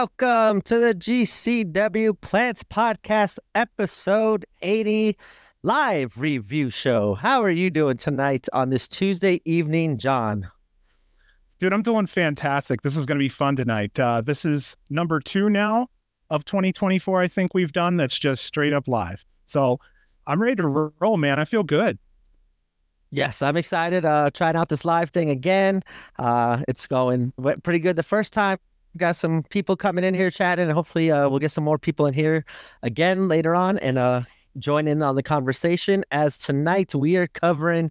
Welcome to the GCW Plants Podcast, episode 80 live review show. How are you doing tonight on this Tuesday evening, John? Dude, I'm doing fantastic. This is going to be fun tonight. Uh, this is number two now of 2024, I think we've done that's just straight up live. So I'm ready to roll, man. I feel good. Yes, I'm excited. Uh, trying out this live thing again. Uh, it's going pretty good the first time got some people coming in here chatting, and hopefully uh, we'll get some more people in here again later on and uh, join in on the conversation. As tonight we are covering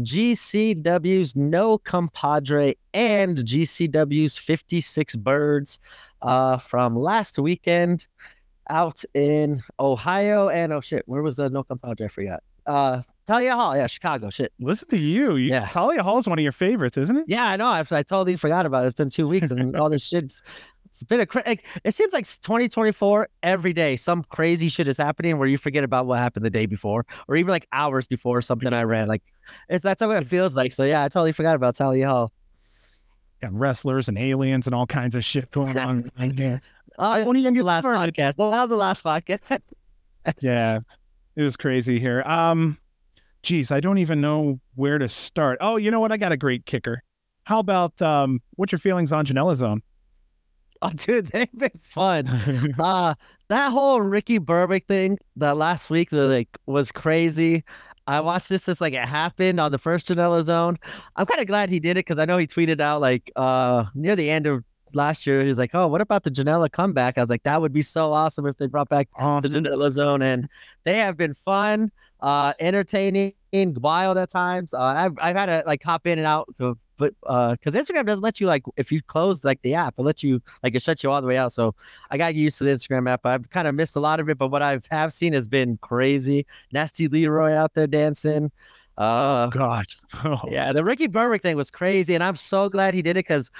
GCW's No Compadre and GCW's 56 Birdz uh, from last weekend out in Ohio. And oh shit, where was the No Compadre? I forgot. Thalia Hall, yeah, Chicago. Shit. Listen to you. you yeah. Thalia Hall is one of your favorites, isn't it? Yeah, I know. I, I totally forgot about it. It's been two weeks and all this shit's. It's been a like, it seems like 2024 every day some crazy shit is happening where you forget about what happened the day before or even like hours before something I read. Like it's that's what it feels like. So yeah, I totally forgot about Thalia Hall. Yeah, wrestlers and aliens and all kinds of shit going on. yeah. Uh, when you get the last podcast? Well, that was the last podcast. yeah, it was crazy here. Um, geez, I don't even know where to start. Oh, you know what? I got a great kicker. How about um, what's your feelings on Janela Zone? Oh, dude, they've been fun. uh, that whole Ricky Berwick thing that last week that like was crazy. I watched this as like it happened on the first Janela Zone. I'm kind of glad he did it because I know he tweeted out like uh near the end of last year. He was like, "Oh, what about the Janela comeback?" I was like, "That would be so awesome if they brought back oh. the Janela Zone." And they have been fun uh, entertaining, wild at times. Uh, I've I've had to like hop in and out, but uh, because Instagram doesn't let you like if you close like the app, it lets you like it shuts you all the way out. So I got used to the Instagram app. I've kind of missed a lot of it, but what I have seen has been crazy. Nasty Leroy out there dancing. Uh, oh gosh, oh. yeah, the Ricky Berwick thing was crazy, and I'm so glad he did it because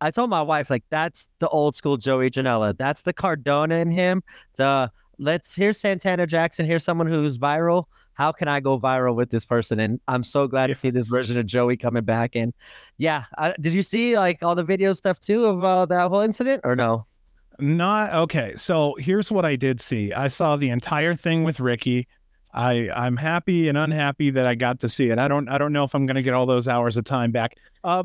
I told my wife like that's the old school Joey Janela. That's the Cardona in him. The let's here's Santana Jackson. Here's someone who's viral how can I go viral with this person? And I'm so glad yeah. to see this version of Joey coming back. And yeah, I, did you see like all the video stuff too of uh, that whole incident or no? Not okay. So here's what I did see. I saw the entire thing with Ricky. I I'm happy and unhappy that I got to see it. I don't I don't know if I'm going to get all those hours of time back. Uh,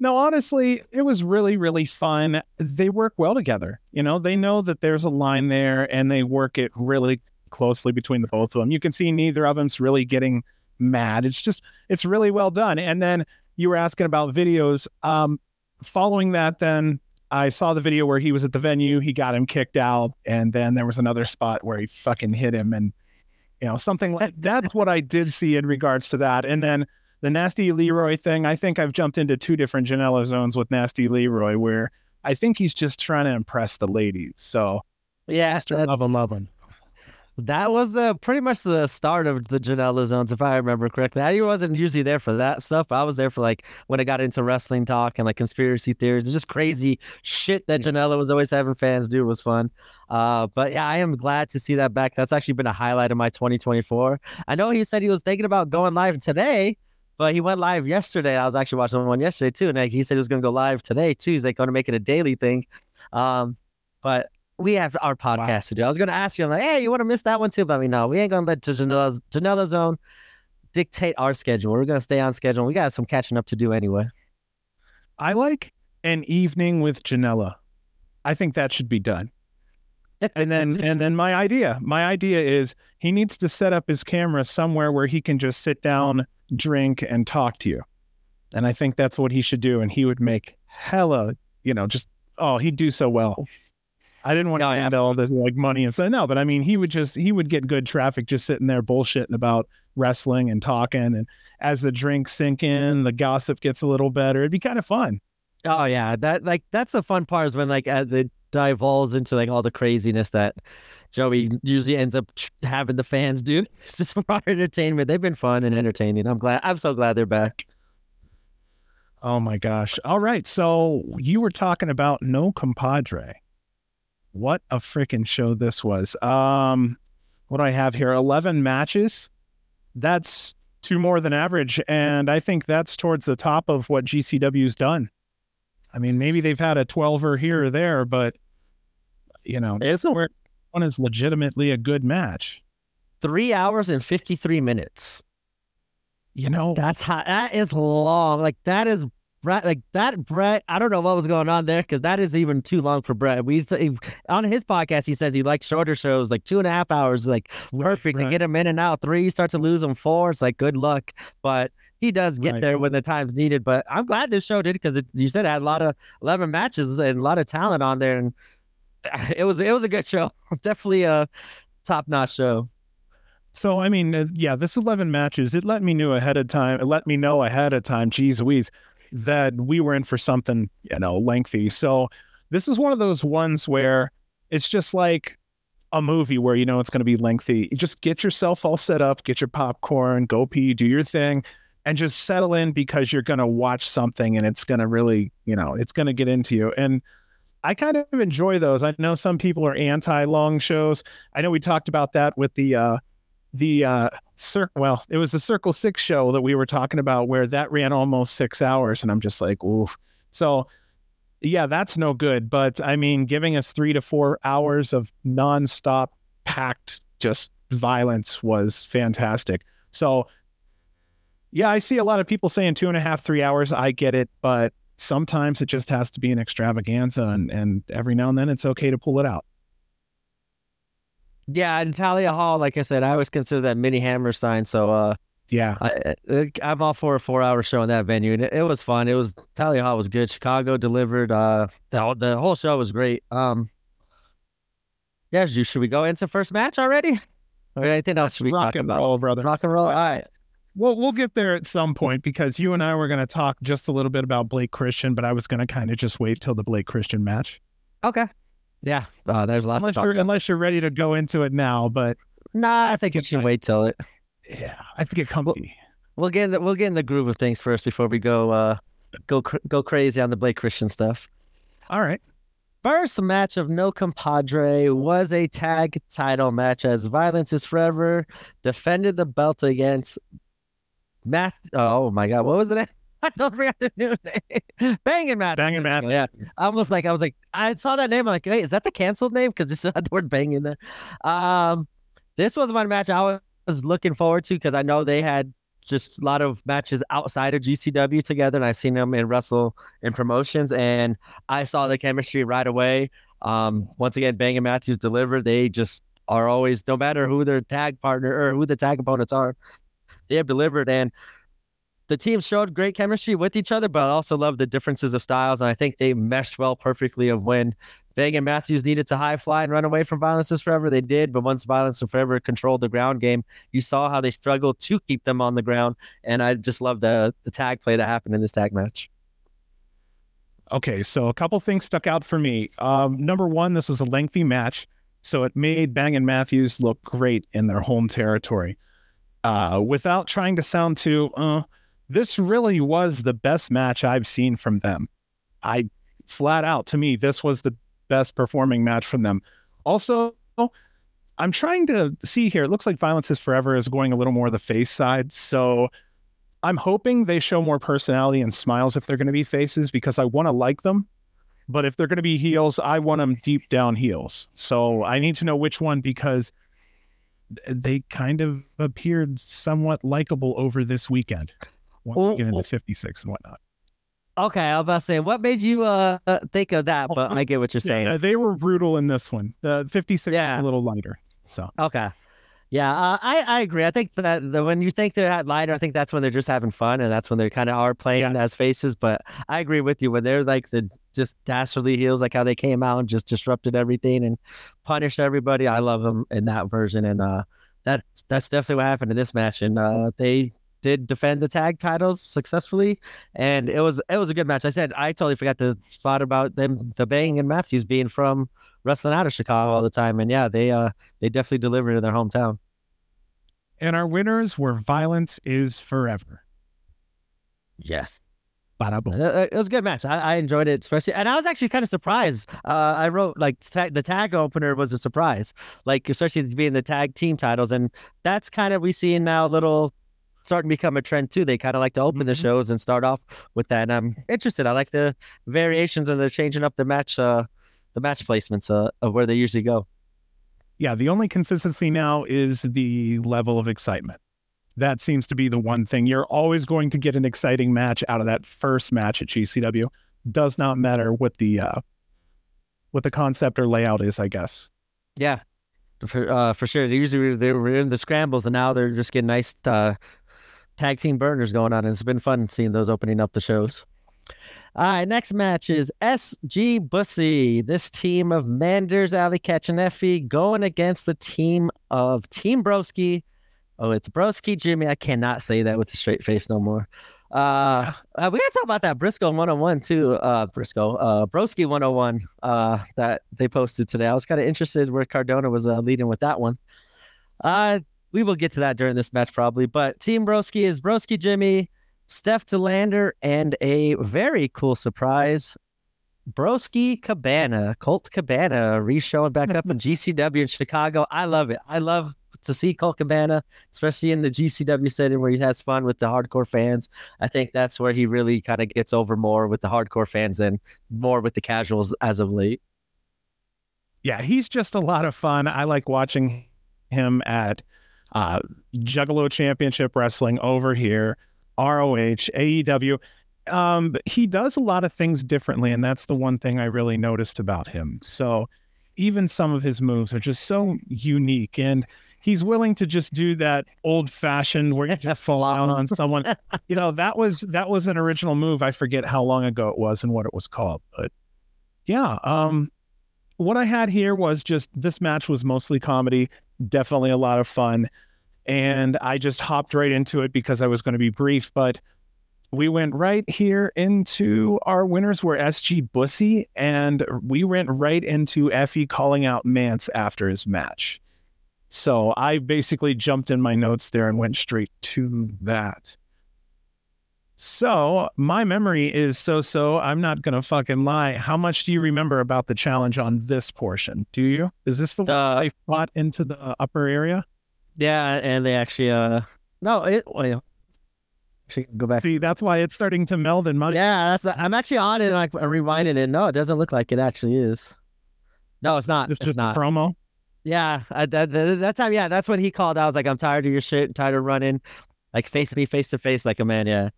no, honestly, it was really really fun. They work well together. You know, they know that there's a line there, and they work it really closely between the both of them. You can see neither of them's really getting mad. It's just it's really well done. And then you were asking about videos. Um, following that, then I saw the video where he was at the venue. He got him kicked out, and then there was another spot where he fucking hit him, and you know something like that's what I did see in regards to that. And then the nasty Leroy thing. I think I've jumped into two different Janela zones with nasty Leroy, where I think he's just trying to impress the ladies. So yeah, love him, love him. That was the pretty much the start of the Janela zones, if I remember correctly. I wasn't usually there for that stuff. I was there for like when I got into wrestling talk and like conspiracy theories and just crazy shit that Janela was always having fans do. It was fun. Uh, but yeah, I am glad to see that back. That's actually been a highlight of my 2024. I know he said he was thinking about going live today, but he went live yesterday. I was actually watching one yesterday too, and like, he said he was going to go live today too. He's like going to make it a daily thing. Um, but we have our podcast wow. to do. I was going to ask you, I'm like, hey, you want to miss that one too? But I mean, no, we ain't going to let Janela's, Janela Zone dictate our schedule. We're going to stay on schedule. We got some catching up to do anyway. I like an evening with Janela. I think that should be done. and then and then my idea, my idea is he needs to set up his camera somewhere where he can just sit down, drink, and talk to you. And I think that's what he should do. And he would make hella, you know, just oh, he'd do so well. I didn't want to add all this like money and stuff. No, but I mean, he would just he would get good traffic just sitting there bullshitting about wrestling and talking. And as the drinks sink in, the gossip gets a little better. It'd be kind of fun. Oh yeah, that like that's the fun part is when like uh, the divulges into like all the craziness that Joey usually ends up having the fans do. It's just for our entertainment. They've been fun and entertaining. I'm glad. I'm so glad they're back. Oh my gosh! All right, so you were talking about no compadre what a freaking show this was. Um, what do I have here? 11 matches. That's two more than average. And I think that's towards the top of what GCW's done. I mean, maybe they've had a 12er here or there, but you know, It's a where one is legitimately a good match. three hours and fifty three minutes. You know, That's how that is long. Like that is Brett. Like that Brett. I don't know what was going on there because that is even too long for Brett. We he- on his podcast he says he likes shorter shows, like two and a half hours, like perfect to right. get him in and out. Three, you start to lose him. Four, it's like good luck. But he does get Right. there when the time's needed. But I'm glad this show did because you said it had a lot of eleven matches and a lot of talent on there, and it was it was a good show. Definitely a top notch show. So I mean, uh, yeah, this eleven matches. It let me know ahead of time. It let me know ahead of time. Geez, Louise, that we were in for something, you know, lengthy. So this is one of those ones where it's just like a movie where you know it's going to be lengthy. You just get yourself all set up, get your popcorn, go pee, do your thing, and just settle in because you're going to watch something and it's going to really, you know, it's going to get into you. And I kind of enjoy those. I know some people are anti long shows. I know we talked about that with the uh the uh cir- well it was the circle six show that we were talking about where that ran almost six hours and i'm just like oof so yeah that's no good but i mean giving us three to four hours of nonstop packed just violence was fantastic so yeah i see a lot of people saying two and a half three hours i get it but sometimes it just has to be an extravaganza and, and every now and then it's okay to pull it out Yeah, and Thalia Hall, like I said, I always consider that mini Hammerstein. So uh, yeah I, I'm all for a four hour show in that venue, and it, it was fun. It was Thalia Hall was good. Chicago delivered. Uh, the whole- the whole show was great. Um, yeah, should, should we go into first match already? Or anything else should we rock talk and about? roll brother Rock and roll. All right. Well, we'll get there at some point because you and I were going to talk just a little bit about Blake Christian, but I was going to kind of just wait till the Blake Christian match. Okay. Yeah. Uh, there's a lot. Unless to talk you're about. unless you're ready to go into it now, but Nah, I think we get should back. wait till it. yeah, I think it comfy. We'll get in the, we'll get in the groove of things first before we go uh go cr- go crazy on the Blake Christian stuff. All right. First match of No Compadre was a tag title match as Violence is Forever defended the belt against Matt. Oh my God, what was the name? I don't forget the new name. Banging Matt. Banging Matt. Yeah, I almost like I was like I saw that name. I'm like, wait, is that the canceled name? Because it still had the word bang in there. Um, this was one match I was looking forward to because I know they had just a lot of matches outside of GCW together, and I've seen them in wrestle in promotions, and I saw the chemistry right away. Um, once again, Bang and Matthews delivered. They just are always, no matter who their tag partner or who the tag opponents are, they have delivered. And the team showed great chemistry with each other, but I also love the differences of styles. And I think they meshed well perfectly of when Bang and Matthews needed to high fly and run away from Violence is Forever. They did, but once Violence is Forever controlled the ground game, you saw how they struggled to keep them on the ground. And I just love the the tag play that happened in this tag match. Okay, so a couple things stuck out for me. Um, number one, this was a lengthy match, so it made Bang and Matthews look great in their home territory. Uh, without trying to sound too, uh, this really was the best match I've seen from them. I flat out to me, this was the best performing match from them. Also, I'm trying to see here. It looks like Violence is Forever is going a little more the face side, so I'm hoping they show more personality and smiles if they're going to be faces because I want to like them. But if they're going to be heels, I want them deep down heels. So I need to know which one because they kind of appeared somewhat likable over this weekend. Once we get into 56 and whatnot. Okay, I was about to say, what made you uh uh, think of that? But I get what you're saying. Yeah, they were brutal in this one. The 56 Yeah. a little lighter. So Okay. Yeah, uh, I I agree. I think that the, when you think they're at lighter, I think that's when they're just having fun, and that's when they kind of are playing as faces. But I agree with you when they're like the just dastardly heels, like how they came out and just disrupted everything and punished everybody. I love them in that version, and uh, that that's definitely what happened in this match. And uh, they did defend the tag titles successfully, and it was it was a good match. I said I totally forgot to spot about them, the Bang and Matthews being from wrestling out of Chicago all the time, and yeah, they uh they definitely delivered in their hometown. and our winners were Violence is Forever. Yes. It was a good match. I, I enjoyed it, especially, and I was actually kind of surprised. Uh, I wrote like ta- the tag opener was a surprise, like especially being the tag team titles, and that's kind of we see now a little starting to become a trend too. They kind of like to open the Mhm. shows and start off with that, and I'm interested. I like the variations and they're changing up the match uh, the match placements uh, of where they usually go. Yeah, the only consistency now is the level of excitement. That seems to be the one thing. You're always going to get an exciting match out of that first match at GCW. Does not matter what the uh, what the concept or layout is, I guess. Yeah, for uh, for sure. They usually they were in the scrambles, and now they're just getting nice uh, tag team burners going on, and it's been fun seeing those opening up the shows. All right, next match is SG Bussy. This team of Manders, and Effy going against the team of Team Broski. Oh, it's Broski Jimmy. I cannot say that with a straight face no more. Uh, uh, we gotta talk about that Briscoe 101 too. Uh, Briscoe, uh, Broski 101, uh, that they posted today. I was kind of interested where Cardona was uh, leading with that one. Uh, we will get to that during this match probably, but Team Broski is Broski Jimmy, Steph De Lander, and a very cool surprise. Broski Cabana, Colt Cabana, re-showing back up in GCW in Chicago. I love it. I love to see Colt Cabana, especially in the GCW setting where he has fun with the hardcore fans. I think that's where he really kind of gets over more with the hardcore fans and more with the casuals as of late. Yeah, he's just a lot of fun. I like watching him at uh, Juggalo Championship Wrestling over here, ROH, AEW. Um, he does a lot of things differently, and that's the one thing I really noticed about him. So even some of his moves are just so unique and he's willing to just do that old fashioned where you just fall out on someone. you know, that was that was an original move. I forget how long ago it was and what it was called, but yeah. Um, what I had here was just this match was mostly comedy, definitely a lot of fun, and I just hopped right into it because I was going to be brief, but. We went right here into our winners were SG Bussy, and we went right into Effy calling out Mance after his match. So I basically jumped in my notes there and went straight to that. So my memory is so so. I'm not going to fucking lie. How much do you remember about the challenge on this portion? Do you? Is this the uh, one they fought into the upper area? Yeah, and they actually, uh, no, it, well, actually go back. See, that's why it's starting to meld in my. Yeah, that's, I'm actually on it and I rewinded it. No, it doesn't look like it actually is. No, it's not. It's, it's just not. a promo. Yeah, I, that, that time, yeah, that's when he called. I was like, I'm tired of your shit, tired of running, like face to me face to face like a man. Yeah.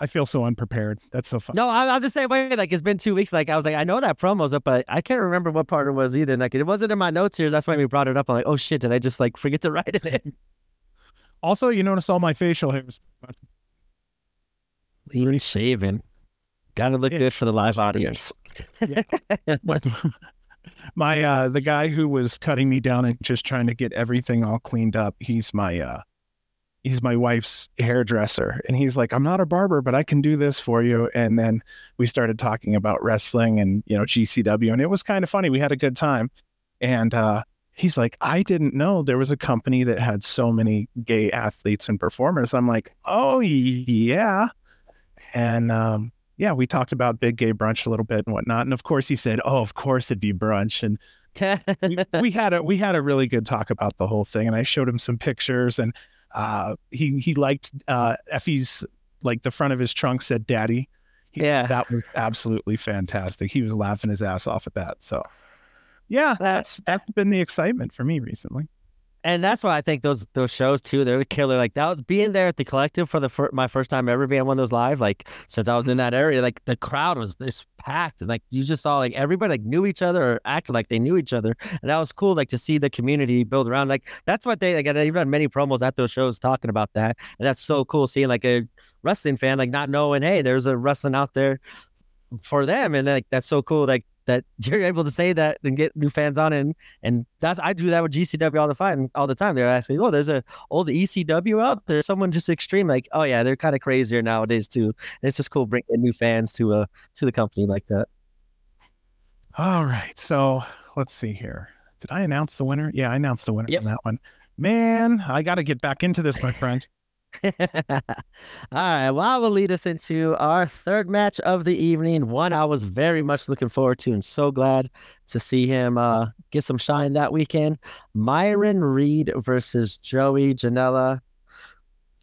I feel so unprepared. That's so fun. No, I'm, I'm the same way. Like it's been two weeks. Like I was like, I know that promo's up, but I can't remember what part it was either. Like it wasn't in my notes here. That's why we brought it up. I'm like, oh shit, did I just like forget to write it in? Also, you notice all my facial hairs. Clean shaven. Gotta look yeah. good for the live audience. Yeah. my uh the guy who was cutting me down and just trying to get everything all cleaned up he's my uh he's my wife's hairdresser and he's like i'm not a barber but i can do this for you and then we started talking about wrestling and you know gcw and it was kind of funny we had a good time and uh he's like i didn't know there was a company that had so many gay athletes and performers i'm like oh yeah and um yeah, we talked about Big Gay Brunch a little bit and whatnot. And of course, he said, "Oh, of course it'd be brunch." And we, we, had a we had a really good talk about the whole thing. And I showed him some pictures, and uh, he he liked uh, Effy's like the front of his trunk said "Daddy." He, yeah, that was absolutely fantastic. He was laughing his ass off at that. So, yeah, that's that's been the excitement for me recently and that's why I think those those shows too, they're the killer. Like that was being there at the collective for the fir- my first time ever being one of those live. Like since I was in that area, like the crowd was this packed, and like you just saw like everybody like knew each other or acted like they knew each other, and that was cool. Like to see the community build around. Like that's what they like. They've done many promos at those shows talking about that, and that's so cool seeing like a wrestling fan like not knowing, hey, there's a wrestling out there for them, and like that's so cool. Like that you're able to say that and get new fans on. And, and that's, I do that with GCW all the time, all the time. They're asking, oh, there's a old ECW out there. Someone just extreme. Like, oh yeah, they're kind of crazier nowadays too. And it's just cool bringing new fans to, uh, to the company like that. All right. So let's see here. Did I announce the winner? Yeah, I announced the winner yep. on that one. Man, I got to get back into this, my friend. All right. Well, I will lead us into our third match of the evening. One I was very much looking forward to and so glad to see him uh, get some shine that weekend. Myron Reed versus Joey Janela.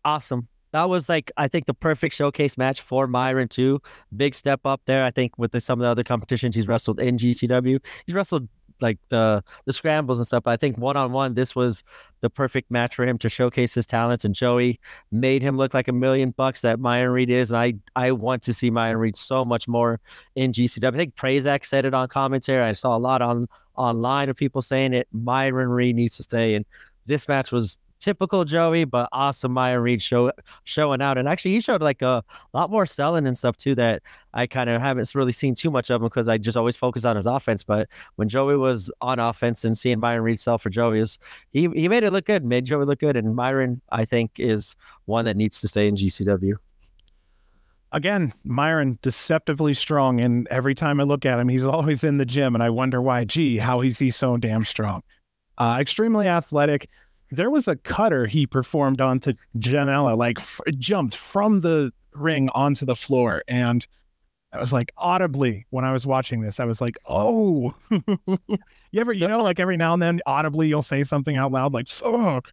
Awesome. that was like I think the perfect showcase match for Myron too. Big step up there. I think with the, some of the other competitions he's wrestled in GCW, he's wrestled like the the scrambles and stuff. But I think one on one, this was the perfect match for him to showcase his talents. And Joey made him look like a million bucks that Myron Reed is. And I I want to see Myron Reed so much more in GCW. I think Prazak said it on commentary. I saw a lot on online of people saying it. Myron Reed needs to stay. And this match was typical Joey, but awesome Myron Reed show showing out. And actually, he showed like a lot more selling and stuff too that I kind of haven't really seen too much of him because I just always focus on his offense. But when Joey was on offense and seeing Myron Reed sell for Joey, is he he made it look good, made Joey look good. And Myron, I think, is one that needs to stay in GCW. Again, Myron deceptively strong, and every time I look at him, he's always in the gym, and I wonder why. Gee, how is he so damn strong? Uh, extremely athletic there was a cutter he performed onto Janela, like f- jumped from the ring onto the floor. And I was like, audibly, when I was watching this, I was like, oh, you ever, you know, like every now and then, audibly, you'll say something out loud, like, fuck.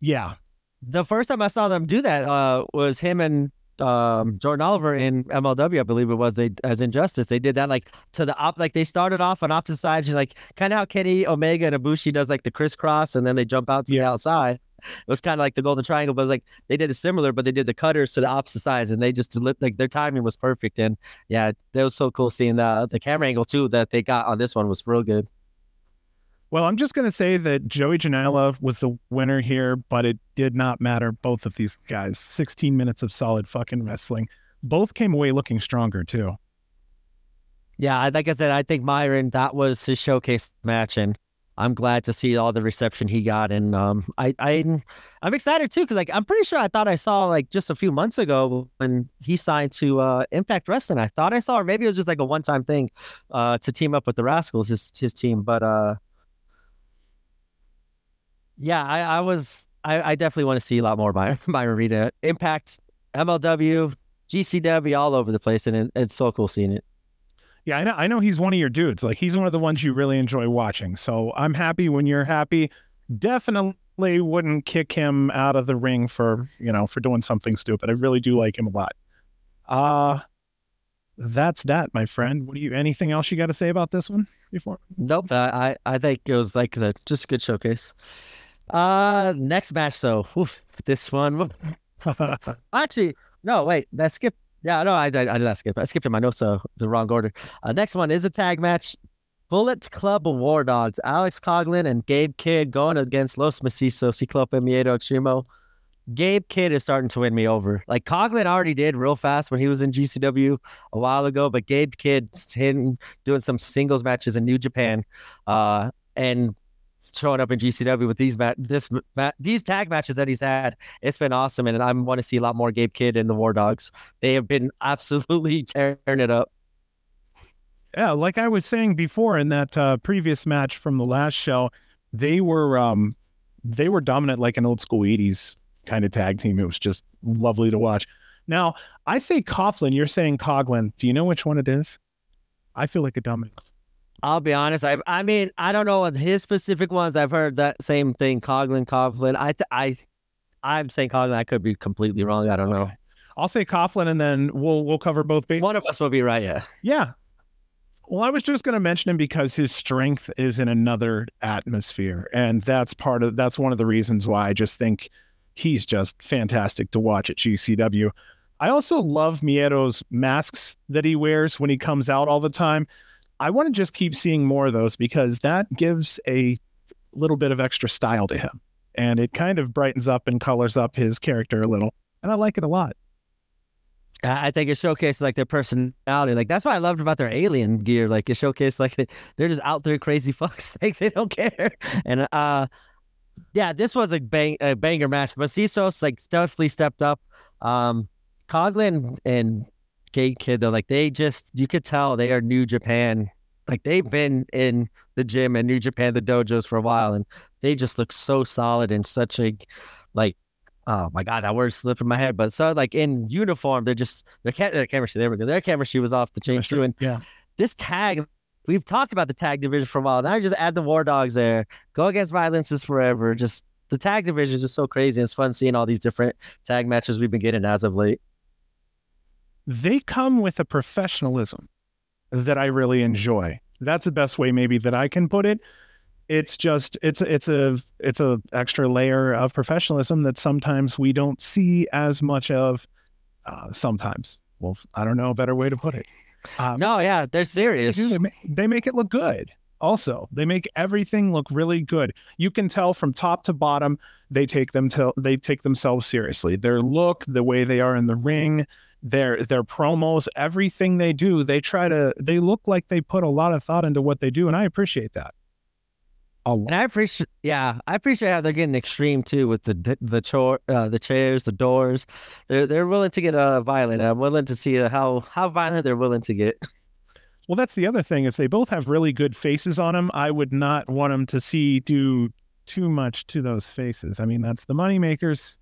Yeah. The first time I saw them do that uh, was him and um, Jordan Oliver in MLW, I believe it was. They as Injustice, they did that like to the op, like they started off on opposite sides, you like kind of how Kenny Omega and Ibushi does like the crisscross, and then they jump out to yeah. the outside. It was kind of like the Golden Triangle, but like they did it similar, but they did the cutters to the opposite sides, and they just like their timing was perfect. And yeah, that was so cool seeing the the camera angle too that they got on this one was real good. Well, I'm just going to say that Joey Janela was the winner here, but it did not matter. Both of these guys, 16 minutes of solid fucking wrestling. Both came away looking stronger, too. Yeah, like I said, I think Myron, that was his showcase match, and I'm glad to see all the reception he got. And um, I, I, I'm excited too, because like I'm pretty sure I thought I saw like just a few months ago when he signed to uh, Impact Wrestling. I thought I saw, or maybe it was just like a one time thing uh, to team up with the Rascals, his his team. But uh, yeah, I, I was I, I, definitely want to see a lot more by Byron Rita. Impact, MLW, GCW, all over the place, and it, it's so cool seeing it. Yeah, I know. I know he's one of your dudes. Like he's one of the ones you really enjoy watching. So I'm happy when you're happy. Definitely wouldn't kick him out of the ring for you know for doing something stupid. I really do like him a lot. Uh that's that, my friend. What do you? Anything else you got to say about this one before? Nope. I I think it was like a, just a good showcase. Uh, next match. So oof, this one. Actually, no. Wait, that skipped. Yeah, no, I, I, I did not skip. I skipped in my notes, so the wrong order. Uh, next one is a tag match. Bullet Club War Dogs. Alex Coughlin and Gabe Kidd going against Los Macizos, Ciclope Miedo Extremo. Gabe Kidd is starting to win me over. Like Coglin already did real fast when he was in GCW a while ago, but Gabe Kidd's hidden doing some singles matches in New Japan. Uh, and showing up in GCW with these mat this mat, these tag matches that he's had. It's been awesome, and I want to see a lot more Gabe Kidd and the War Dogs. They have been absolutely tearing it up. Yeah, like I was saying before in that uh, previous match from the last show, they were um, they were dominant like an old school '80s kind of tag team. It was just lovely to watch. Now I say Coughlin, you're saying Coughlin. Do you know which one it is? I feel like a dumbass. I'll be honest. I I mean, I don't know what his specific ones. I've heard that same thing. Coughlin, Coughlin. I th- I I'm saying Coughlin. I could be completely wrong. I don't know. I'll say Coughlin, and then we'll we'll cover both bases. One of us will be right. Yeah. Yeah. Well, I was just going to mention him because his strength is in another atmosphere, and that's part of that's one of the reasons why I just think he's just fantastic to watch at GCW. I also love Miedo's masks that he wears when he comes out all the time. I want to just keep seeing more of those because that gives a little bit of extra style to him. And it kind of brightens up and colors up his character a little. And I like it a lot. I think it showcases like their personality. Like that's what I loved about their alien gear. Like it showcased like they're just out there crazy fucks. Like they don't care. And uh yeah, this was a bang a banger match. But Macizos like definitely stepped up. Um Coughlin and Gabe Kidd though, like they just you could tell they are New Japan. Like they've been in the gym and New Japan, the dojos for a while, and they just look so solid and such a like oh my god, that word slipped in my head. But so like in uniform, they're just their, ca- their camera sheet. There we go. Their camera sheet was off the chain too. And yeah, this tag, we've talked about the tag division for a while. Now you just add the War Dogs there. Go against Violences Forever. Just the tag division is just so crazy. It's fun seeing all these different tag matches we've been getting as of late. They come with a professionalism that I really enjoy. That's the best way maybe that I can put it. It's just it's it's a it's a extra layer of professionalism that sometimes we don't see as much of. Uh, sometimes, well, I don't know a better way to put it. Um, no, yeah, they're serious. They, make, they make it look good. Also, they make everything look really good. You can tell from top to bottom they take them to, they take themselves seriously. Their look, the way they are in the ring, their their promos, everything they do, they try to they look like they put a lot of thought into what they do, and I appreciate that. And I appreciate, yeah, I appreciate how they're getting extreme too with the the chore, uh, the chairs, the doors. They're they're willing to get uh, violent. I'm willing to see how how violent they're willing to get. Well, that's the other thing is they both have really good faces on them. I would not want them to see do too much to those faces. I mean, that's the money makers.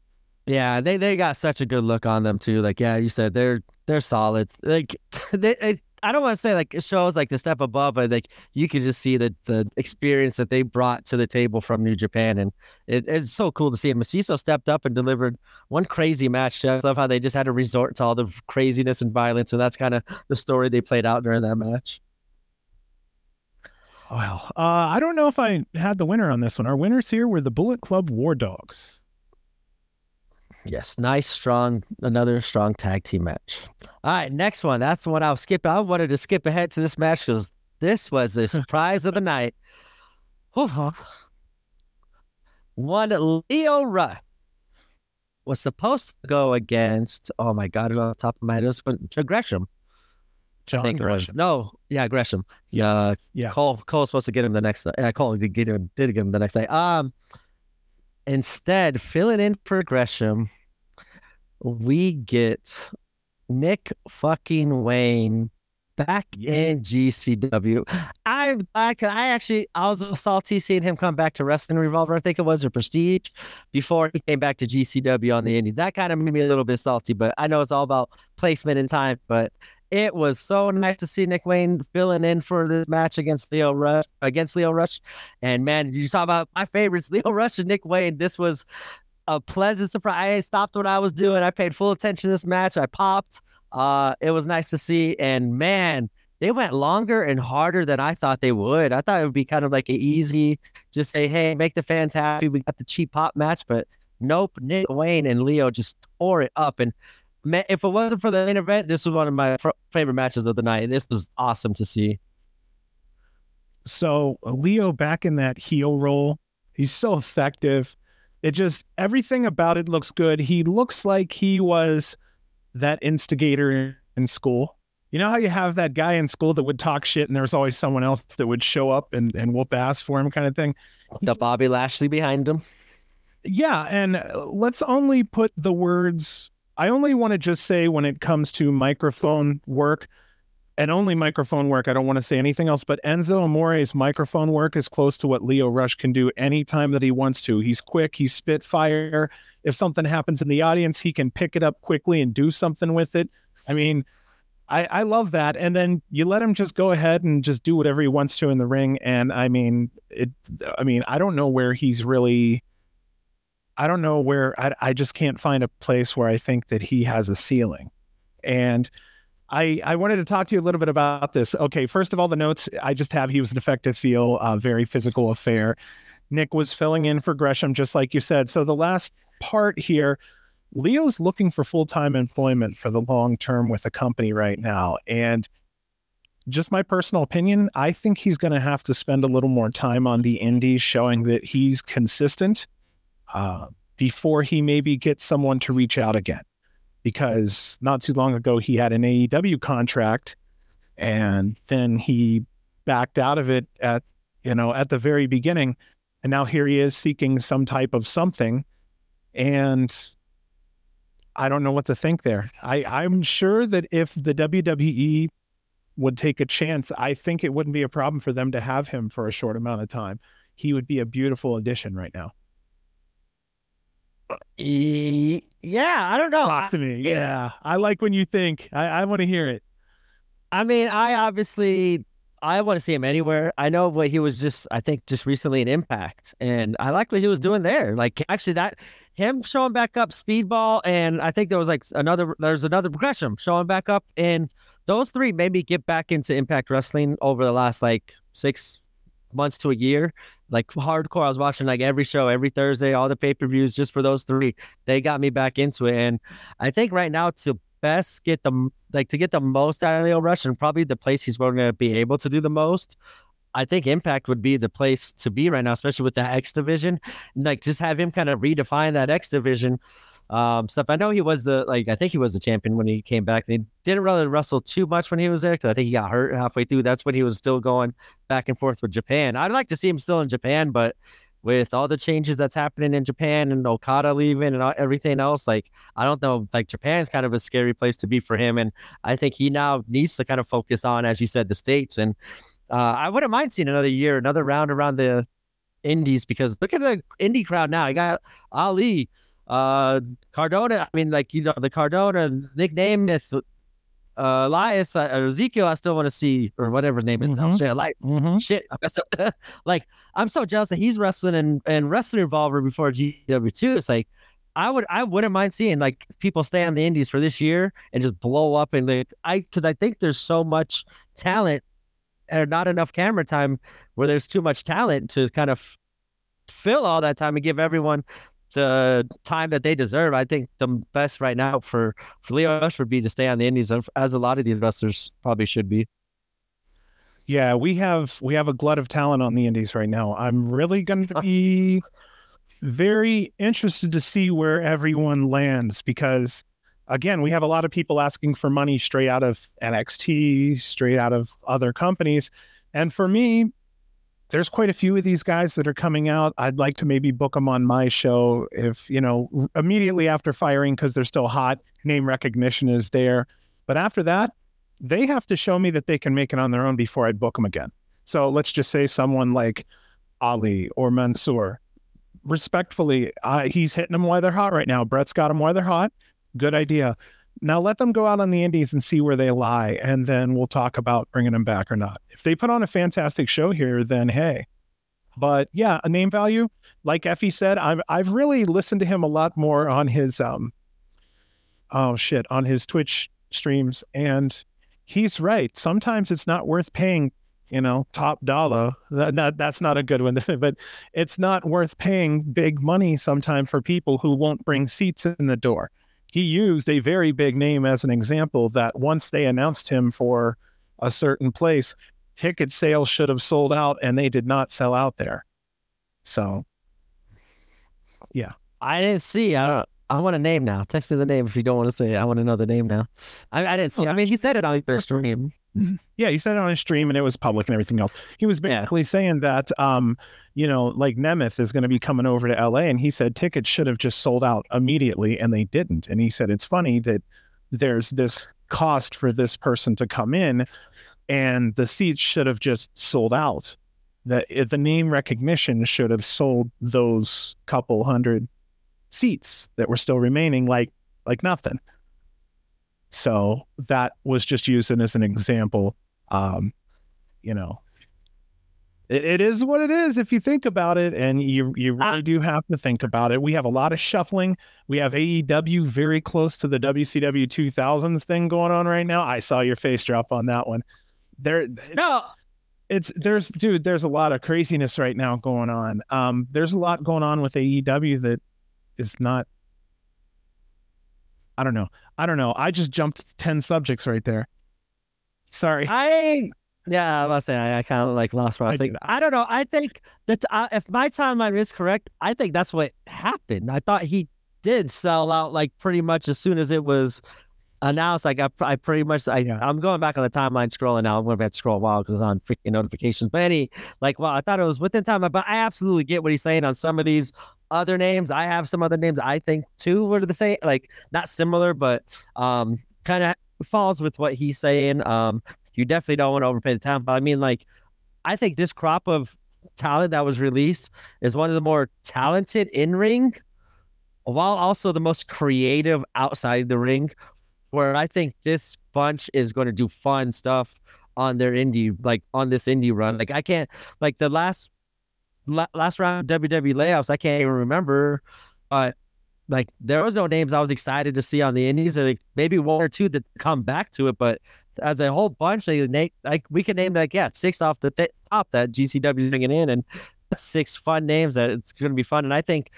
Yeah, they they got such a good look on them too. Like yeah, you said they're they're solid. Like they, I don't want to say like it shows like the step above, but like you can just see the the experience that they brought to the table from New Japan, and it, it's so cool to see. And Macizo stepped up and delivered one crazy match. I love how they just had to resort to all the craziness and violence, and that's kind of the story they played out during that match. Well, uh, I don't know if I had the winner on this one. Our winners here were the Bullet Club War Dogs. Yes, nice, strong, another strong tag team match. All right, next one. That's the one I'll skip. I wanted to skip ahead to this match because this was the surprise of the night. One Lio Rush was supposed to go against. Oh my god! On top of my head, it was Gresham. John I think Gresham. It was. No, yeah, Gresham. Yeah, yeah. Cole Cole was supposed to get him the next. Yeah, Cole did get him. Did get him the next day. Um, Instead, filling in for Gresham, we get Nick fucking Wayne back in GCW. I'm I, I actually I was salty seeing him come back to Wrestling Revolver. I think it was a Prestige before he came back to GCW on the Indies. That kind of made me a little bit salty, but I know it's all about placement and time. But it was so nice to see Nick Wayne filling in for this match against Lio Rush against Lio Rush. And man, you talk about my favorites, Lio Rush and Nick Wayne. This was a pleasant surprise. I stopped what I was doing. I paid full attention to this match. I popped. Uh, it was nice to see. And man, they went longer and harder than I thought they would. I thought it would be kind of like an easy, just say, hey, make the fans happy. We got the cheap pop match, but nope. Nick Wayne and Lio just tore it up. And if it wasn't for the main event, this was one of my favorite matches of the night. This was awesome to see. So uh, Lio back in that heel role, he's so effective. It just everything about it looks good. He looks like he was that instigator in school. You know how you have that guy in school that would talk shit and there was always someone else that would show up and, and whoop ass for him kind of thing? The Bobby Lashley behind him. Yeah. And uh, let's only put the words I only want to just say when it comes to microphone work and only microphone work, I don't want to say anything else, but Enzo Amore's microphone work is close to what Lio Rush can do anytime that he wants to. He's quick, he's spitfire. If something happens in the audience, he can pick it up quickly and do something with it. I mean, I, I love that. And then you let him just go ahead and just do whatever he wants to in the ring. And I mean, it, I mean, I don't know where he's really I don't know where I, I just can't find a place where I think that he has a ceiling. And I, I wanted to talk to you a little bit about this. Okay, first of all, the notes I just have he was an effective feel, uh, very physical affair. Nick was filling in for Gresham, just like you said. So the last part here, Lio's looking for full time employment for the long term with the company right now. And just my personal opinion, I think he's going to have to spend a little more time on the indies, showing that he's consistent uh, before he maybe gets someone to reach out again. Because not too long ago, he had an AEW contract and then he backed out of it at, you know, at the very beginning. And now here he is seeking some type of something. And I don't know what to think there. I, I'm sure that if the WWE would take a chance, I think it wouldn't be a problem for them to have him for a short amount of time. He would be a beautiful addition right now. Yeah, I don't know. Talk to me. Yeah, I like when you think. I, I want to hear it. I mean, I obviously I want to see him anywhere. I know what he was just, I think, just recently in Impact, and I like what he was mm-hmm. doing there. Like actually, that him showing back up Speedball, and I think there was like another, there's another progression showing back up, and those three made me get back into Impact Wrestling over the last like six months to a year. Like hardcore, I was watching like every show every Thursday, all the pay per views just for those three. They got me back into it, and I think right now to best get the like to get the most out of Lio Rush and probably the place he's going to be able to do the most. I think Impact would be the place to be right now, especially with the X division. Like just have him kind of redefine that X division um, stuff. I know he was the like I think he was the champion when he came back. And He didn't really wrestle too much when he was there because I think he got hurt halfway through. That's when he was still going back and forth with Japan. I'd like to see him still in Japan, but with all the changes that's happening in Japan and Okada leaving and everything else, like I don't know, like Japan's kind of a scary place to be for him, and I think he now needs to kind of focus on, as you said, the states. And uh, I wouldn't mind seeing another year, another round around the Indies because look at the indie crowd now. I got Ali, uh, Cardona, I mean, like you know, the Cardona nickname, if uh, Elias uh, Ezekiel, I still want to see or whatever his name is mm-hmm. now. Like mm-hmm. shit, I messed up. like I'm so jealous that he's wrestling and and wrestling revolver before GW two. It's like I would I wouldn't mind seeing like people stay on the indies for this year and just blow up and like I because I think there's so much talent and not enough camera time where there's too much talent to kind of fill all that time and give everyone the time that they deserve. I think the best right now for, for Lio Rush would be to stay on the Indies, as a lot of the investors probably should be. Yeah, we have we have a glut of talent on the Indies right now. I'm really going to be very interested to see where everyone lands because again, we have a lot of people asking for money straight out of NXT, straight out of other companies. And for me, there's quite a few of these guys that are coming out. I'd like to maybe book them on my show if, you know, immediately after firing because they're still hot, name recognition is there. But after that, they have to show me that they can make it on their own before I'd book them again. So let's just say someone like Ali or Mansoor. Respectfully, uh, he's hitting them while they're hot right now. Brett's got them while they're hot. Good idea. Now let them go out on the indies and see where they lie, and then we'll talk about bringing them back or not. If they put on a fantastic show here, then hey. But yeah, a name value, like Effy said, I've I've really listened to him a lot more on his um, oh shit, on his Twitch streams, and he's right. Sometimes it's not worth paying, you know, top dollar. That, that that's not a good one, but it's not worth paying big money sometimes for people who won't bring seats in the door he used a very big name as an example that once they announced him for a certain place, ticket sales should have sold out and they did not sell out there. So, yeah. I didn't see. I don't. I want a name now. Text me the name if you don't want to say it. I want to know the name now. I, I didn't see. I mean, he said it on their stream. Yeah, he said it on a stream and it was public and everything else. He was basically yeah. saying that um, you know, like Nemeth is going to be coming over to LA. And he said tickets should have just sold out immediately and they didn't. And he said, it's funny that there's this cost for this person to come in and the seats should have just sold out. That the name recognition should have sold those couple hundred seats that were still remaining like like nothing. So that was just using as an example. Um, you know, it, it is what it is if you think about it, and you you ah. really do have to think about it. We have a lot of shuffling. We have AEW very close to the WCW 2000s thing going on right now. I saw your face drop on that one. There, no, it's there's dude, there's a lot of craziness right now going on. Um, there's a lot going on with AEW that is not. I don't know. I don't know. I just jumped ten subjects right there. Sorry. I yeah, I must say I, I kind of like lost where I was thinking. I don't know. I think that uh, if my timeline is correct, I think that's what happened. I thought he did sell out like pretty much as soon as it was announced. Like I, I pretty much, I, yeah. I'm going back on the timeline scrolling now. I'm going to have to scroll a while because it's on freaking notifications. But any, like, well, I thought it was within time, but I absolutely get what he's saying on some of these other names. I have some other names I think too were the same, like not similar, but um, kind of falls with what he's saying. Um, you definitely don't want to overpay the talent. But I mean, like, I think this crop of talent that was released is one of the more talented in ring, while also the most creative outside the ring. Where I think this bunch is going to do fun stuff on their indie, like on this indie run. Like I can't, like the last la- last round of WWE layoffs, I can't even remember, but like there was no names I was excited to see on the indies. Like maybe one or two that come back to it, but as a whole bunch, they like, like we can name like yeah six off the th- top that GCW bringing in, and six fun names that it's going to be fun. And I think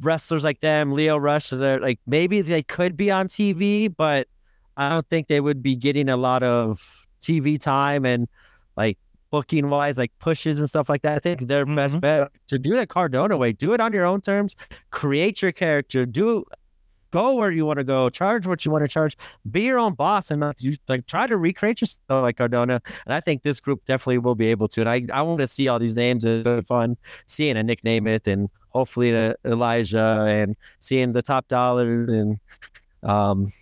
wrestlers like them, Lio Rush, they're like maybe they could be on TV, but I don't think they would be getting a lot of TV time and like booking wise, like pushes and stuff like that. I think their mm-hmm. best bet to do the Cardona way. Do it on your own terms. Create your character. Do go where you want to go. Charge what you want to charge. Be your own boss and not you like try to recreate yourself like Cardona. And I think this group definitely will be able to. And I I want to see all these names. It's fun seeing a Nick Nemeth and hopefully to Elijah and seeing the top dollars and um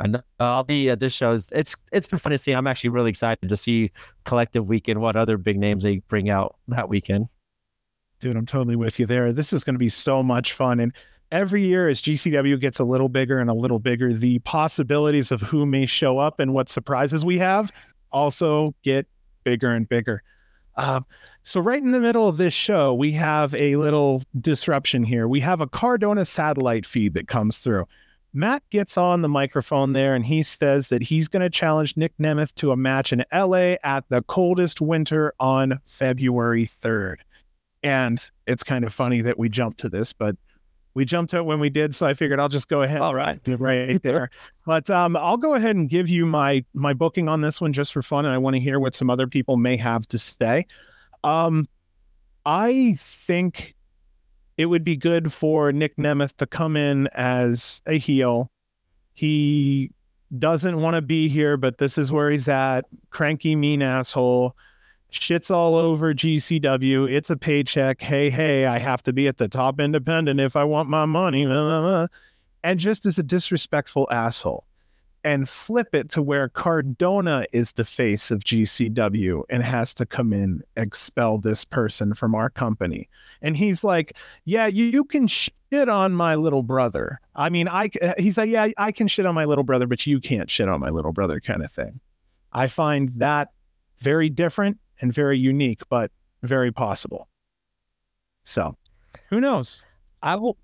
and I'll be at this show. It's it's been fun to see. I'm actually really excited to see Collective Weekend. What other big names they bring out that weekend? Dude, I'm totally with you there. This is going to be so much fun. And every year, as GCW gets a little bigger and a little bigger, the possibilities of who may show up and what surprises we have also get bigger and bigger. Uh, so, right in the middle of this show, we have a little disruption here. We have a Cardona satellite feed that comes through. Matt gets on the microphone there and he says that he's going to challenge Nick Nemeth to a match in LA at the coldest winter on February 3rd. And it's kind of funny that we jumped to this, but we jumped to it when we did, so I figured I'll just go ahead. All right, right there. But um, I'll go ahead and give you my my booking on this one just for fun, and I want to hear what some other people may have to say. Um, I think it would be good for Nick Nemeth to come in as a heel. He doesn't want to be here, but this is where he's at. Cranky, mean asshole. Shits all over GCW. It's a paycheck. Hey, hey, I have to be at the top independent if I want my money. And just as a disrespectful asshole and flip it to where Cardona is the face of GCW and has to come in, expel this person from our company. And he's like, Yeah, you, you can shit on my little brother. I mean, I, uh, he's like, Yeah, I can shit on my little brother, but you can't shit on my little brother, kind of thing. I find that very different and very unique, but very possible. So who knows? I will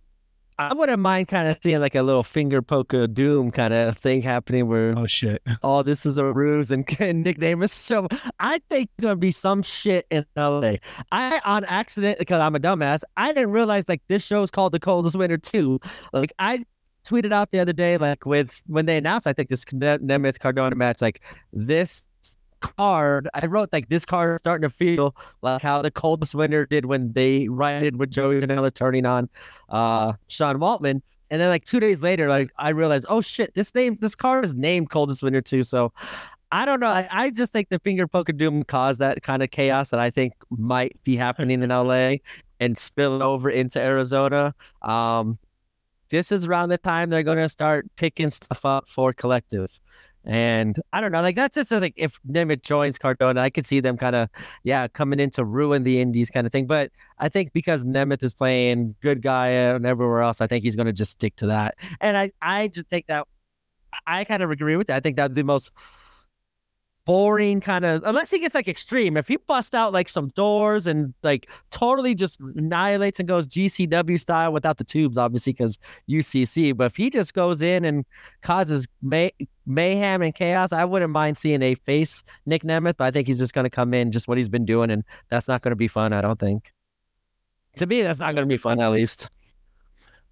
I wouldn't mind kind of seeing like a little finger poke of doom kind of thing happening where oh shit oh this is a ruse and, and nickname is so I think gonna be some shit in LA. I on accident because I'm a dumbass I didn't realize like this show is called the coldest winter too. Like I tweeted out the other day like with when they announced I think this Nemeth Cardona match like this card, I wrote like this card is starting to feel like how the coldest winter did when they rioted with Joey Janela turning on uh Sean Waltman. And then like two days later, like I realized, oh shit, this name this card is named Coldest Winter too. So I don't know. I, I just think the finger poke of doom caused that kind of chaos that I think might be happening in LA and spill over into Arizona. Um, this is around the time they're going to start picking stuff up for collective. And I don't know, like that's just like if Nemeth joins Cardona, I could see them kind of, yeah, coming in to ruin the Indies kind of thing. But I think because Nemeth is playing good guy and everywhere else, I think he's going to just stick to that. And I, I just think that I kind of agree with that. I think that the most boring kind of unless he gets like extreme. If he busts out like some doors and like totally just annihilates and goes GCW style without the tubes, obviously because UCC. But if he just goes in and causes may- mayhem and chaos, I wouldn't mind seeing a face Nick Nemeth. But I think he's just going to come in just what he's been doing, and that's not going to be fun. I don't think. To me, that's not going to be fun. At least.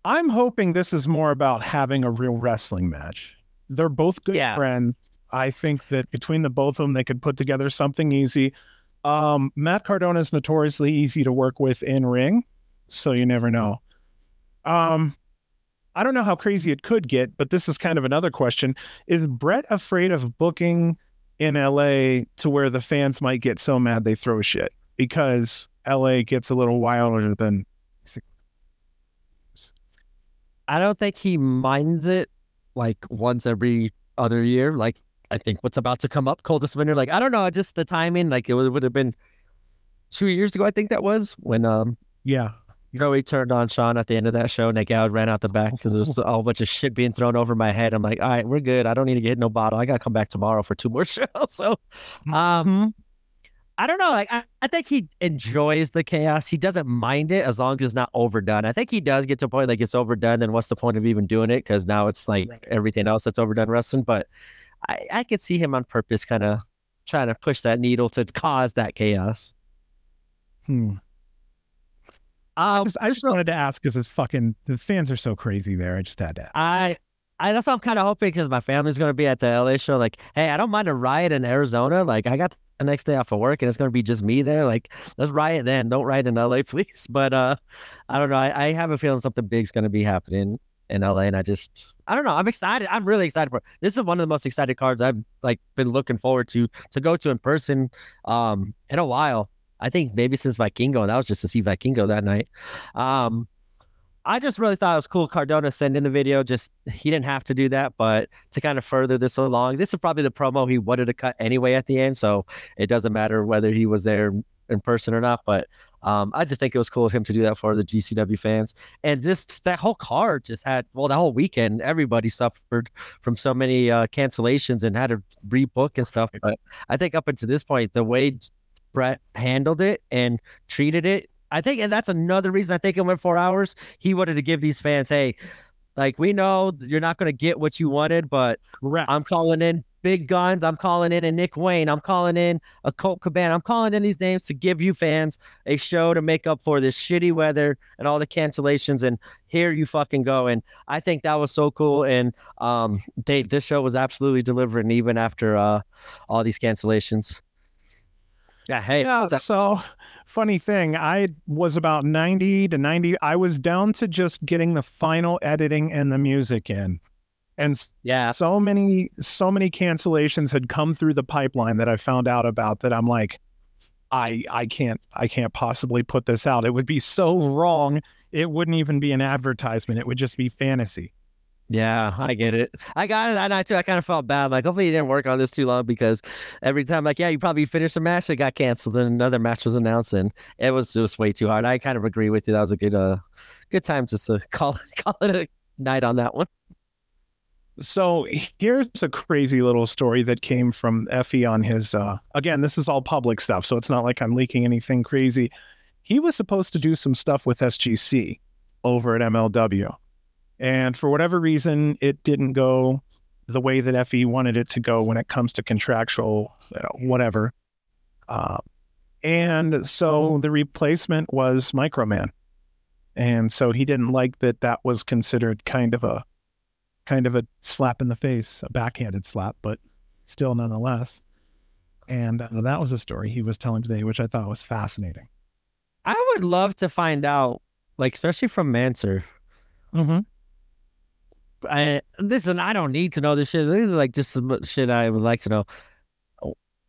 I'm hoping this is more about having a real wrestling match. They're both good yeah. friends I think that between the both of them, they could put together something easy. Um, Matt Cardona is notoriously easy to work with in ring, so you never know. Um, I don't know how crazy it could get, but this is kind of another question: Is Brett afraid of booking in LA to where the fans might get so mad they throw shit because LA gets a little wilder than? I don't think he minds it like once every other year. Like I think what's about to come up, coldest winter. Like I don't know, just the timing. Like it would, have been two years ago. I think that was when. um Yeah, You know, we turned on Sean at the end of that show. Nick Out ran out the back because there was a whole bunch of shit being thrown over my head. I'm like, all right, we're good. I don't need to get no bottle. I got to come back tomorrow for two more shows. So, um, I don't know. Like, I, I think he enjoys the chaos. He doesn't mind it as long as it's not overdone. I think he does get to a point like it's overdone. Then what's the point of even doing it? Because now it's like everything else that's overdone wrestling. But I, I could see him on purpose, kind of trying to push that needle to cause that chaos. Hmm. I Um, just, I just wanted to ask because it's fucking the fans are so crazy there. I just had to. I, I that's what I'm kind of hoping because my family's gonna be at the LA show. Like, hey, I don't mind a riot in Arizona. Like, I got the next day off of work and it's gonna be just me there. Like, let's riot then. Don't riot in LA, please. But uh, I don't know. I, I have a feeling something big's gonna be happening in LA, and I just, I don't know. I'm excited. I'm really excited for. This is one of the most excited cards I've like been looking forward to to go to in person, um, in a while. I think maybe since Vikingo, and that was just to see Vikingo that night. Um, I just really thought it was cool. Cardona sent in the video. Just he didn't have to do that, but to kind of further this along, this is probably the promo he wanted to cut anyway at the end. So it doesn't matter whether he was there in person or not. But um, I just think it was cool of him to do that for the GCW fans. And just that whole card just had well, the whole weekend, everybody suffered from so many uh, cancellations and had to rebook and stuff. But I think up until this point, the way Brett handled it and treated it. I think, and that's another reason I think it went four hours. He wanted to give these fans, hey, like we know you're not going to get what you wanted, but Correct. I'm calling in big guns. I'm calling in a Nick Wayne. I'm calling in a Colt Cabana. I'm calling in these names to give you fans a show to make up for this shitty weather and all the cancellations. And here you fucking go. And I think that was so cool. And um, they this show was absolutely delivering even after uh all these cancellations. Yeah. Hey. yeah. So funny thing, I was about ninety to ninety. I was down to just getting the final editing and the music in, and Yeah. so many, so many cancellations had come through the pipeline that I found out about that I'm like, I, I can't, I can't possibly put this out. It would be so wrong. It wouldn't even be an advertisement. It would just be fantasy. Yeah, I get it. I got it that night too. I kind of felt bad. Like, hopefully, you didn't work on this too long because every time, like, yeah, you probably finished a match, it got canceled, and another match was announced, and it was just way too hard. I kind of agree with you. That was a good, uh, good time just to call call it a night on that one. So here's a crazy little story that came from Effy on his. Uh, again, this is all public stuff, so it's not like I'm leaking anything crazy. He was supposed to do some stuff with SGC over at MLW, and for whatever reason, it didn't go the way that Effy wanted it to go when it comes to contractual, you know, whatever. Uh, and so the replacement was Microman, and so he didn't like that. That was considered kind of a kind of a slap in the face, a backhanded slap, but still nonetheless. And uh, that was a story he was telling today, which I thought was fascinating. I would love to find out, like, especially from Manser. Mm-hmm. I listen. I don't need to know this shit. This is like just some shit I would like to know.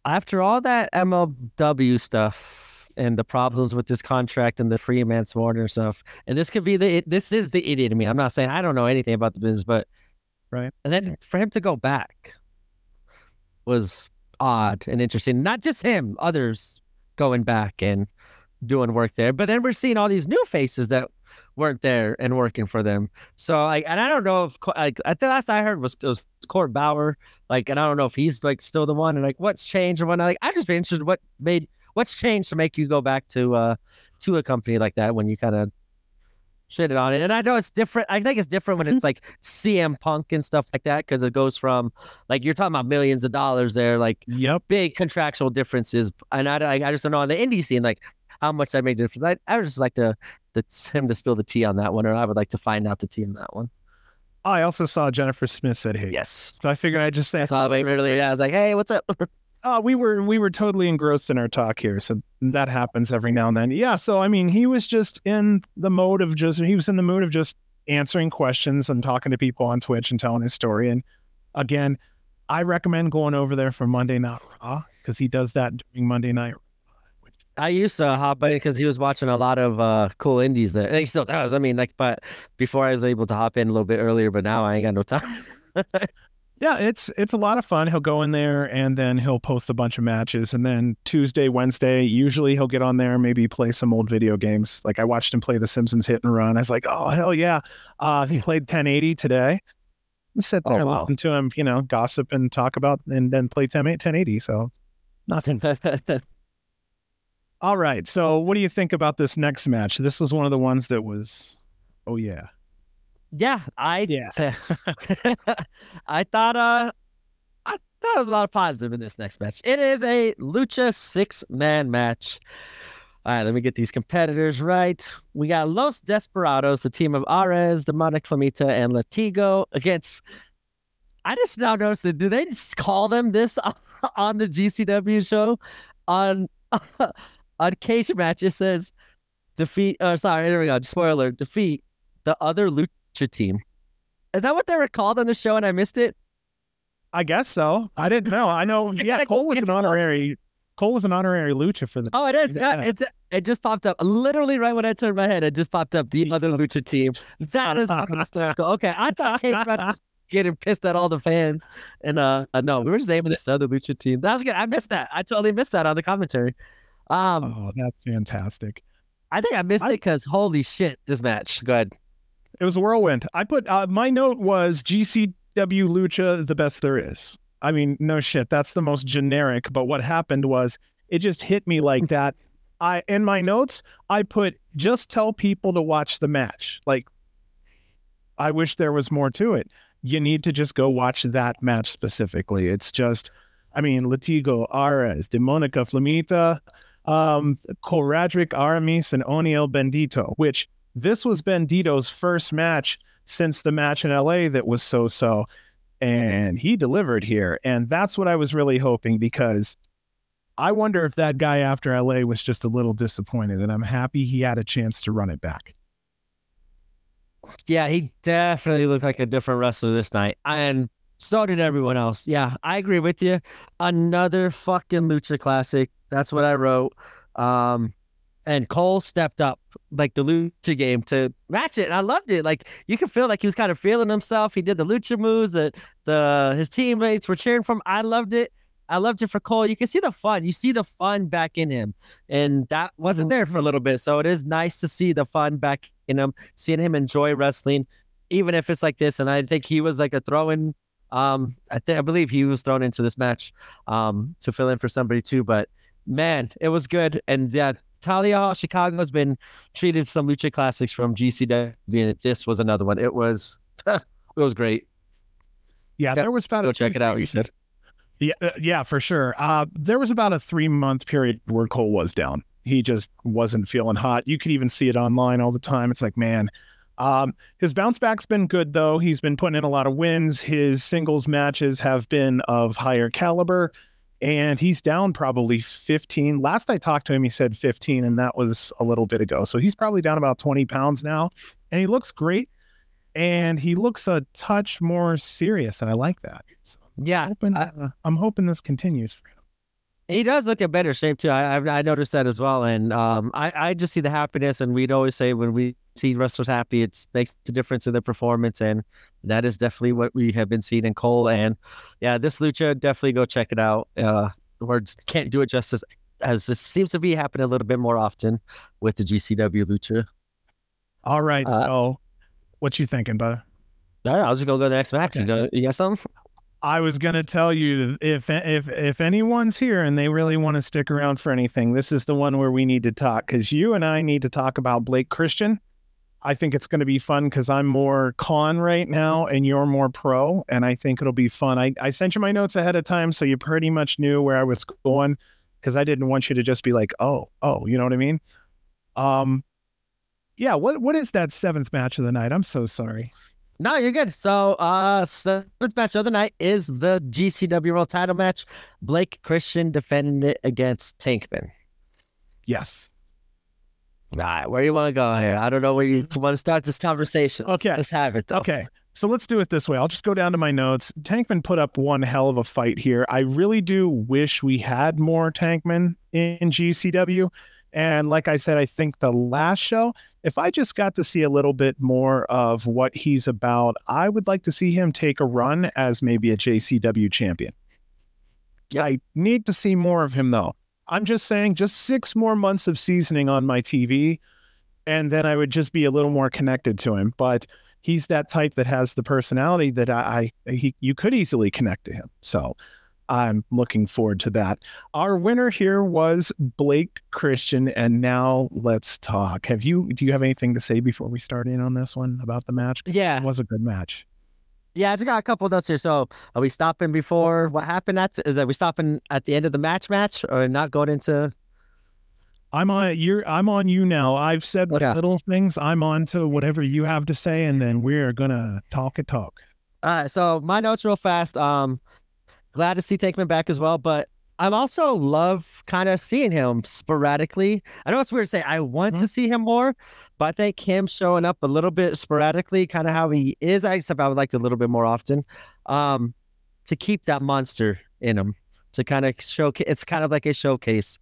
After all that MLW stuff and the problems with this contract and the Freeman's Warner stuff, and this could be the this is the idiot in me. I'm not saying I don't know anything about the business, but Right. And then for him to go back was odd and interesting. Not just him, others going back and doing work there. But then we're seeing all these new faces that weren't there and working for them. So like, and I don't know if like I think last I heard was was Court Bauer. Like, and I don't know if he's like still the one. And like, what's changed or whatnot. Like, I just be interested what made what's changed to make you go back to uh to a company like that when you kind of shitted on it. And I know it's different. I think it's different when it's like CM Punk and stuff like that because it goes from like you're talking about millions of dollars there, like Yep. big contractual differences. And I, I, I just don't know on the indie scene, like how much that made a difference. I, I would just like to, the, him to spill the tea on that one, or I would like to find out the tea on that one. I also saw Jennifer Smith said, "Hey." Yes. So I figured I'd just say, So I wait earlier. Yeah, I was like, hey, what's up? oh, we were we were totally engrossed in our talk here, so that happens every now and then. Yeah. So I mean, he was just in the mode of just he was in the mood of just answering questions and talking to people on Twitch and telling his story. And again, I recommend going over there for Monday Night Raw because he does that during Monday Night I used to hop in because he was watching a lot of uh, cool indies there, and he still does. I mean, like, but before I was able to hop in a little bit earlier, but now I ain't got no time. Yeah, it's it's a lot of fun. He'll go in there and then he'll post a bunch of matches, and then Tuesday, Wednesday, usually he'll get on there, maybe play some old video games. Like I watched him play The Simpsons Hit and Run. I was like, oh hell yeah! Uh, he played 1080 today. I sit there, oh, wow. listen to him, you know, gossip and talk about, and then play 10, 1080. So nothing. All right. So what do you think about this next match? This was one of the ones that was, oh yeah. Yeah, I yeah. I thought uh I thought there was a lot of positive in this next match. It is a lucha six man match. All right, let me get these competitors right. We got Los Desperados, the team of Arez, Demonic Flamita, and Latigo against. I just now noticed that do they just call them this on the GCW show on on cage match? It says defeat. Oh, sorry, there we go. Spoiler: defeat the other lucha team. Is that what they were called on the show and I missed it? I guess so. I didn't know. I know. Yeah, Cole was an honorary. Cole was an honorary lucha for the. Oh, it is. Yeah. It's it just popped up literally right when I turned my head. It just popped up the other lucha team. That is hysterical. Okay, I thought Kate was getting pissed at all the fans, and uh, uh no, we were just naming this other lucha team. That was good. I missed that. I totally missed that on the commentary. Um, oh, that's fantastic. I think I missed I, it because holy shit, this match. Go ahead. It was a whirlwind. I put uh, my note was GCW Lucha the best there is. I mean, no shit, that's the most generic. But what happened was it just hit me like that. I in my notes I put just tell people to watch the match. Like, I wish there was more to it. You need to just go watch that match specifically. It's just, I mean, Latigo, Arez, Demonic Flamita, um, Cole Radrick, Aramis, and Oniel Bendito, which this was Bendito's first match since the match in LA that was so so. And he delivered here. And that's what I was really hoping because I wonder if that guy after LA was just a little disappointed. And I'm happy he had a chance to run it back. Yeah, he definitely looked like a different wrestler this night. And so did everyone else. Yeah, I agree with you. Another fucking Lucha Classic. That's what I wrote. Um, and Cole stepped up like the lucha game to match it. And I loved it. Like you could feel like he was kind of feeling himself. He did the lucha moves that the his teammates were cheering from. I loved it. I loved it for Cole. You can see the fun. You see the fun back in him. And that wasn't there for a little bit. So it is nice to see the fun back in him, seeing him enjoy wrestling, even if it's like this. And I think he was like a throw in. Um, I think I believe he was thrown into this match um to fill in for somebody too. But man, it was good. And yeah, Thalia Chicago has been treated some lucha classics from GCW. This was another one. It was it was great. Yeah, there was about go check it out. You said. Yeah, uh, yeah, for sure. Uh, there was about a three month period where Cole was down. He just wasn't feeling hot. You could even see it online all the time. It's like, man, um, his bounce back's been good though. He's been putting in a lot of wins. His singles matches have been of higher caliber and he's down probably 15. Last I talked to him, he said 15, and that was a little bit ago. So he's probably down about 20 pounds now, and he looks great. And he looks a touch more serious, and I like that. So yeah, I'm hoping, I, uh, I'm hoping this continues for him. He does look in better shape too. I, I, I noticed that as well, and um, I I just see the happiness, and we'd always say when we see wrestlers happy, it makes a difference in their performance, and that is definitely what we have been seeing in Cole. And yeah, this lucha definitely go check it out. Uh, words can't do it justice as this seems to be happening a little bit more often with the GCW lucha. All right, uh, so what you thinking, bud? I was just gonna go to the next match. Okay. You, got, you got something? I was gonna tell you if if if anyone's here and they really want to stick around for anything, this is the one where we need to talk because you and I need to talk about Blake Christian. I think it's going to be fun because I'm more con right now and you're more pro, and I think it'll be fun. I, I sent you my notes ahead of time, so you pretty much knew where I was going because I didn't want you to just be like, oh, oh, you know what I mean? Um, yeah. What what is that seventh match of the night? I'm so sorry. No, you're good. So, uh, seventh match of the night is the GCW World Title match. Blake Christian defending it against Tankman. Yes. All right, where do you want to go here? I don't know where you want to start this conversation. Okay, let's have it. Though. Okay, so let's do it this way. I'll just go down to my notes. Tankman put up one hell of a fight here. I really do wish we had more Tankman in GCW And like I said, I think the last show, if I just got to see a little bit more of what he's about, I would like to see him take a run as maybe a JCW champion. I need to see more of him though. I'm just saying, just six more months of seasoning on my TV, and then I would just be a little more connected to him. But he's that type that has the personality that I, I he, you could easily connect to him. So I'm looking forward to that. Our winner here was Blake Christian, and now let's talk. Have you? Do you have anything to say before we start in on this one about the match? Yeah, it was a good match. Yeah, I just got a couple notes here. So, are we stopping before what happened at the? Are we stopping at the end of the match, match, or not going into? I'm on you're I'm on you now. I've said okay. little things. I'm on to whatever you have to say, and then we're gonna talk and talk. All right. So my notes real fast. Um, glad to see Tankman back as well, but I'm also love kind of seeing him sporadically. I know it's weird to say I want mm-hmm. to see him more, but I think him showing up a little bit sporadically, kind of how he is, I except I would like to a little bit more often, um, to keep that monster in him, to kind of showcase. It's kind of like a showcase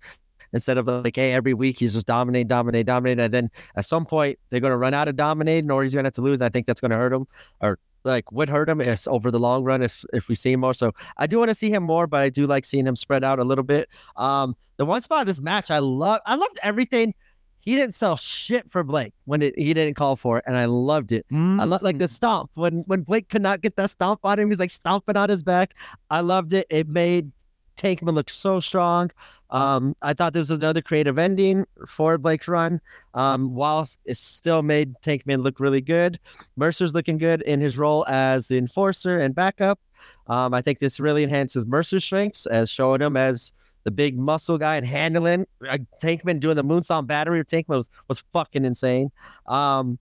instead of like, hey, every week he's just dominate, dominate, dominate, and then at some point they're going to run out of dominating, or he's going to have to lose. I think that's going to hurt him, or like would hurt him is over the long run if if we see him more. So I do want to see him more, but I do like seeing him spread out a little bit. Um, the one spot of this match, I love I loved everything. He didn't sell shit for Blake when it, he didn't call for it, and I loved it. Mm-hmm. I love like the mm. stomp when when Blake could not get that stomp on him. He's like stomping on his back. I loved it. It made Tankman look so strong. Um, I thought this was another creative ending for Blake's run. Um, while it still made Tankman look really good, Mercer's looking good in his role as the enforcer and backup. Um, I think this really enhances Mercer's strengths as showing him as the big muscle guy and handling uh, Tankman doing the moonsault battery. With Tankman was was fucking insane. Um,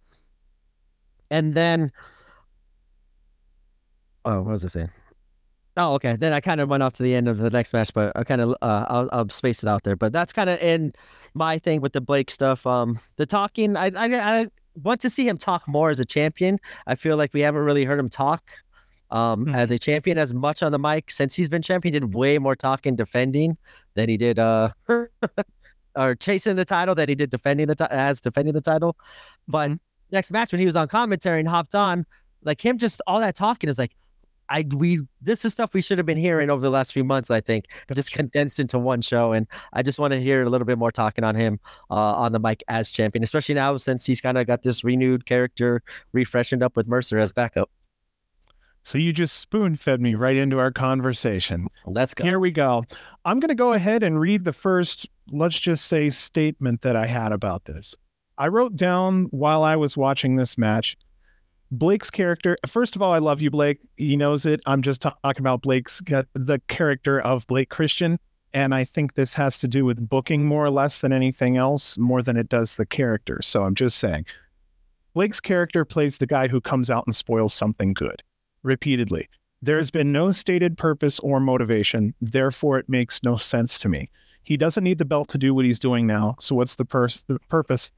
and then, oh, what was I saying? Oh, okay. Then I kind of went off to the end of the next match, but I kind of uh, I'll, I'll space it out there. But that's kind of in my thing with the Blake stuff. Um, the talking, I, I I want to see him talk more as a champion. I feel like we haven't really heard him talk um mm-hmm. as a champion as much on the mic since he's been champion. He did way more talking defending than he did uh or chasing the title that he did defending the t- as defending the title. But mm-hmm. next match when he was on commentary and hopped on, like him just all that talking is like I we this is stuff we should have been hearing over the last few months. I think just condensed into one show, and I just want to hear a little bit more talking on him uh, on the mic as champion, especially now since he's kind of got this renewed character, refreshened up with Mercer as backup. So you just spoon fed me right into our conversation. Let's go. Here we go. I'm going to go ahead and read the first, let's just say, statement that I had about this. I wrote down while I was watching this match Blake's character, first of all, I love you, Blake. He knows it. I'm just talking about Blake's uh, the character of Blake Christian. And I think this has to do with booking more or less than anything else, more than it does the character. So I'm just saying Blake's character plays the guy who comes out and spoils something good repeatedly. There has been no stated purpose or motivation. Therefore, it makes no sense to me. He doesn't need the belt to do what he's doing now. So, what's the purpose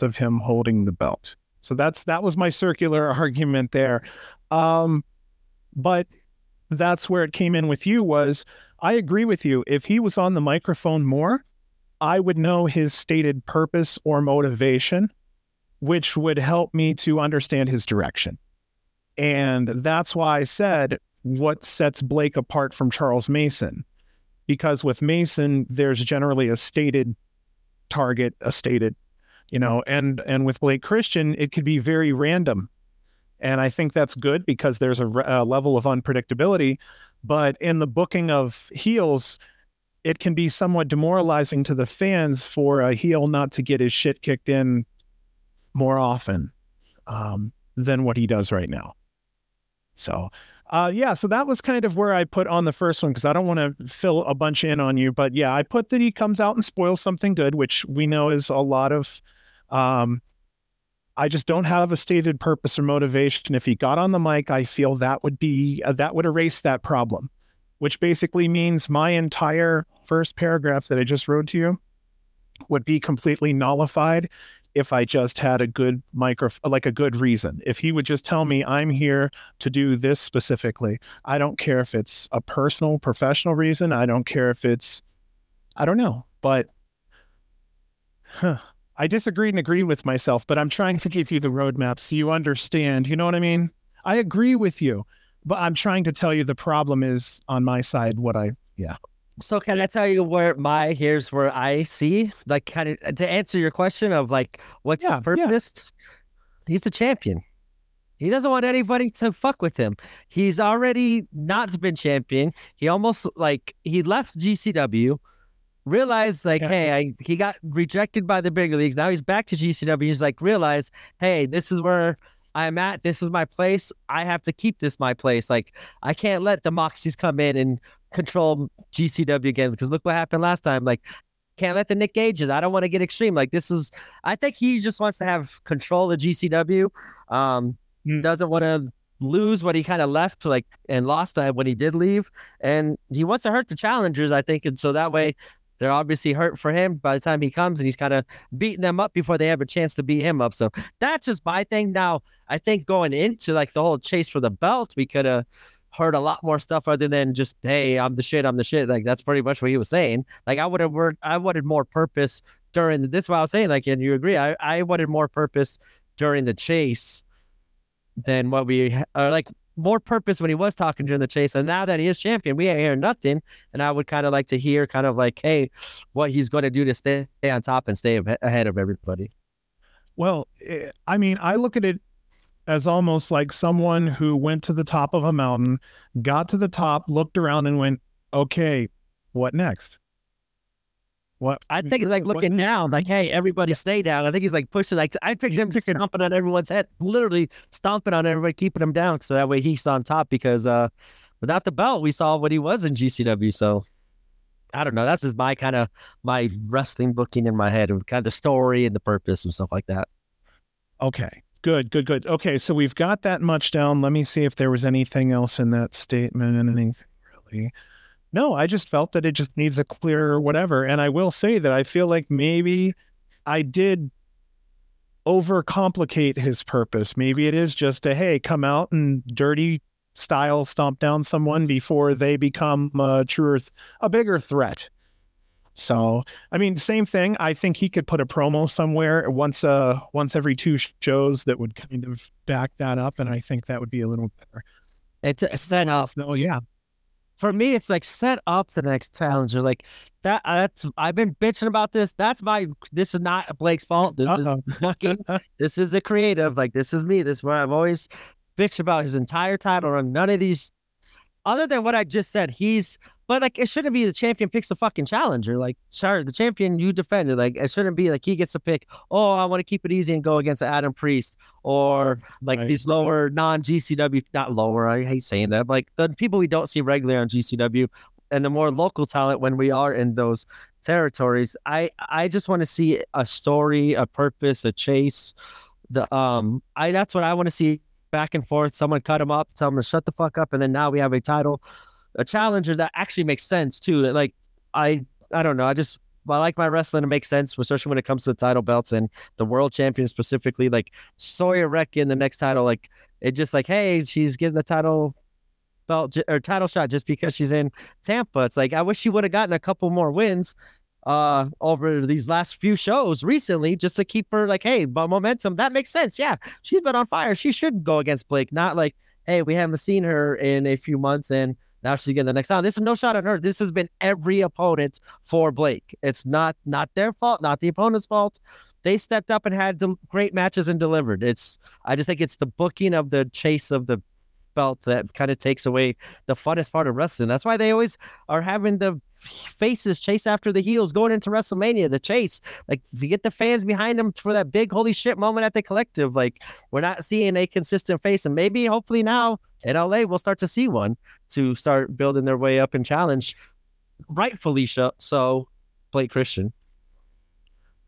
of him holding the belt? So that's that was my circular argument there. Um, but that's where it came in with you was I agree with you. If he was on the microphone more, I would know his stated purpose or motivation, which would help me to understand his direction. And that's why I said what sets Blake apart from Charles Mason. Because with Mason, there's generally a stated target, a stated you know and and with blake christian it could be very random. And i think that's good because there's a, a, level of unpredictability. But in the booking of heels it can be somewhat demoralizing to the fans for a heel not to get his shit kicked in more often um, than what he does right now. So uh, yeah, so that was kind of where I put on the first one because I don't want to fill a bunch in on you. But yeah, I put that he comes out and spoils something good, which we know is a lot of um, I just don't have a stated purpose or motivation. If he got on the mic, I feel that would be uh, that would erase that problem, which basically means my entire first paragraph that I just wrote to you would be completely nullified if I just had a good micro, like a good reason. If he would just tell me, I'm here to do this specifically, I don't care if it's a personal, professional reason. I don't care if it's, I don't know, but huh, I disagree and agree with myself, but I'm trying to give you the roadmap so you understand. You know what I mean? I agree with you, but I'm trying to tell you the problem is on my side. What I, yeah. So can I tell you where my here's where I see like kind of to answer your question of like what's Yeah, his purpose? He's a champion. He doesn't want anybody to fuck with him. He's already not been champion. He almost like he left GCW, realized like, Yeah. hey, I, he got rejected by the bigger leagues. Now he's back to GCW. He's like, realized, hey, this is where I'm at. This is my place. I have to keep this my place. Like, I can't let the Moxies come in and control GCW again because look what happened last time. Like, can't let the Nick Gages. I don't want to get extreme. Like, this is. I think he just wants to have control of GCW. Um, Mm. doesn't want to lose what he kind of left, like and lost that when he did leave, and he wants to hurt the challengers. I think, and so that way. They're obviously hurt for him by the time he comes, and he's kind of beating them up before they have a chance to beat him up. So that's just my thing. Now, I think going into like the whole chase for the belt, we could have heard a lot more stuff other than just hey i'm the shit i'm the shit like that's pretty much what he was saying like i would have word i wanted more purpose during this is what i was saying like and you agree i i wanted more purpose during the chase than what we are like more purpose when he was talking during the chase. And now that he is champion we ain't hearing nothing. And i would kind of like to hear kind of like hey what he's going to do to stay on top and stay ahead of everybody. Well, eh, I mean, I look at it as almost like someone who went to the top of a mountain, got to the top, looked around, and went, "Okay, what next?" What I think it's like what- looking down, like, hey, everybody stay down. I think he's like pushing, like, I picture him just stomping on everyone's head, literally stomping on everybody, keeping him down. So that way he's on top because uh without the belt, we saw what he was in GCW. So I don't know. That's just my kind of my wrestling booking in my head and kind of the story and the purpose and stuff like that. Okay. Good, good, good. Okay, so we've got that much down. Let me see if there was anything else in that statement. Anything really? No, I just felt that it just needs a clear whatever. And I will say that I feel like maybe I did overcomplicate his purpose. Maybe it is just a hey, come out and dirty style stomp down someone before they become a truer, th- a bigger threat. So, I mean, same thing. I think he could put a promo somewhere once, uh, once every two shows that would kind of back that up, and I think that would be a little better. It's a set off. No, yeah, For me, it's like set up the next challenger. Like that. Uh, that's I've been bitching about this. That's my. This is not Blake's fault. This is Uh-oh. fucking this is a creative. Like this is me. This is what I've always bitched about his entire title run. None of these, other than what I just said, he's. But like, it shouldn't be the champion picks the fucking challenger. Like, sorry, the champion you defended. Like, it shouldn't be like he gets to pick. Oh, I want to keep it easy and go against Adam Priest or like Right. these lower non GCW, not lower. I hate saying that. Like the people we don't see regularly on GCW and the more local talent when we are in those territories. I I just want to see a story, a purpose, a chase. The um I that's what I want to see back and forth. Someone cut him up, tell him to shut the fuck up, and then now we have a title, a challenger that actually makes sense too. Like I I don't know. I just I like my wrestling to make sense, especially when it comes to the title belts and the world champion specifically. Like Sawyer Wreck in the next title, like it just like, hey, she's getting the title belt or title shot just because she's in Tampa. It's like I wish she would have gotten a couple more wins uh over these last few shows recently just to keep her like hey but momentum that makes sense yeah she's been on fire she should go against blake not like hey we haven't seen her in a few months and now she's getting the next time. This is no shot on her. This has been every opponent for blake. It's not not their fault not the opponent's fault. They stepped up and had great matches and delivered. It's i just think it's the booking of the chase of the belt that kind of takes away the funnest part of wrestling. That's why they always are having the faces chase after the heels going into WrestleMania, the chase, like to get the fans behind them for that big holy shit moment at the collective. Like we're not seeing a consistent face, and maybe hopefully now in LA we'll start to see one to start building their way up and challenge Right, Felicia. so Blake Christian.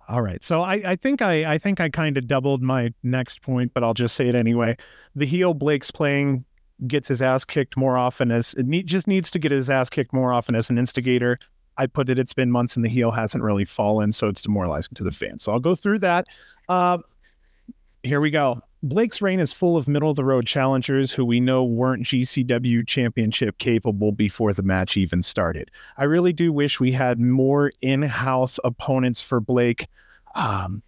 All right. So I, I think I, I think I kind of doubled my next point, but I'll just say it anyway. The heel Blake's playing gets his ass kicked more often as it just needs to get his ass kicked more often as an instigator. I put it, it's been months and the heel hasn't really fallen, so it's demoralizing to the fans. So I'll go through that. Uh, here we go. Blake's reign is full of middle of the road challengers who we know weren't GCW championship capable before the match even started. I really do wish we had more in house opponents for Blake. Um,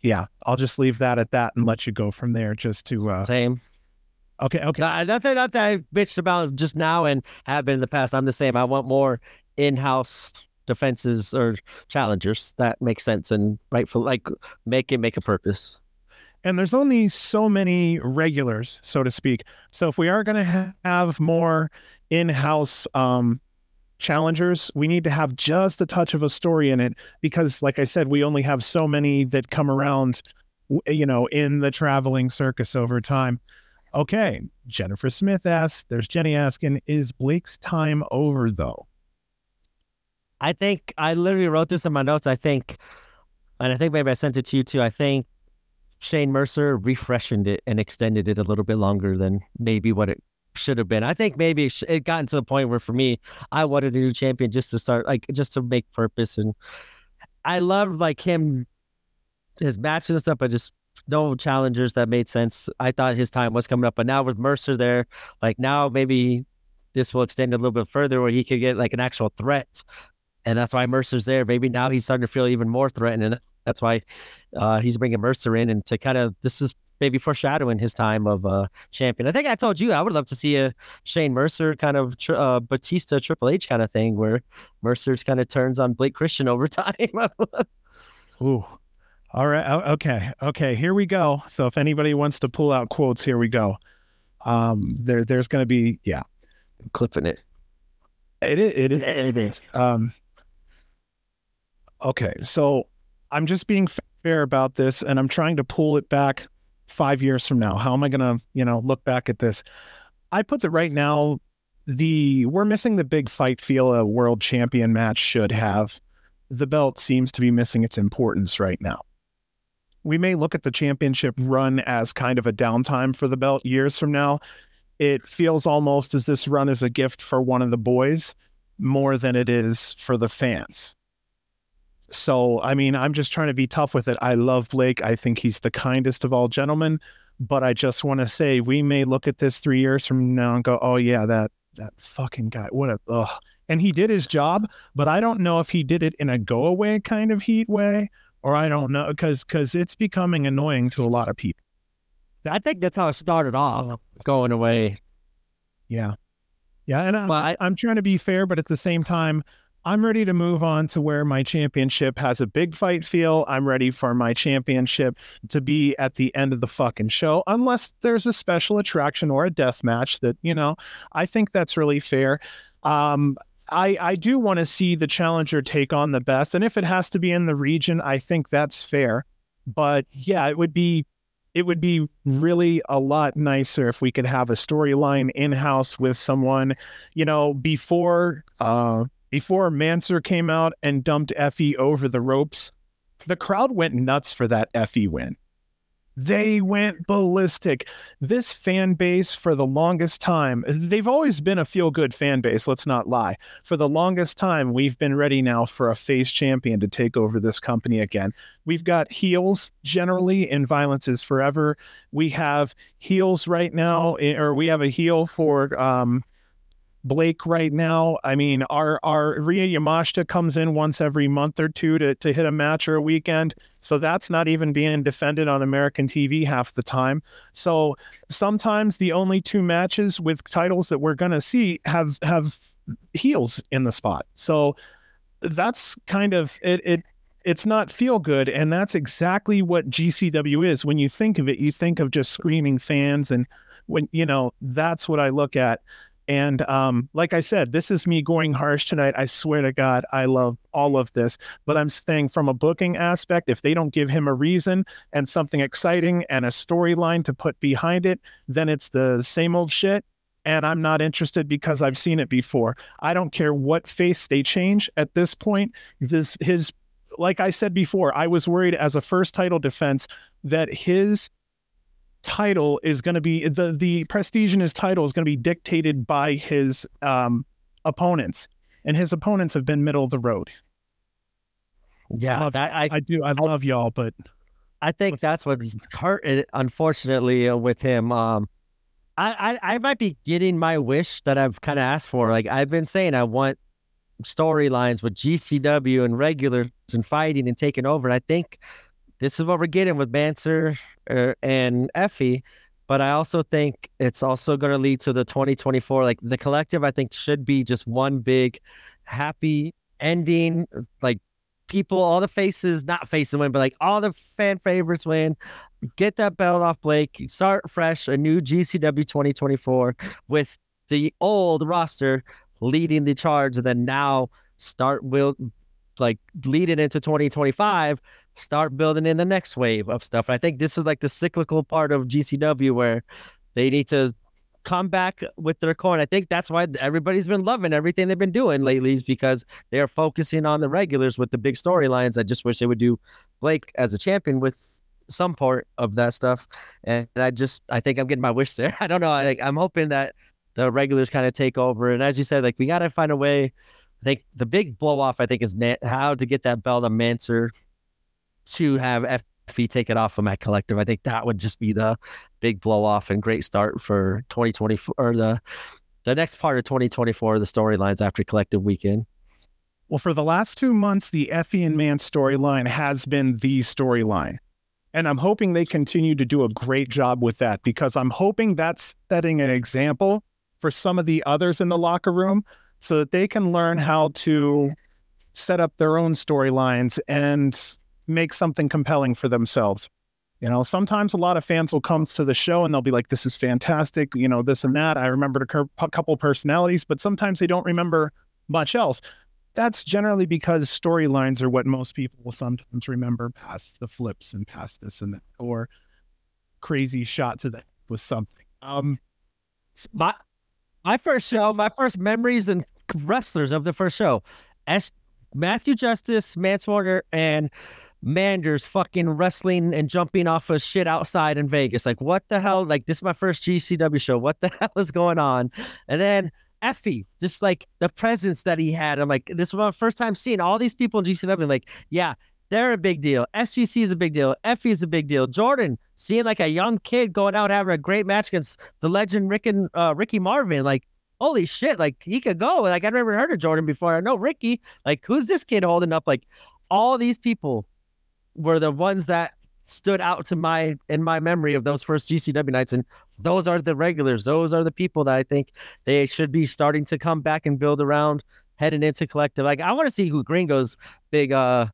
yeah, I'll just leave that at that and let you go from there. Just to uh, same. Okay, okay. Not, nothing, not that I bitched about just now and have been in the past. I'm the same. I want more in-house defenses or challengers that make sense and rightful, like make it make a purpose. And there's only so many regulars, so to speak. So if we are going to ha- have more in-house um, challengers, we need to have just a touch of a story in it because, like I said, we only have so many that come around, you know, in the traveling circus over time. Okay, Jennifer Smith asks, there's Jenny asking, is Blake's time over though? I think I literally wrote this in my notes. I think, and I think maybe I sent it to you too. I think Shane Mercer refreshened it and extended it a little bit longer than maybe what it should have been. I think maybe it gotten to the point where for me, I wanted a new champion just to start, like just to make purpose. And I loved like him, his matches and stuff, but just no challengers that made sense. I thought his time was coming up, but now with Mercer there, like now maybe this will extend a little bit further where he could get like an actual threat. And that's why Mercer's there. Maybe now he's starting to feel even more threatened. And That's why uh, he's bringing Mercer in and to kind of this is maybe foreshadowing his time of uh, champion. I think I told you I would love to see a Shane Mercer kind of uh, Batista Triple H kind of thing where Mercer's kind of turns on Blake Christian over time. Ooh. All right. Okay. Okay. Here we go. So if anybody wants to pull out quotes, here we go. Um, there, there's going to be, yeah, I'm clipping it. It is. It is. It is. Um, okay. So I'm just being fair about this and I'm trying to pull it back five years from now. How am I going to, you know, look back at this? I put that right now, the we're missing the big fight feel a world champion match should have. The belt seems to be missing its importance right now. We may look at the championship run as kind of a downtime for the belt years from now. It feels almost as this run is a gift for one of the boys more than it is for the fans. So, I mean, I'm just trying to be tough with it. I love Blake. I think he's the kindest of all gentlemen. But I just want to say we may look at this three years from now and go, oh, yeah, that that fucking guy. What a, ugh. And he did his job, but I don't know if he did it in a go away kind of heat way, or I don't know, because because it's becoming annoying to a lot of people. I think that's how it started off, going away. Yeah. Yeah. And I'm I'm trying to be fair, but at the same time, I'm ready to move on to where my championship has a big fight feel. I'm ready for my championship to be at the end of the fucking show, unless there's a special attraction or a death match that, you know, I think that's really fair. Um, I, I do want to see the challenger take on the best. And if it has to be in the region, I think that's fair. But yeah, it would be it would be really a lot nicer if we could have a storyline in house with someone, you know, before uh before Mansoor came out and dumped Effy over the ropes, the crowd went nuts for that Effy win. They went ballistic. This fan base, for the longest time, they've always been a feel good fan base, let's not lie. For the longest time, we've been ready now for a face champion to take over this company again. We've got heels generally in Violence is Forever. We have heels right now, eh, or we have a heel for um, Blake right now. I mean, our our Rina Yamashita comes in once every month or two to to hit a match or a weekend. So that's not even being defended on American TV half the time. So sometimes the only two matches with titles that we're gonna see have have heels in the spot. So that's kind of it it it's not feel good and that's exactly what GCW is. When you think of it, you think of just screaming fans and when you know, that's what I look at and um, like I said, this is me going harsh tonight. I swear to God, I love all of this. But I'm saying from a booking aspect, if they don't give him a reason and something exciting and a storyline to put behind it, then it's the same old shit. And I'm not interested because I've seen it before. I don't care what face they change at this point. This his like I said before, I was worried as a first title defense that his title is going to be the the prestige in his title is going to be dictated by his um, opponents, and his opponents have been middle of the road. Yeah, I, love, that, I, I do. I love y'all, but I think that's what's hurt. Unfortunately, uh, with him, um, I, I I might be getting my wish that I've kind of asked for. Like I've been saying, I want storylines with GCW and regulars and fighting and taking over. And I think this is what we're getting with Mansoor uh, and Effy. But I also think it's also going to lead to the 2024. Like the collective, I think should be just one big happy ending. Like people, all the faces, not facing win, but like all the fan favorites win. Get that belt off Blake. Start fresh, a new GCW 2024 with the old roster leading the charge, and then now start will like leading into 2025, start building in the next wave of stuff. And I think this is like the cyclical part of GCW where they need to come back with their core. And I think that's why everybody's been loving everything they've been doing lately is because they're focusing on the regulars with the big storylines. I just wish they would do Blake as a champion with some part of that stuff. And I just, I think I'm getting my wish there. I don't know. I, I'm hoping that the regulars kind of take over. And as you said, like we got to find a way. I think the big blow off, I think, is Man- how to get that belt of Mansoor to have Effy take it off of Matt Collective. I think that would just be the big blow off and great start for 2024 or the the next part of 2024, the storylines after Collective Weekend. Well, for the last two months, the Effy and Man storyline has been the storyline. And I'm hoping they continue to do a great job with that because I'm hoping that's setting an example for some of the others in the locker room so that they can learn how to set up their own storylines and make something compelling for themselves. You know, sometimes a lot of fans will come to the show and they'll be like, this is fantastic, you know, this and that. I remembered a couple of personalities, but sometimes they don't remember much else. That's generally because storylines are what most people will sometimes remember past the flips and past this and that, or crazy shot to the with something. Um, my my first show, my first memories and wrestlers of the first show, S. Matthew Justice, Mance Warner, and Manders fucking wrestling and jumping off of shit outside in Vegas. Like, what the hell? Like, this is my first GCW show. What the hell is going on? And then Effy, just like the presence that he had. I'm like, this was my first time seeing all these people in GCW. I'm like, yeah, they're a big deal. SGC is a big deal. Effy is a big deal. Jordan, seeing like a young kid going out having a great match against the legend Rick and, uh, Ricky Marvin, like, holy shit, like he could go. Like, I never heard of Jordan before. I know Ricky. Like, who's this kid holding up? Like, all these people were the ones that stood out to my in my memory of those first GCW nights, and those are the regulars. Those are the people that I think they should be starting to come back and build around heading into collective. Like I want to see who Gringo's big uh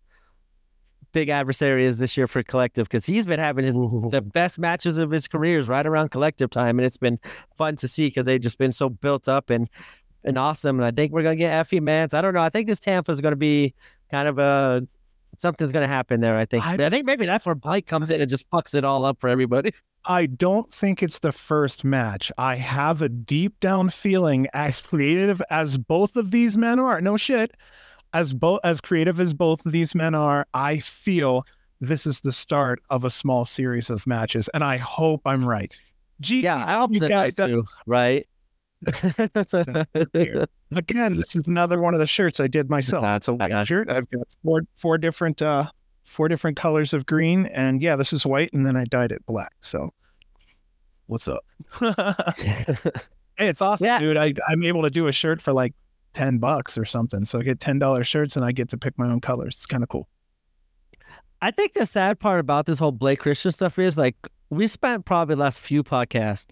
big adversary is this year for collective because he's been having his the best matches of his careers right around collective time, and it's been fun to see because they've just been so built up and and awesome. And I think we're gonna get Effy Mance. I don't know. I think this Tampa is gonna be kind of a something's going to happen there. I think. I, I, think maybe that's where Blake comes in and just fucks it all up for everybody. I don't think it's the first match. I have a deep down feeling, as creative as both of these men are, no shit, as both as creative as both of these men are, I feel this is the start of a small series of matches, and I hope I'm right. Gee, yeah, I hope you guys too. Right. Again, this is another one of the shirts I did myself. That's a white shirt. I've got four four different uh four different colors of green, and yeah, this is white, and then I dyed it black. So, what's up? hey, it's awesome, yeah. dude. I I'm able to do a shirt for like ten bucks or something. So I get ten dollars shirts, and I get to pick my own colors. It's kind of cool. I think the sad part about this whole Blake Christian stuff is like we spent probably the last few podcasts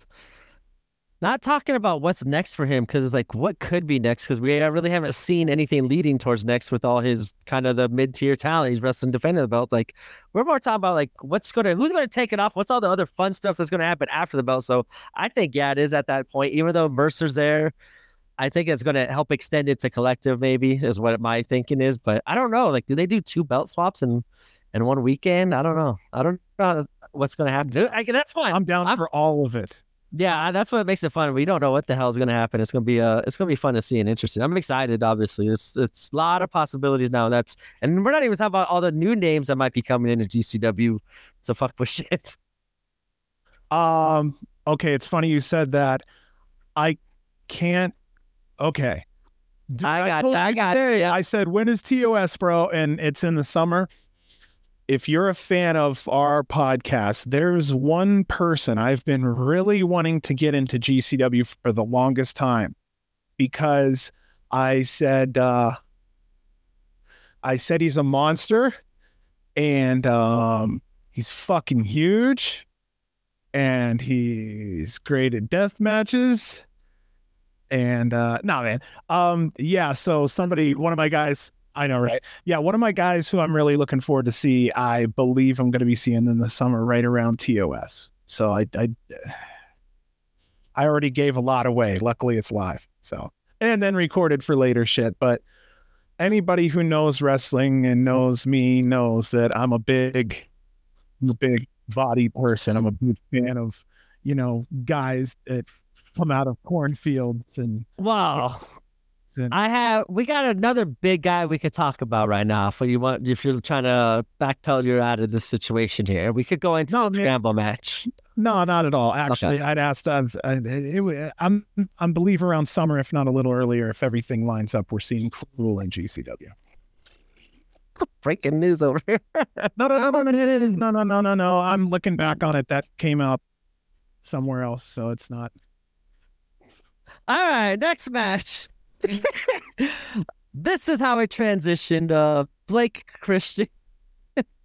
not talking about what's next for him because it's like what could be next because we really haven't seen anything leading towards next with all his kind of the mid tier talent he's wrestling defending the belt. Like we're more talking about like what's gonna who's gonna take it off, what's all the other fun stuff that's gonna happen after the belt. So I think yeah, it is at that point. Even though Mercer's there, I think it's gonna help extend it to collective maybe is what my thinking is. But I don't know. Like, do they do two belt swaps in in one weekend? I don't know. I don't know what's gonna happen. I, that's fine. I'm down I'm, for all of it yeah, that's what makes it fun. We don't know what the hell is going to happen. It's going to be uh, it's going to be fun to see and interesting. I'm excited. Obviously, it's it's a lot of possibilities now. That's and we're not even talking about all the new names that might be coming into GCW. So fuck with shit. Um. Okay, it's funny you said that. I can't. Okay. I got I, I got you. I said when is TOS, bro? And it's in the summer if you're a fan of our podcast, there's one person I've been really wanting to get into GCW for the longest time because I said, uh, I said he's a monster, and um, he's fucking huge, and he's great at death matches. And uh, no, man, um, yeah. So somebody, one of my guys, I know, right? Yeah, one of my guys who I'm really looking forward to see. I believe I'm going to be seeing in the summer, right around TOS. So I, I, I already gave a lot away. Luckily, it's live. So and then recorded for later shit. But anybody who knows wrestling and knows me knows that I'm a big, big body person. I'm a big fan of, you know, guys that come out of cornfields and wow. I have. We got another big guy we could talk about right now. For you want, if you're trying to backpedal, you're out of this situation here. We could go into no, the scramble match. No, not at all. Actually, okay. I'd asked. Uh, it, it, I'm I'm believe around summer, if not a little earlier, if everything lines up, we're seeing Cruel in GCW. Breaking news over here. no, no, no, no, no, no, no, no, no. I'm looking back on it. That came up somewhere else, so it's not. All right, next match. this is how I transitioned. Uh, Blake Christian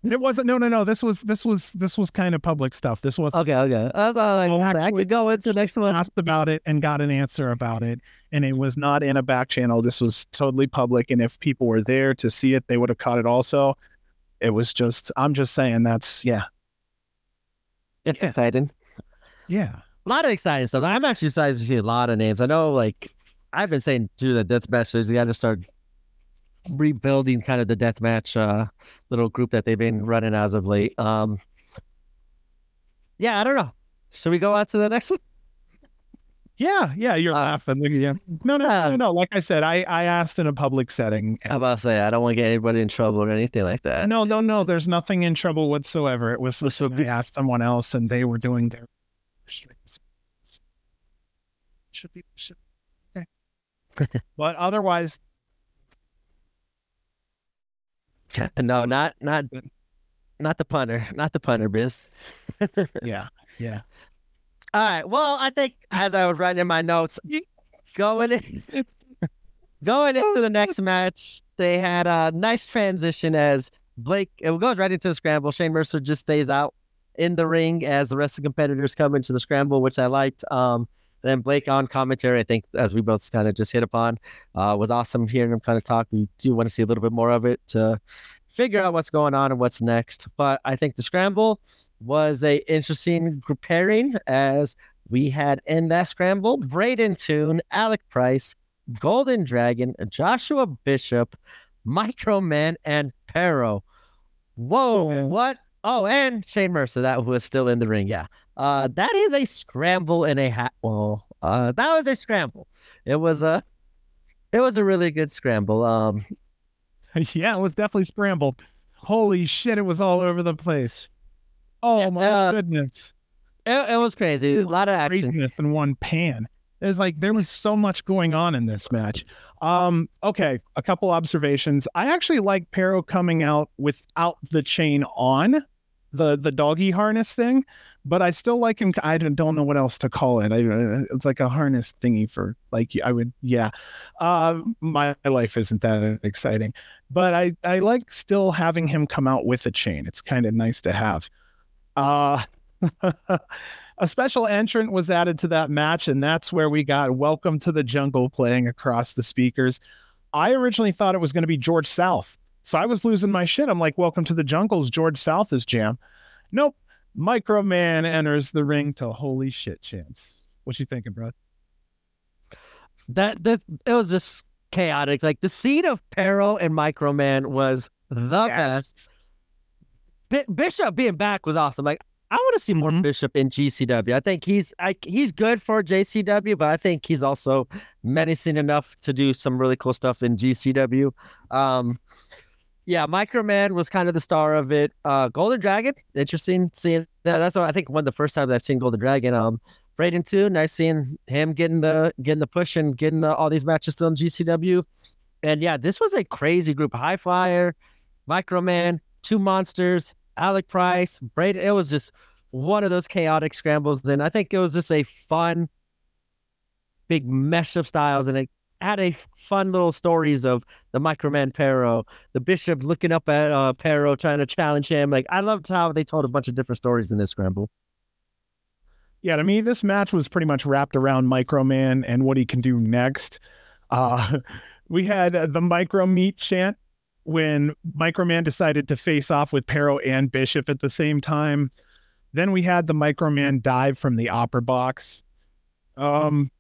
it wasn't. No, no, no. This was this was this was kind of public stuff. This was okay. Okay, that's all I, actually, I could go into the next one. Asked about it and got an answer about it, and it was not in a back channel. This was totally public, and if people were there to see it, they would have caught it. Also, it was just. I'm just saying that's yeah. It's yeah. exciting. Yeah, a lot of exciting stuff. I'm actually excited to see a lot of names. I know, like I've been saying too, that death matches. You got to start rebuilding kind of the deathmatch uh, little group that they've been running as of late. Um, yeah, I don't know. Should we go on to the next one? Yeah, yeah, you're uh, laughing. Yeah. No, no, no, no. Like I said, I, I asked in a public setting. I'm about to say I don't want to get anybody in trouble or anything like that. No, no, no. There's nothing in trouble whatsoever. It was this would be asked someone else, and they were doing their. Should be should. Okay. but otherwise, no, not not not the punter, not the punter, biz. yeah, yeah. All right. Well, I think as I was writing my notes, going in, going into the next match, they had a nice transition as Blake. It goes right into the scramble. Shane Mercer just stays out in the ring as the rest of the competitors come into the scramble, which I liked. Um, then Blake on commentary, I think, as we both kind of just hit upon, uh, was awesome hearing him kind of talk. We do want to see a little bit more of it to figure out what's going on and what's next. But I think the scramble was a interesting pairing as we had in that scramble Braden Toon, Alec Price, Golden Dragon, Joshua Bishop, Microman, and Parrow. Whoa, what? Oh, and Shane Mercer, that was still in the ring. Yeah. Uh, that is a scramble in a hat. Well, uh, that was a scramble. It was a, it was a really good scramble. Um, yeah, it was definitely scrambled. Holy shit, it was all over the place. Oh my uh, goodness. It, it, was crazy. A lot of action in one pan. There's like there was so much going on in this match. Um, okay, a couple observations. I actually like Parrow coming out without the chain on the the doggy harness thing, but I still like him. I don't know what else to call it. I, it's like a harness thingy for like I would yeah. Uh, my life isn't that exciting, but I I like still having him come out with a chain. It's kind of nice to have. Uh a special entrant was added to that match, and that's where we got "Welcome to the Jungle" playing across the speakers. I originally thought it was going to be George South so I was losing my shit. I'm like, welcome to the jungles, George South is jam. Nope. Microman enters the ring to holy shit chance. What you thinking, bro? That that it was just chaotic. Like the scene of Parrow and Microman was the yes. best. Bishop being back was awesome. Like I want to see more mm-hmm. Bishop in GCW. I think he's I, he's good for JCW, but I think he's also menacing enough to do some really cool stuff in GCW. Um, yeah, Microman was kind of the star of it. Uh, Golden Dragon, interesting seeing that. That's what I think one of the first times I've seen Golden Dragon. Um, Braden too, nice seeing him getting the getting the push and getting the, all these matches still in GCW. And yeah, this was a crazy group. High Flyer, Microman, two monsters, Alec Price, Braden. It was just one of those chaotic scrambles, and I think it was just a fun, big mesh of styles, and it had a fun little stories of the Microman Parrow, the Bishop looking up at uh, Parrow trying to challenge him. Like I loved how they told a bunch of different stories in this scramble. Yeah, to me, this match was pretty much wrapped around Microman and what he can do next. Uh, we had uh, the Micro Meat chant when Microman decided to face off with Parrow and Bishop at the same time. Then we had the Microman dive from the opera box. Um,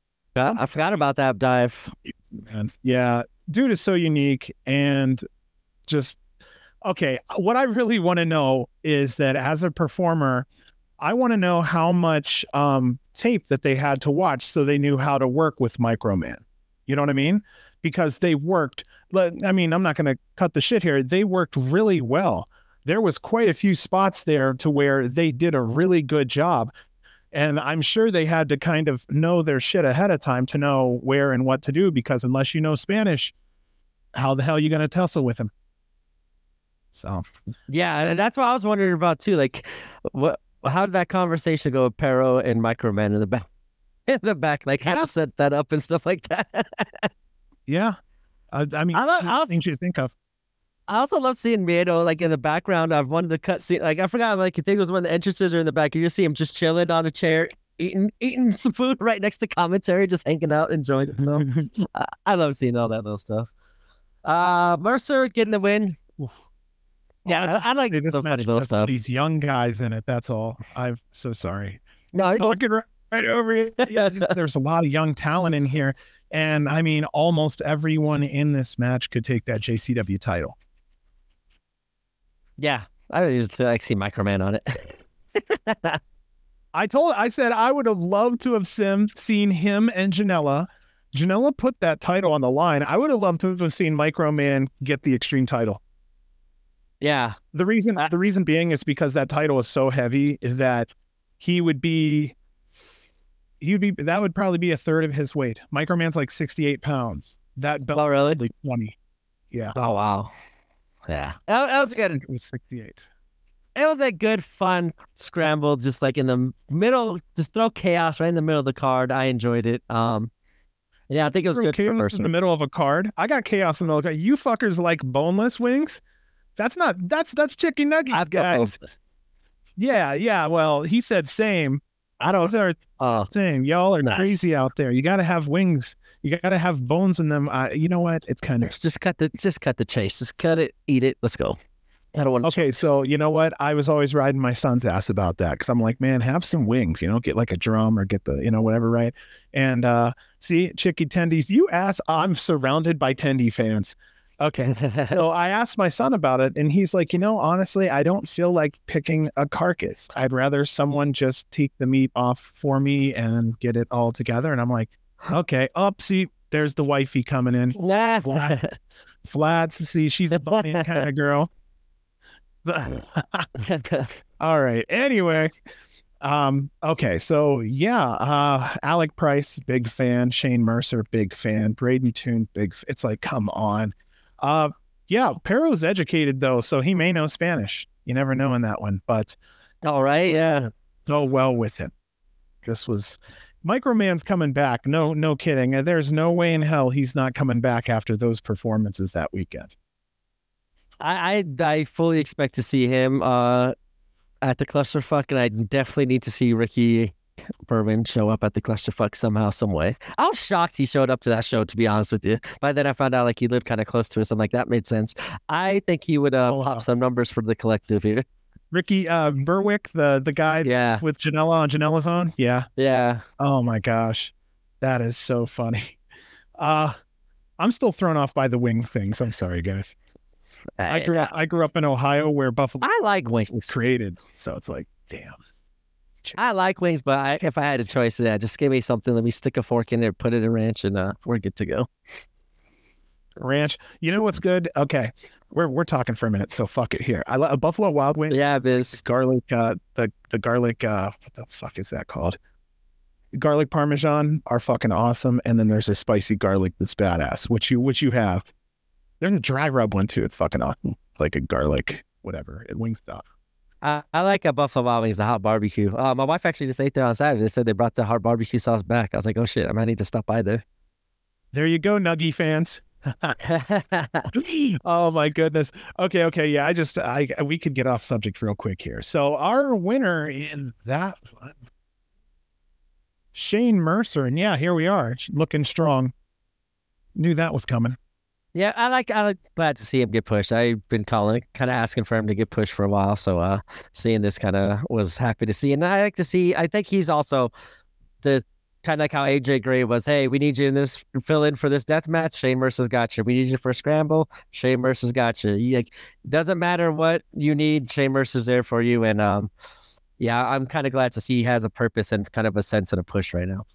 I forgot about that dive. Man, yeah, dude is so unique and just okay. What I really want to know is that as a performer, I want to know how much um, tape that they had to watch so they knew how to work with Microman. You know what I mean? Because they worked. I mean, I'm not going to cut the shit here. They worked really well. There was quite a few spots there to where they did a really good job. And I'm sure they had to kind of know their shit ahead of time to know where and what to do because unless you know Spanish, how the hell are you going to tussle with him? So, yeah, and that's what I was wondering about too. Like, what? How did that conversation go with Parrow and Microman in the back? In the back, like how to set that up and stuff like that. yeah, I, I mean, I love things you think of. I also love seeing Miedo like in the background of one of the cut scene. Like I forgot, like I think it was one of the entrances or in the back. You just see him just chilling on a chair, eating eating some food right next to commentary, just hanging out, enjoying himself. I, I love seeing all that little stuff. Uh Mercer getting the win. Yeah, I, I like this match little stuff. These young guys in it. That's all. I'm so sorry. No, I... looking right, right over it. Yeah, there's a lot of young talent in here, and I mean, almost everyone in this match could take that JCW title. Yeah, I don't even like see Microman on it. I told, I said I would have loved to have sim, seen him and Janela. Janela put that title on the line. I would have loved to have seen Microman get the Extreme title. Yeah. The reason, uh, the reason being is because that title is so heavy that he would be, he would be, that would probably be a third of his weight. Microman's like 68 pounds. That belt, oh, really? Like 20. Yeah. Oh, wow. Yeah, that, that was good. It was 68. It was a good, fun scramble, just like in the middle, just throw chaos right in the middle of the card. I enjoyed it. Um, yeah, I think it was good chaos in the middle of a card. I got chaos in the middle. You fuckers like boneless wings? That's not. That's that's chicken nuggets, I've guys. Yeah, yeah. Well, he said same. I don't. Are uh, same. Y'all are nice. crazy out there. You got to have wings. You got to have bones in them. Uh, you know what? It's kind of just cut the just cut the chase. Just cut it, eat it. Let's go. I don't want. Okay, so you know what? I was always riding my son's ass about that because I'm like, man, have some wings. You know, get like a drum or get the you know whatever, right? And uh see, Chicky Tendies, you ask. I'm surrounded by Tendy fans. Okay. so I asked my son about it, and he's like, you know, honestly, I don't feel like picking a carcass. I'd rather someone just take the meat off for me and get it all together. And I'm like, Okay. Up, oh, see, there's the wifey coming in. Nah. Flats. Flats. See, she's the bunny kind of girl. All right. Anyway, um, okay, so yeah, uh, Alec Price, big fan. Shane Mercer, big fan. Braden Toon, big. F- it's like, come on. Uh, yeah, Parrow's educated though, so he may know Spanish. You never know in that one, but all right, yeah, go well with him. This was Microman's coming back. No, no kidding. There's no way in hell he's not coming back after those performances that weekend. I I, I fully expect to see him uh, at the clusterfuck, and I definitely need to see Ricky Berwick show up at the clusterfuck somehow, some way. I was shocked he showed up to that show. To be honest with you, by then I found out like he lived kind of close to us. I'm like that made sense. I think he would uh, oh, pop some numbers for the collective here. Ricky uh, Berwick, the the guy yeah. with Janela on Janela's on. Yeah. Yeah. Oh my gosh. That is so funny. Uh I'm still thrown off by the wing things. I'm sorry, guys. I grew up I grew up in Ohio where Buffalo I like wings was created. So it's like, damn. I like wings, but I, if I had a choice, yeah, just give me something. Let me stick a fork in there, put it in ranch, and uh, we're good to go. Ranch. You know what's good? Okay we're we're talking for a minute, so fuck it here. I love a Buffalo Wild Wing. Yeah, this garlic. Uh, the the garlic. Uh, what the fuck is that called? Garlic parmesan are fucking awesome, and then there's a spicy garlic that's badass, which you which you have. There's a dry rub one too. It's fucking awesome, like a garlic whatever at Wingstop. I, I like a Buffalo Wild Wings, the hot barbecue. Uh, my wife actually just ate there on Saturday. They said they brought the hot barbecue sauce back. I was like, oh shit, I might need to stop by there. There you go, Nuggy fans. oh my goodness. Okay, okay, yeah. I just I we could get off subject real quick here. So our winner in that Shane Mercer, and yeah, here we are, looking strong. Knew that was coming. Yeah, I like. I like glad to see him get pushed. I've been calling, kind of asking for him to get pushed for a while. So, uh, seeing this kind of was happy to see, and I like to see. I think he's also the kind of like how AJ Gray was. Hey, we need you in this fill in for this death match. Shane Mercer's got you. We need you for scramble. Shane Mercer's got you. like, doesn't matter what you need. Shane Mercer's there for you. And um, yeah, I'm kind of glad to see he has a purpose and kind of a sense and a push right now.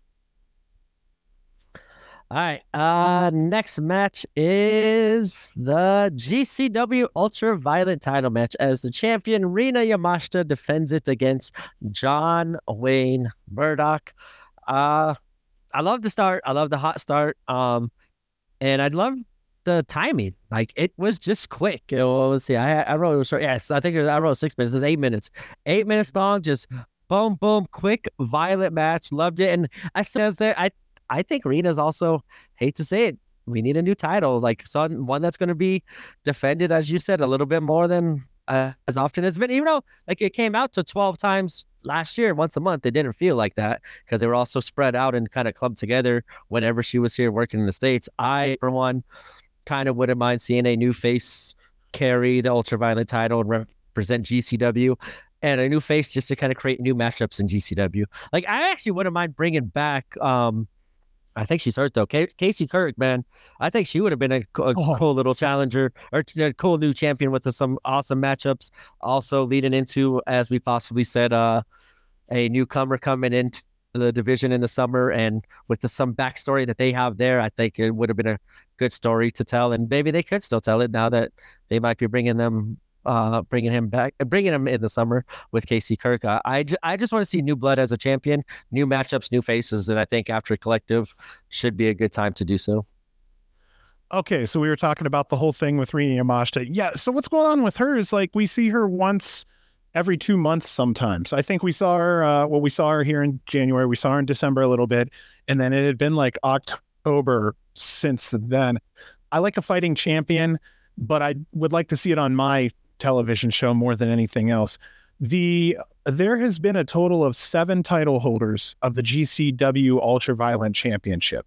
All right. Uh, next match is the GCW Ultra Violent title match as the champion Rina Yamashita defends it against John Wayne Murdoch. Uh, I love the start. I love the hot start. Um, and I love the timing. Like it was just quick. Well, let's see. I I wrote it was short. Yes, I think was, I wrote six minutes. It's eight minutes. Eight minutes long. Just boom, boom, quick, violent match. Loved it. And I says there, I I think Rina's also hate to say it. We need a new title, like some one that's going to be defended, as you said, a little bit more than uh, as often as been. Even though like it came out to twelve times last year, once a month, it didn't feel like that because they were also spread out and kind of clubbed together whenever she was here working in the states. I, for one, kind of wouldn't mind seeing a new face carry the ultraviolet title and represent GCW. And a new face just to kind of create new matchups in GCW. Like I actually wouldn't mind bringing back um, I think she's hurt though. Casey Kirk, man, I think she would have been a, a oh. cool little challenger or a cool new champion with the, some awesome matchups. Also leading into, as we possibly said, uh, a newcomer coming into the division in the summer, and with the, some backstory that they have there, I think it would have been a good story to tell, and maybe they could still tell it now that they might be bringing them uh, bringing him back, bringing him in the summer with Kacy Kirk. Uh, I, j- I just want to see new blood as a champion, new matchups, new faces, and I think after collective should be a good time to do so. Okay, so we were talking about the whole thing with Rina Yamashita. Yeah, so what's going on with her is like we see her once every two months sometimes. I think we saw her, uh, well, we saw her here in January, we saw her in December a little bit, and then it had been like October since then. I like a fighting champion, but I would like to see it on my television show more than anything else. The there has been a total of seven title holders of the GCW Ultraviolent Championship.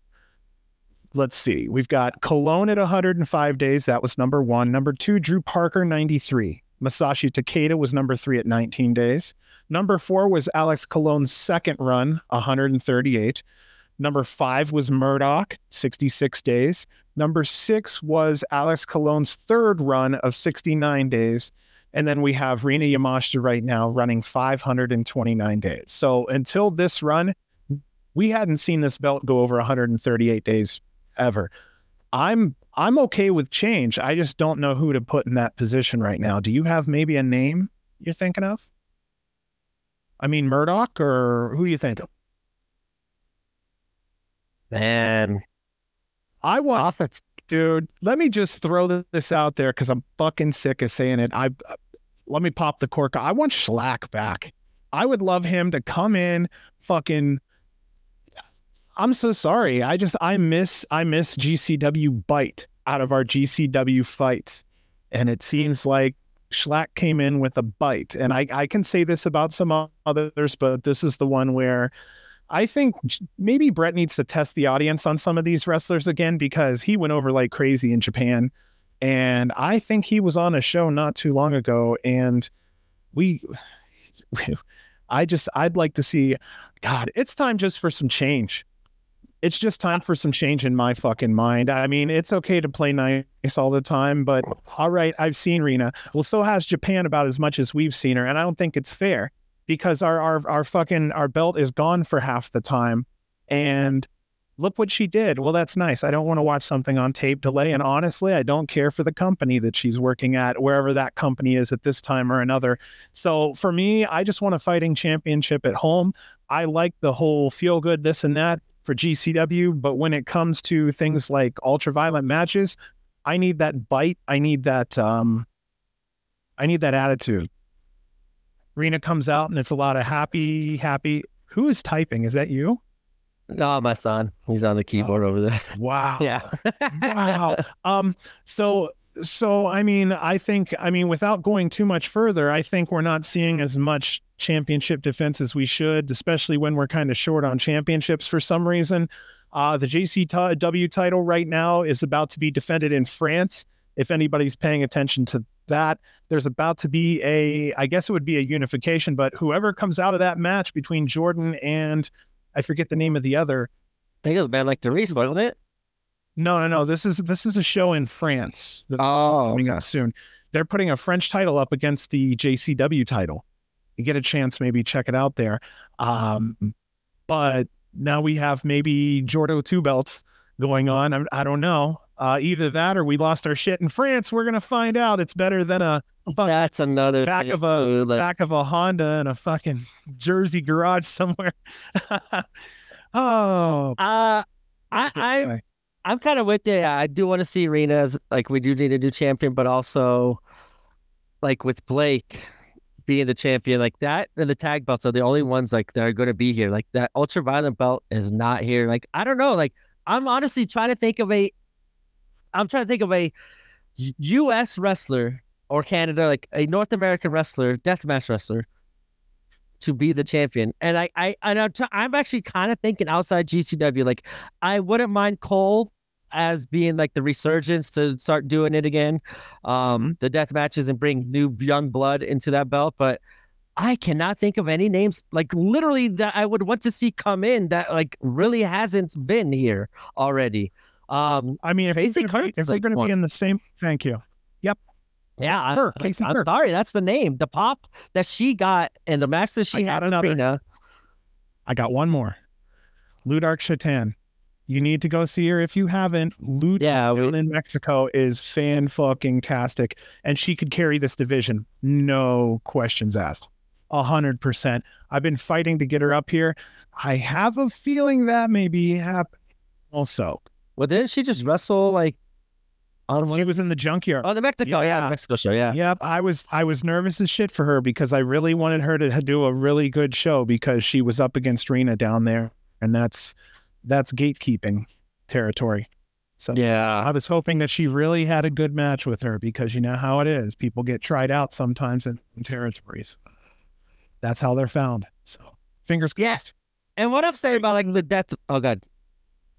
Let's see. We've got Colon at 105 days. That was number one. Number two, Drew Parker, 93. Masashi Takeda was number three at 19 days. Number four was Alex Colon's second run, 138. Number five was Murdoch, 66 days. Number six was Alex Colon's third run of 69 days. And then we have Rina Yamashita right now running 529 days. So until this run, we hadn't seen this belt go over 138 days ever. I'm I'm okay with change. I just don't know who to put in that position right now. Do you have maybe a name you're thinking of? I mean Murdoch or who do you think? Man, I want, it, dude. Let me just throw this out there because I'm fucking sick of saying it. I uh, let me pop the cork. I want Shlak back. I would love him to come in, fucking. I'm so sorry. I just I miss I miss GCW bite out of our GCW fights, and it seems like Shlak came in with a bite. And I I can say this about some others, but this is the one where I think maybe Brett needs to test the audience on some of these wrestlers again because he went over like crazy in Japan. And I think he was on a show not too long ago. And we, I just, I'd like to see, God, it's time just for some change. It's just time for some change in my fucking mind. I mean, it's okay to play nice all the time, but all right, I've seen Rina. Well, so has Japan about as much as we've seen her. And I don't think it's fair because our our our fucking our belt is gone for half the time and look what she did. Well, that's nice. I don't want to watch something on tape delay. And honestly, I don't care for the company that she's working at, wherever that company is at this time or another. So for me, I just want a fighting championship at home. I like the whole feel good, this and that for GCW. But when it comes to things like ultra violent matches, I need that bite. I need that, um, I need that attitude. Rina comes out and it's a lot of happy, happy. Who is typing? Is that you? No, my son. He's on the keyboard over there. Wow. Yeah. wow. Um. So so I mean, I think I mean, without going too much further, I think we're not seeing as much championship defense as we should, especially when we're kind of short on championships for some reason. Uh, the JCW title right now is about to be defended in France. If anybody's paying attention to that, there's about to be a, I guess it would be a unification, but whoever comes out of that match between Jordan and I forget the name of the other. I think it was a band like Therese, wasn't it? No, no, no. This is this is a show in France that's Oh, coming up soon. They're putting a French title up against the JCW title. You get a chance, maybe check it out there. Um, but now we have maybe Jordo two belts going on. I, I don't know. Uh, either that or we lost our shit in France. We're gonna find out. It's better than a that's another back of a back of a Honda in a fucking Jersey garage somewhere. oh, Uh, I, I. I'm kind of with you. I do want to see Rina as like we do need a new champion, but also like with Blake being the champion, like that and the tag belts are the only ones like that are going to be here. Like that ultraviolet belt is not here. Like I don't know. Like I'm honestly trying to think of a. I'm trying to think of a U.S. wrestler or Canada, like a North American wrestler, deathmatch wrestler, to be the champion. And I, I, and I'm, I'm actually kind of thinking outside GCW. Like I wouldn't mind Cole as being like the resurgence to start doing it again, um, the death matches and bring new young blood into that belt. But I cannot think of any names like literally that I would want to see come in that like really hasn't been here already. Um, I mean, if Casey we're gonna be, if we're like going to be in the same, thank you. Yep. Yeah, I, Her, I'm Kurtz. sorry, that's the name. The pop that she got and the match that she I had another. Rina. I got one more. Ludark Shaitan. You need to go see her if you haven't. Ludark Yeah, we- in Mexico is fan fucking tastic, and she could carry this division, no questions asked. A hundred percent. I've been fighting to get her up here. I have a feeling that may be happening. Also, Well, didn't she just wrestle like on one? she was in the junkyard. Oh, the Mexico, yeah, Yeah. the Mexico show, yeah. Yep, I was I was nervous as shit for her because I really wanted her to do a really good show because she was up against Rina down there, and that's that's gatekeeping territory. So Yeah. I was hoping that she really had a good match with her because you know how it is. People get tried out sometimes in, in territories. That's how they're found. So fingers Yeah. crossed. And what I'm saying about like the death. Oh God.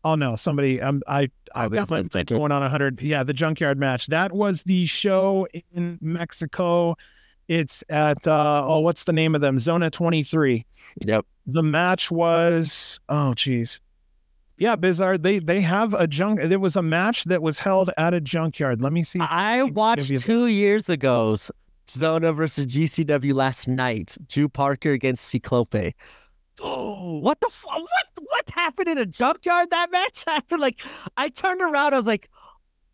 Oh no, somebody um I I was this got one's like- going on a hundred. Yeah, the junkyard match. That was the show in Mexico. It's at uh oh, what's the name of them? Zona twenty three. Yep. The match was oh geez. Yeah, Bizarre. They they have a junk. There was a match that was held at a junkyard. Let me see. I watched two years ago's Zona versus GCW last night. Drew Parker against Ciclope. Oh, what the fu- what what happened in a junkyard that match happened? Like I turned around, I was like,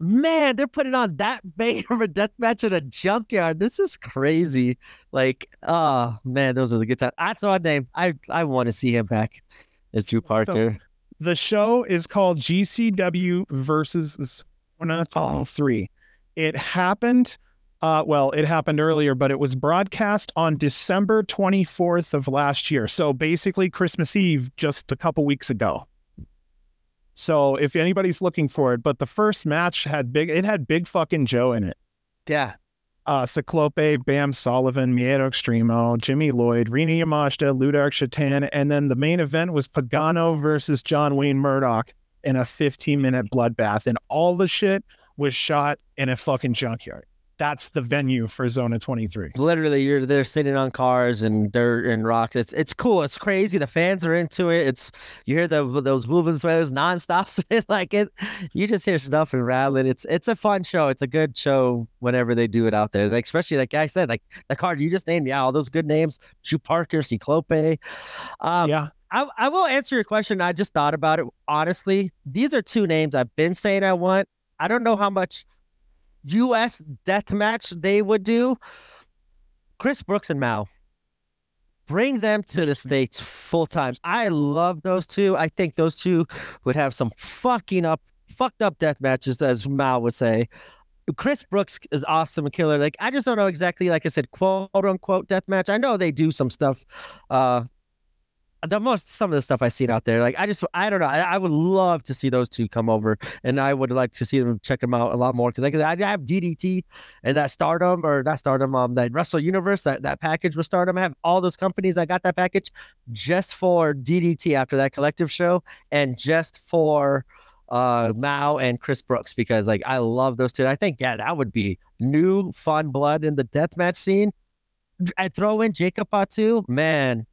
man, they're putting on that big of a death match in a junkyard. This is crazy. Like, oh man, those were the good times. That's my name. I I want to see him back as Drew Parker. The show is called GCW versus Zona Oh. 3. It happened, uh, well, it happened earlier, but it was broadcast on December 24th of last year. So basically, Christmas Eve, just a couple weeks ago. So if anybody's looking for it, but the first match had big, it had Big fucking Joe in it. yeah. Uh, Ciclope, Bam Sullivan, Miedo Extremo, Jimmy Lloyd, Rina Yamashita, Ludark Shaitan, and then the main event was Pagano versus John Wayne Murdoch in a 15 minute bloodbath. And all the shit was shot in a fucking junkyard. That's the venue for Zona 23. literally you're there sitting on cars and dirt and rocks. It's it's cool. It's crazy. The fans are into it. It's you hear the those moving sweaters nonstop. Like it. You just hear stuff and rattling. It's it's a fun show. It's a good show whenever they do it out there. Like especially like I said, like the card you just named. Yeah, all those good names. Drew Parker, Ciclope. Um, yeah. I, I will answer your question. I just thought about it. Honestly, these are two names I've been saying I want. I don't know how much U.S. death match they would do. Chris Brooks and Mao. Bring them to the States full time. I love those two. I think those two would have some fucking up, fucked up death matches, as Mao would say. Chris Brooks is awesome and killer. Like I just don't know exactly, like I said, quote unquote death match. I know they do some stuff uh the most some of the stuff I've seen out there. Like I just I don't know. I, I would love to see those two come over, and I would like to see them check them out a lot more because like I have DDT and that Stardom or not Stardom, um, that Wrestle Universe that that package with Stardom. I have all those companies I got that package just for DDT after that collective show and just for uh Mao and Chris Brooks because like I love those two. And I think yeah, that would be new fun blood in the deathmatch scene. I throw in Jacob Fatu, man.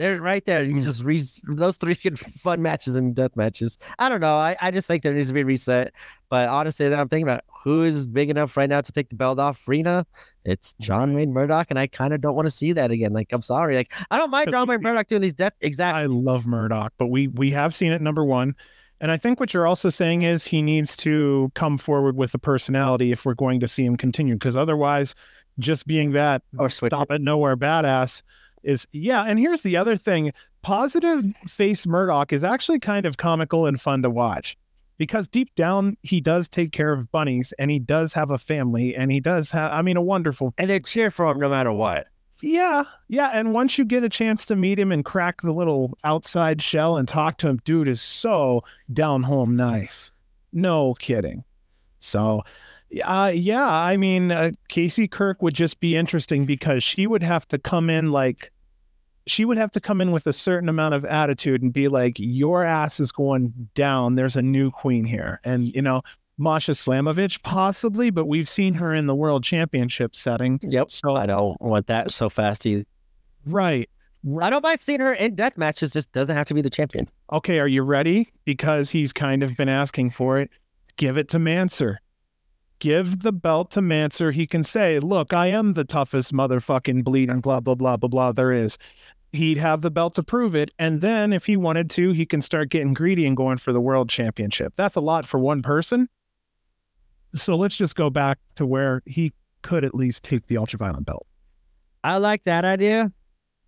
They're right there. You can just re- those three good fun matches and death matches. I don't know. I, I just think there needs to be a reset. But honestly, that I'm thinking about who is big enough right now to take the belt off Rina. It's John hmm. Wayne Murdoch, and I kind of don't want to see that again. Like, I'm sorry. Like, I don't mind John Wayne Murdoch doing these death exact. I love Murdoch, but we we have seen it number one. And I think what you're also saying is he needs to come forward with a personality if we're going to see him continue, because otherwise, just being that or switch. stop it nowhere badass is yeah. And here's the other thing: positive face Murdoch is actually kind of comical and fun to watch because deep down he does take care of bunnies and he does have a family and he does have I mean a wonderful And they cheer for him no matter what. yeah, yeah. And once you get a chance to meet him and crack the little outside shell and talk to him, dude is so down home nice. No kidding. So, uh, yeah, I mean, uh, Casey Kirk would just be interesting because she would have to come in like, she would have to come in with a certain amount of attitude and be like, your ass is going down. There's a new queen here. And, you know, Masha Slamovich, possibly, but we've seen her in the world championship setting. Yep. So I don't want that so fast either. Right. I don't mind seeing her in death matches, just doesn't have to be the champion. Okay, are you ready? Because he's kind of been asking for it. Give it to Manser. Give the belt to Manser. He can say, Look, I am the toughest motherfucking bleeding, blah, blah, blah, blah, blah, there is. He'd have the belt to prove it. And then if he wanted to, he can start getting greedy and going for the world championship. That's a lot for one person. So let's just go back to where he could at least take the ultraviolet belt. I like that idea.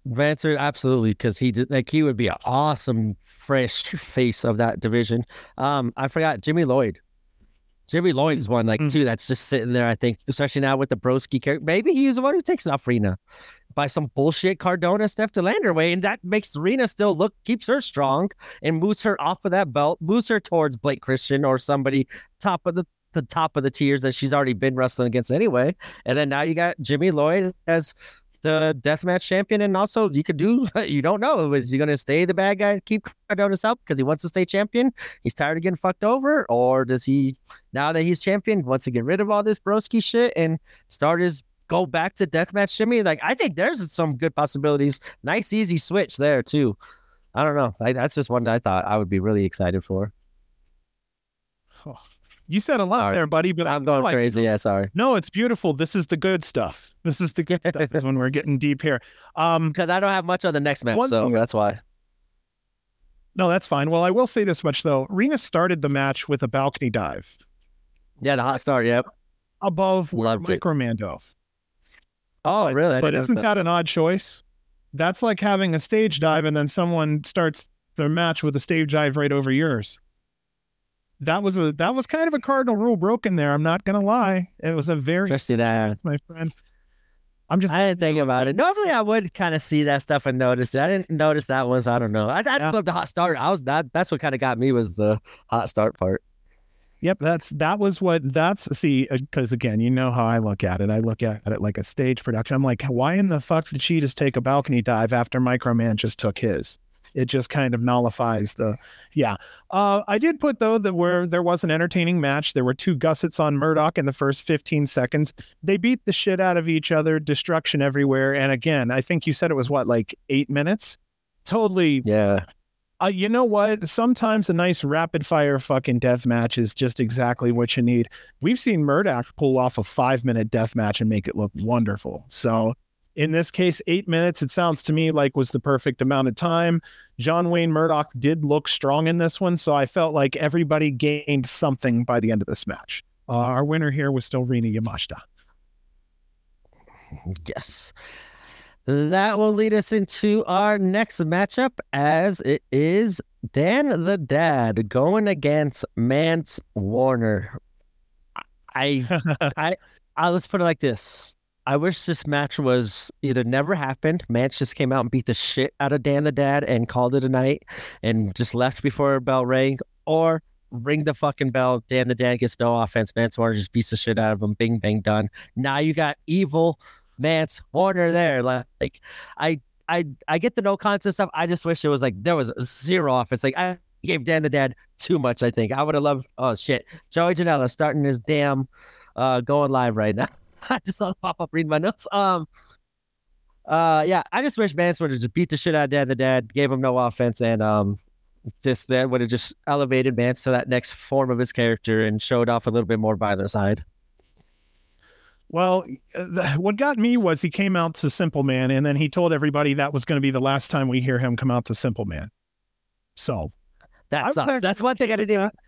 Vancer, absolutely, because he did like he would be an awesome fresh face of that division. Um, I forgot Jimmy Lloyd. Jimmy Lloyd is one like Mm. too that's just sitting there. I think, especially now with the Broski character. Maybe he's the one who takes off Rina by some bullshit Cardona Steph De Lander way, and that makes Rina still look keeps her strong and moves her off of that belt, moves her towards Blake Christian or somebody top of the the top of the tiers that she's already been wrestling against anyway. And then now you got Jimmy Lloyd as the deathmatch champion, and also you could do you don't know is he going to stay the bad guy, keep Cardona's help because he wants to stay champion? He's tired of getting fucked over, or does he now that he's champion wants to get rid of all this broski shit and start his go back to deathmatch Jimmy? Like I think there's some good possibilities. Nice easy switch there too. I don't know. I, that's just one that I thought I would be really excited for. You said a lot there, buddy, but I'm going I- crazy. Yeah, sorry. No, it's beautiful. This is the good stuff. This is the good stuff is when we're getting deep here. Um, Because I don't have much on the next match, so thing- that's why. no, that's fine. Well, I will say this much though. Rina started the match with a balcony dive Yeah, the hot start. Yep. above Loved it. Micromando. Oh, really? I But isn't that an odd choice? That's like having a stage dive and then someone starts their match with a stage dive right over yours. That was a that was kind of a cardinal rule broken there. I'm not gonna lie. It was a very especially that? Uh, my friend. I'm just I didn't think about it. Normally, I would kind of see that stuff and notice it. I didn't notice that was. I don't know. I, I Yeah. love the hot start. I was that. That's what kind of got me was the hot start part. Yep, that's that was what that's see uh, because again, you know how I look at it. I look at it like a stage production. I'm like, why in the fuck did she just take a balcony dive after Microman just took his? It just kind of nullifies the yeah. Uh, I did put though that where there was an entertaining match. There were two gussets on Murdoch in the first 15 seconds. They beat the shit out of each other, destruction everywhere. And again, I think you said it was what like eight minutes. Totally Yeah. uh, you know what? Sometimes a nice rapid fire fucking death match is just exactly what you need. We've seen Murdoch pull off a five minute death match and make it look wonderful. So in this case, eight minutes, it sounds to me like was the perfect amount of time. John Wayne Murdoch did look strong in this one. So I felt like everybody gained something by the end of this match. Uh, our winner here was still Rina Yamashita. Yes. That will lead us into our next matchup, as it is Dan the Dad going against Mance Warner. I, I, let's put it like this: I wish this match was either never happened. Mance just came out and beat the shit out of Dan the Dad and called it a night and just left before bell rang, or ring the fucking bell. Dan the Dad gets no offense. Mance Warner just beats the shit out of him. Bing bang done. Now you got evil Mance Warner there. Like, like I I I get the no contest stuff. I just wish it was like there was zero offense. Like I gave Dan the Dad too much. I think I would have loved. Oh shit, Joey Janela starting his damn uh going live right now. I just saw the pop up reading my notes. Um, uh, yeah, I just wish Mance would have just beat the shit out of Dan the Dad, gave him no offense, and um, just that would have just elevated Mance to that next form of his character and showed off a little bit more violent side. Well, uh, what got me was he came out to Simple Man, and then he told everybody that was going to be the last time we hear him come out to Simple Man. So that sucks. That's one thing I didn't.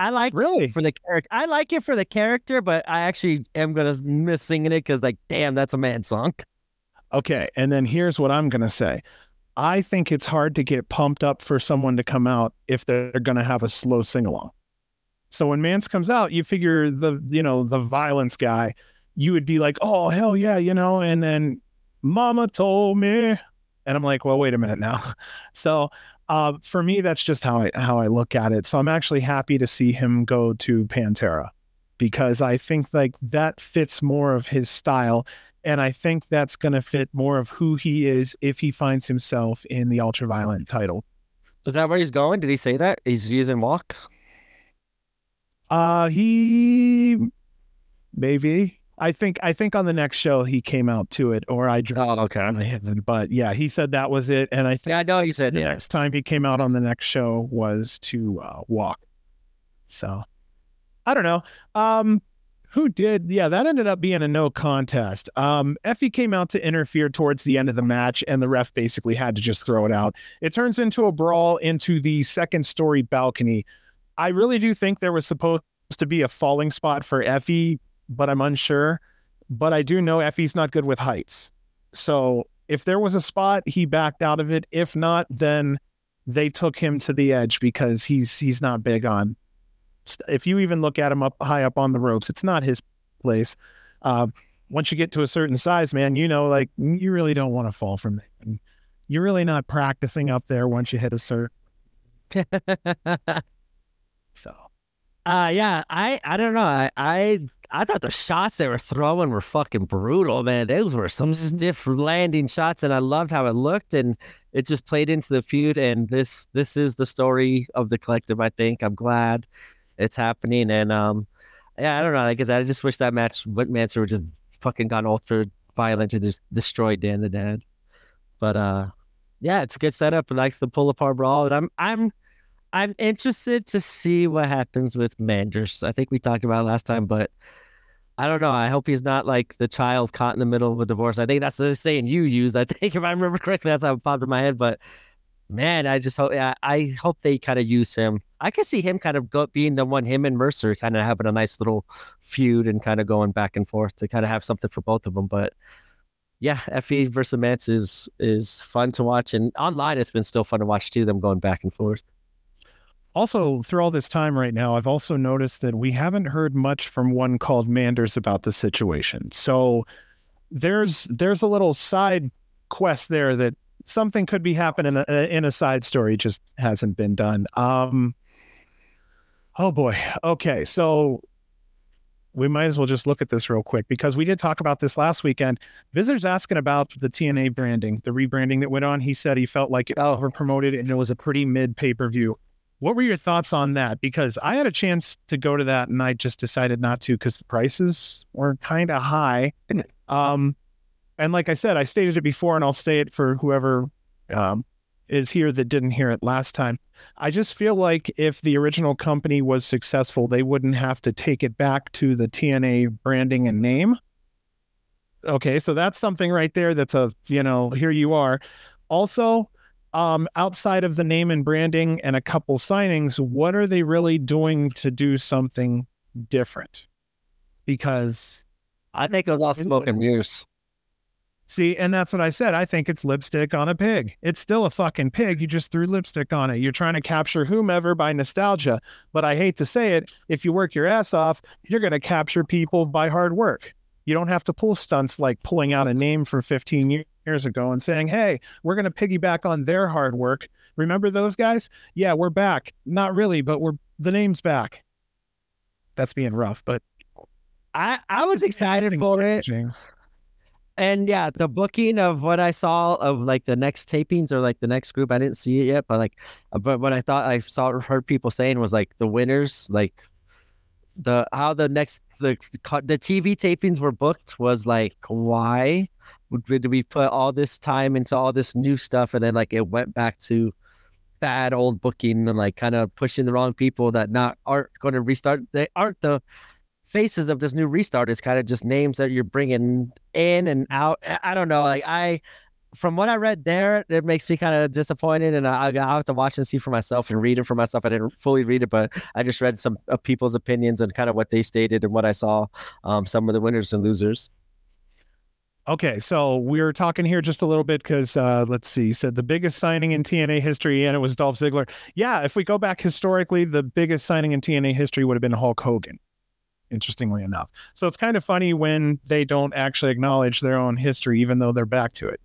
I like really for the character. I like it for the character, but I actually am gonna miss singing it because, like, damn, that's a man song. Okay, and then here's what I'm gonna say. I think it's hard to get pumped up for someone to come out if they're gonna have a slow sing along. So when Mance comes out, you figure the you know the violence guy, you would be like, oh hell yeah, you know, and then Mama told me, and I'm like, well, wait a minute now. So uh, for me, that's just how I how I look at it. So I'm actually happy to see him go to Pantera because I think like that fits more of his style. And I think that's going to fit more of who he is if he finds himself in the ultraviolent title. Is that where he's going? Did he say that? He's using walk? Uh he maybe. I think I think on the next show he came out to it, or I oh okay. But yeah, he said that was it, and I think yeah, I know he said the yeah. next time he came out on the next show was to uh, walk. So I don't know. Um, who did? Yeah, that ended up being a no contest. Um, Effy came out to interfere towards the end of the match, and the ref basically had to just throw it out. It turns into a brawl into the second story balcony. I really do think there was supposed to be a falling spot for Effy but I'm unsure. But I do know Effy's not good with heights. So if there was a spot, he backed out of it. If not, then they took him to the edge because he's he's not big on. If you even look at him up high up on the ropes, it's not his place. Uh, once you get to a certain size, man, you know, like you really don't want to fall from there. You're really not practicing up there once you hit a certain. so, uh, yeah, I I don't know. I I I thought the shots they were throwing were fucking brutal, man. Those were some mm-hmm. stiff landing shots, and I loved how it looked, and it just played into the feud. And this this is the story of the collective. I think I'm glad it's happening, and um, yeah, I don't know. I guess I just wish that match, what would just fucking got ultra violent and just destroyed Dan the Dad. But uh, yeah, it's a good setup. I like the pull apart brawl, and I'm I'm I'm interested to see what happens with Manders. I think we talked about last time, but I don't know. I hope he's not like the child caught in the middle of a divorce. I think that's the saying you used. I think if I remember correctly, that's how it popped in my head. But man, I just hope I, I hope they kind of use him. I can see him kind of go, being the one, him and Mercer kind of having a nice little feud and kind of going back and forth to kind of have something for both of them. But yeah, Effy versus Mance is is fun to watch, and online it's been still fun to watch too. Them going back and forth also through all this time right now i've also noticed that we haven't heard much from one called manders about the situation so there's there's a little side quest there that something could be happening in a, in a side story just hasn't been done um oh boy okay so we might as well just look at this real quick because we did talk about this last weekend. Visitors asking about the TNA branding, the rebranding that went on. He said he felt like it over promoted and it was a pretty mid pay per view. What were your thoughts on that? Because I had a chance to go to that and I just decided not to because the prices were kind of high. Um, and like I said, I stated it before and I'll say it for whoever um, is here that didn't hear it last time. I just feel like if the original company was successful, they wouldn't have to take it back to the TNA branding and name. Okay, so that's something right there that's a, you know, here you are. Also, um, outside of the name and branding and a couple signings, what are they really doing to do something different? Because I think it was all smoke and mirrors. See, and that's what I said. I think it's lipstick on a pig. It's still a fucking pig. You just threw lipstick on it. You're trying to capture whomever by nostalgia. But I hate to say it, if you work your ass off, you're going to capture people by hard work. You don't have to pull stunts like pulling out a name for 15 years ago and saying, "Hey, we're going to piggyback on their hard work." Remember those guys? Yeah, we're back. Not really, but we're the name's back. That's being rough, but I I was excited for it. And yeah, the booking of what I saw of like the next tapings or like the next group, I didn't see it yet, but like, but what I thought I saw or heard people saying was like the winners, like the how the next the the TV tapings were booked was like why did we put all this time into all this new stuff and then like it went back to bad old booking and like kind of pushing the wrong people that not aren't going to restart they aren't the faces of this new restart is kind of just names that you're bringing in and out. I don't know. Like I, from what I read there, it makes me kind of disappointed, and I, will have to watch and see for myself and read it for myself. I didn't fully read it, but I just read some of people's opinions and kind of what they stated and what I saw. Um, some of the winners and losers. Okay, so we are talking here just a little bit because uh, let's see, you said the biggest signing in TNA history, and it was Dolph Ziggler. Yeah, if we go back historically, the biggest signing in TNA history would have been Hulk Hogan interestingly enough. So it's kind of funny when they don't actually acknowledge their own history, even though they're back to it.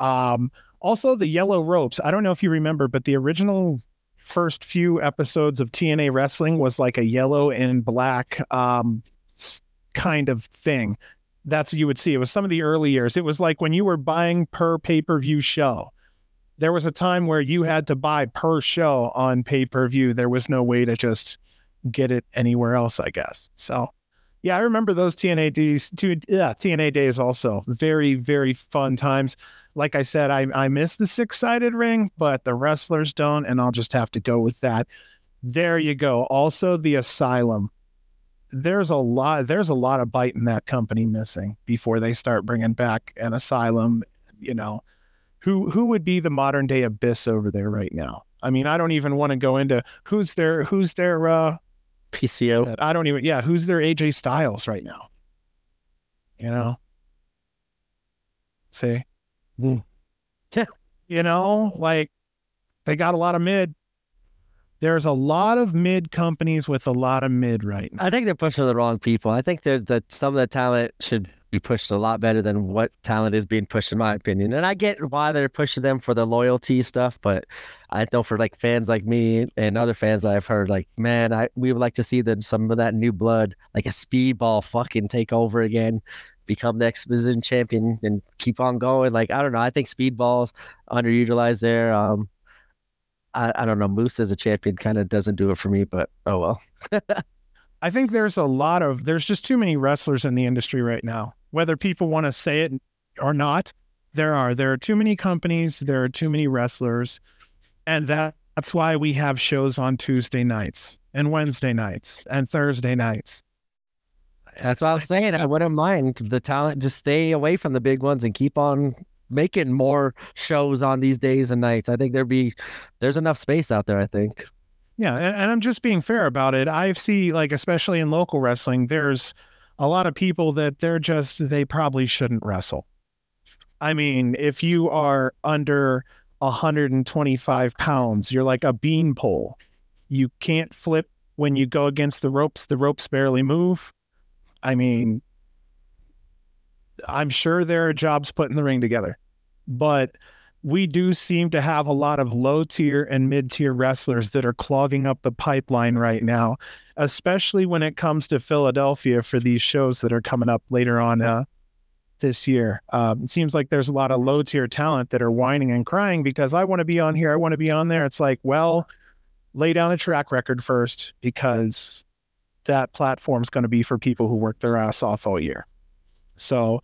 Um, also, the yellow ropes. I don't know if you remember, but the original first few episodes of TNA wrestling was like a yellow and black um, kind of thing. That's you would see. It was some of the early years. It was like when you were buying per pay per view show. There was a time where you had to buy per show on pay per view. There was no way to just get it anywhere else, I guess. So, yeah, I remember those TNA days. Yeah, TNA days also very, very fun times. Like I said, I I miss the six sided ring, but the wrestlers don't, and I'll just have to go with that. There you go. Also, the Asylum. There's a lot. There's a lot of bite in that company missing before they start bringing back an Asylum. You know, who who would be the modern day Abyss over there right now? I mean, I don't even want to go into who's their who's their uh PCO. I don't even. Yeah, who's their AJ Styles right now? You know. See. Mm. Yeah. You know, like they got a lot of mid. There's a lot of mid companies with a lot of mid right now. I think they're pushing the wrong people. I think that some of the talent should be pushed a lot better than what talent is being pushed, in my opinion. And I get why they're pushing them for the loyalty stuff, but I know for like fans like me and other fans I've heard, like, man, I we would like to see that some of that new blood, like a speedball, fucking take over again, become the X Division champion, and keep on going. Like, I don't know. I think speedballs underutilized there. Um, I, I don't know. Moose as a champion kind of doesn't do it for me, but oh well. I think there's a lot of there's just too many wrestlers in the industry right now whether people want to say it or not. There are there are too many companies, there are too many wrestlers, and that, that's why we have shows on Tuesday nights and Wednesday nights and Thursday nights. That's what I was saying. I wouldn't mind the talent just stay away from the big ones and keep on making more shows on these days and nights. I think there'd be there's enough space out there. I think. Yeah, and, and I'm just being fair about it. I see, like especially in local wrestling, there's a lot of people that they're just they probably shouldn't wrestle. I mean, if you are under 125 pounds, you're like a beanpole. You can't flip when you go against the ropes. The ropes barely move. I mean, I'm sure there are jobs putting the ring together, but we do seem to have a lot of low tier and mid tier wrestlers that are clogging up the pipeline right now especially when it comes to Philadelphia for these shows that are coming up later on uh, this year. Um, it seems like there's a lot of low tier talent that are whining and crying because I want to be on here, I want to be on there. It's like, well, lay down a track record first because that platform's going to be for people who work their ass off all year. So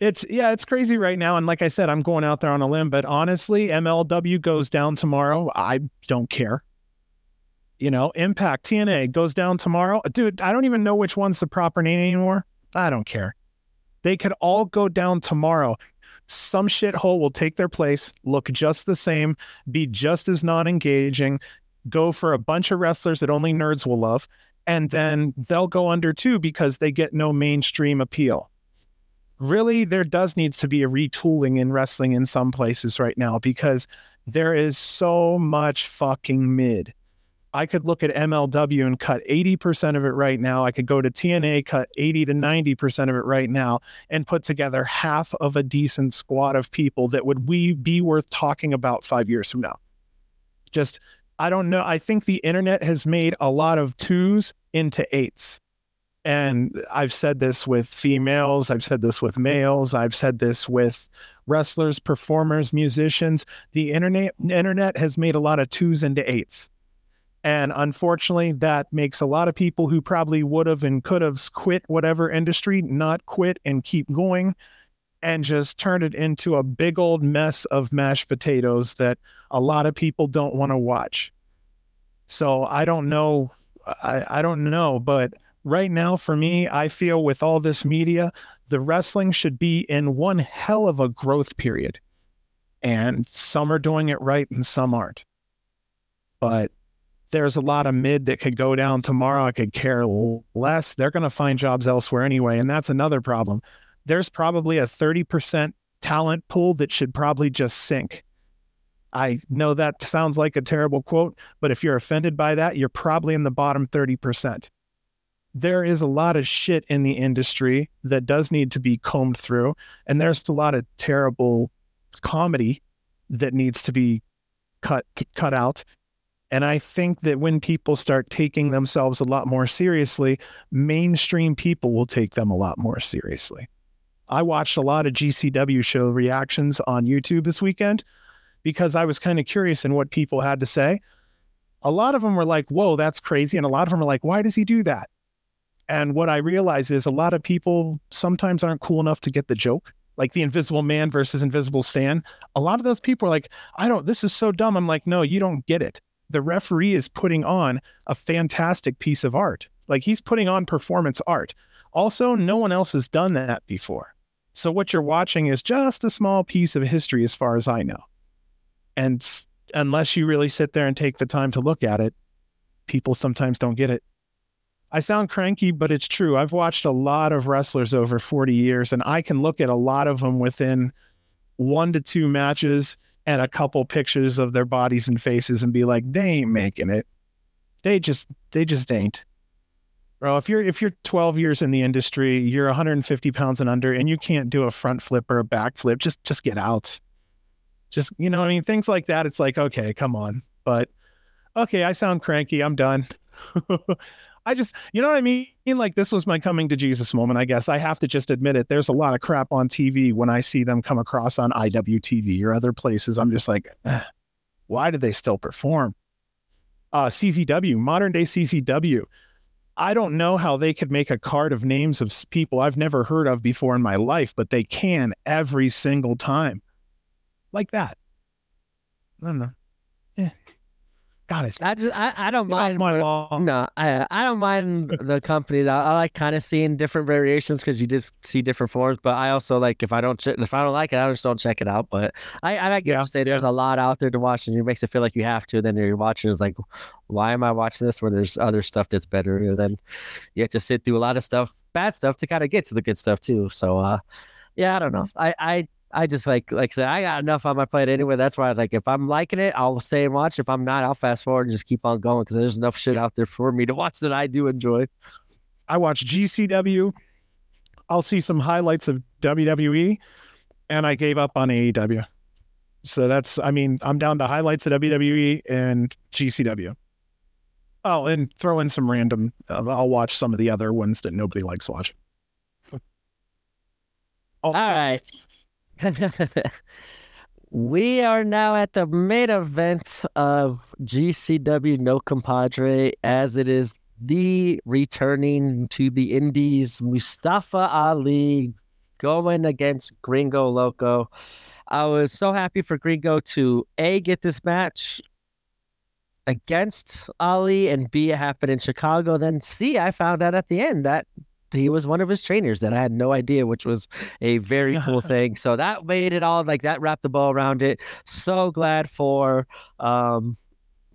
it's yeah, it's crazy right now. And like I said, I'm going out there on a limb, but honestly, MLW goes down tomorrow. I don't care. You know, Impact TNA goes down tomorrow. Dude, I don't even know which one's the proper name anymore. I don't care. They could all go down tomorrow. Some shithole will take their place, look just the same, be just as non engaging, go for a bunch of wrestlers that only nerds will love, and then they'll go under too because they get no mainstream appeal. Really, there does needs to be a retooling in wrestling in some places right now because there is so much fucking mid I could look at MLW and cut 80% of it right now. I could go to TNA, cut 80 to 90% of it right now, and put together half of a decent squad of people that would we be worth talking about five years from now. Just, I don't know. I think the internet has made a lot of twos into eights. And I've said this with females, I've said this with males, I've said this with wrestlers, performers, musicians. The internet internet has made a lot of twos into eights and unfortunately, that makes a lot of people who probably would have and could have quit whatever industry not quit and keep going and just turn it into a big old mess of mashed potatoes that a lot of people don't want to watch. So I don't know. I, I don't know. But right now, for me, I feel with all this media, the wrestling should be in one hell of a growth period. And some are doing it right and some aren't. But there's a lot of mid that could go down tomorrow. I could care less. They're going to find jobs elsewhere anyway. And that's another problem. There's probably a 30% talent pool that should probably just sink. I know that sounds like a terrible quote, but if you're offended by that, you're probably in the bottom 30%. There is a lot of shit in the industry that does need to be combed through. And there's a lot of terrible comedy that needs to be cut cut out and I think that when people start taking themselves a lot more seriously, mainstream people will take them a lot more seriously. I watched a lot of GCW show reactions on YouTube this weekend because I was kind of curious in what people had to say. A lot of them were like, whoa, that's crazy. And a lot of them are like, why does he do that? And what I realize is a lot of people sometimes aren't cool enough to get the joke like the invisible man versus invisible Stan. A lot of those people are like, I don't, this is so dumb. I'm like, no, you don't get it the referee is putting on a fantastic piece of art. Like he's putting on performance art. Also, no one else has done that before. So what you're watching is just a small piece of history as far as I know. And unless you really sit there and take the time to look at it, people sometimes don't get it. I sound cranky, but it's true. I've watched a lot of wrestlers over 40 years, and I can look at a lot of them within one to two matches and a couple pictures of their bodies and faces and be like, they ain't making it. They just they just ain't. Bro, if you're if you're 12 years in the industry, you're 150 pounds and under, and you can't do a front flip or a back flip, just just get out. Just you know, I mean, things like that. It's like, okay, come on. But okay, I sound cranky. I'm done. I just, you know what I mean? Like this was my coming to Jesus moment, I guess. I have to just admit it. There's a lot of crap on TV when I see them come across on IWTV or other places. I'm just like, why do they still perform? Uh, CZW, modern day CZW. I don't know how they could make a card of names of people I've never heard of before in my life, but they can every single time. Like that. I don't know. God, it's I just I, I don't mind my law. No, I I don't mind the companies. I, I like kind of seeing different variations because you just see different forms. But I also like if I don't ch- if I don't like it, I just don't check it out. But I I like yeah. to say there's a lot out there to watch, and it makes it feel like you have to. Then you're watching is like, why am I watching this when there's other stuff that's better? And then you have to sit through a lot of stuff, bad stuff, to kind of get to the good stuff too. So uh, yeah, I don't know. I I I just like like I said, I got enough on my plate anyway. That's why I like if I'm liking it, I'll stay and watch. If I'm not, I'll fast forward and just keep on going because there's enough shit out there for me to watch that I do enjoy. I watch GCW. I'll see some highlights of WWE, and I gave up on AEW. So that's, I mean, I'm down to highlights of WWE and GCW. Oh, and throw in some random. Uh, I'll watch some of the other ones that nobody likes watching. All right. we are now at the main event of GCW No Compadre, as it is the returning to the Indies Mustafa Ali going against Gringo Loco. I was so happy for Gringo to A, get this match against Ali and B, it happened in Chicago. Then C, I found out at the end that he was one of his trainers that I had no idea, which was a very cool thing. So that made it all like that wrapped the ball around it. So glad for um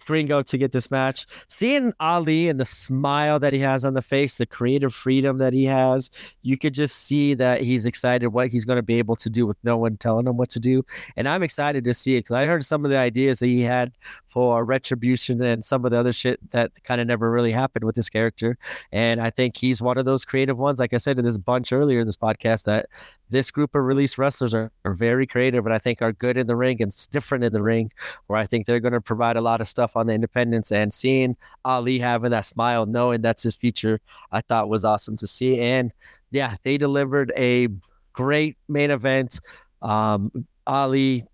Gringo to get this match. Seeing Ali and the smile that he has on the face, the creative freedom that he has, you could just see that he's excited what he's going to be able to do with no one telling him what to do. And I'm excited to see it because I heard some of the ideas that he had for retribution and some of the other shit that kind of never really happened with this character. And I think he's one of those creative ones. Like I said to this bunch earlier in this podcast, that this group of release wrestlers are, are very creative and I think are good in the ring and different in the ring, where I think they're going to provide a lot of stuff on the independence. And seeing Ali having that smile, knowing that's his future, I thought was awesome to see. And yeah, they delivered a great main event. Um, Ali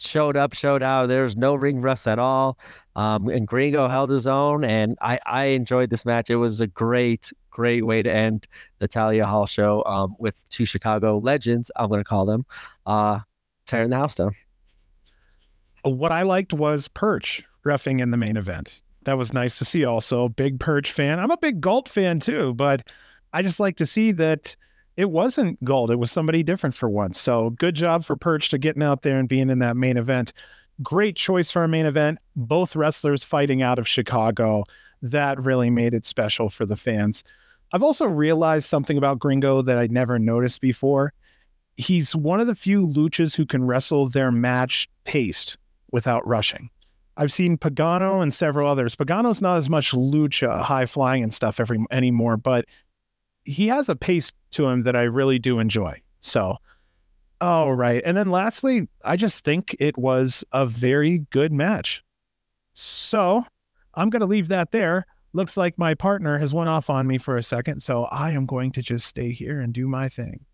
showed up, showed out. There was no ring rust at all. Um, and Gringo held his own, and I, I enjoyed this match. It was a great, great way to end the Thalia Hall show um, with two Chicago legends, I'm going to call them, uh, tearing the house down. What I liked was Perch refing in the main event. That was nice to see also. Big Perch fan. I'm a big Galt fan too, but I just like to see that it wasn't Galt. It was somebody different for once. So good job for Perch to getting out there and being in that main event. Great choice for a main event. Both wrestlers fighting out of Chicago. That really made it special for the fans. I've also realized something about Gringo that I'd never noticed before. He's one of the few luchas who can wrestle their match paced without rushing. I've seen Pagano hmm. and several others. Pagano's not as much lucha, high flying and stuff every anymore, but he has a pace to him that I really do enjoy. So, oh right. And then lastly, I just think it was a very good match. So, I'm going to leave that there. Looks like my partner has went off on me for a second, so I am going to just stay here and do my thing.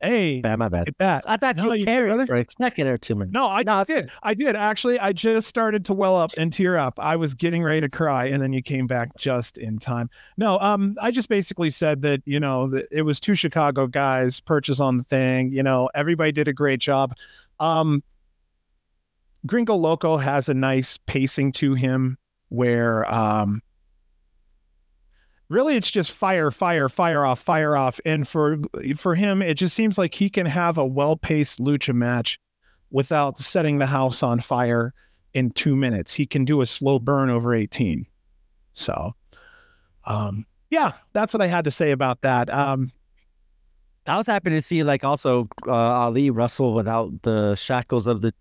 Hey, bad, my bad. Get. I thought no, you carried for a second or two minutes. No, I no, did. I did. Actually, I just started to well up and tear up. I was getting ready to cry, and then you came back just in time. No, um, I just basically said that you know that it was two Chicago guys purchase on the thing. You know, everybody did a great job. Um, Gringo Loco has a nice pacing to him where um really it's just fire fire fire off fire off and for for him it just seems like he can have a well-paced lucha match without setting the house on fire in 2 minutes he can do a slow burn over 18 so um yeah that's what i had to say about that um I was happy to see like also uh, Ali wrestle without the shackles of the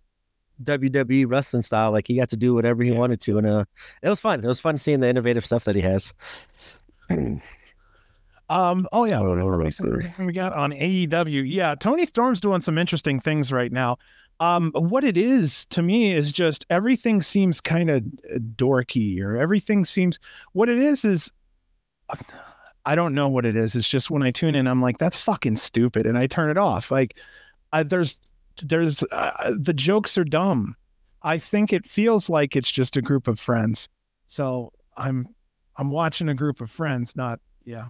WWE wrestling style. Like he got to do whatever he yeah. wanted to, and uh, it was fun. It was fun seeing the innovative stuff that he has. Um. Oh yeah. We got on AEW. Yeah, Toni Storm's doing some interesting things right now. Um, what it is to me is just everything seems kind of dorky, or everything seems. What it is is, I don't know what it is. It's just when I tune in, I'm like, that's fucking stupid, and I turn it off. Like, I, there's, there's, uh, the jokes are dumb. I think it feels like it's just a group of friends. So I'm I'm watching a group of friends, not yeah.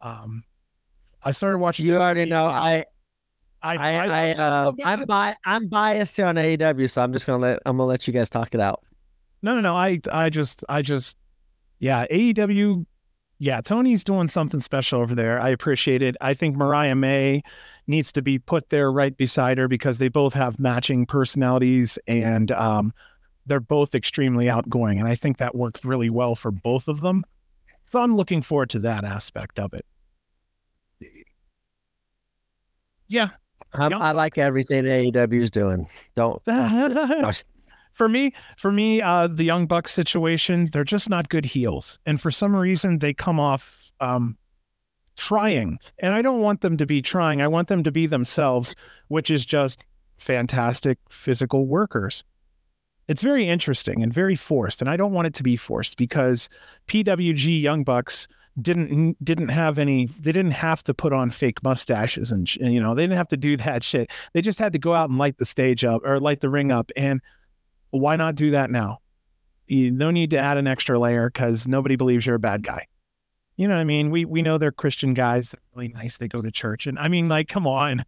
Um, I started watching. You already know I. I, I, I, uh, I'm bi- I'm biased here on AEW, so I'm just gonna let I'm gonna let you guys talk it out. No, no, no. I, I just, I just, yeah. AEW, yeah. Tony's doing something special over there. I appreciate it. I think Mariah May needs to be put there right beside her because they both have matching personalities and um, they're both extremely outgoing. And I think that works really well for both of them. So I'm looking forward to that aspect of it. Yeah. I like everything AEW is doing. Don't. for me, for me, uh, the Young Bucks situation, they're just not good heels. And for some reason, they come off um, trying. And I don't want them to be trying. I want them to be themselves, which is just fantastic physical workers it's very interesting and very forced and i don't want it to be forced because pwg young bucks didn't didn't have any they didn't have to put on fake mustaches and, you know they didn't have to do that shit. They just had to go out and light the stage up or light the ring up and why not do that now? You no need to add an extra layer because nobody believes you're a bad guy. You know what i mean? We we know they're christian guys they're really nice they go to church and i mean like come on.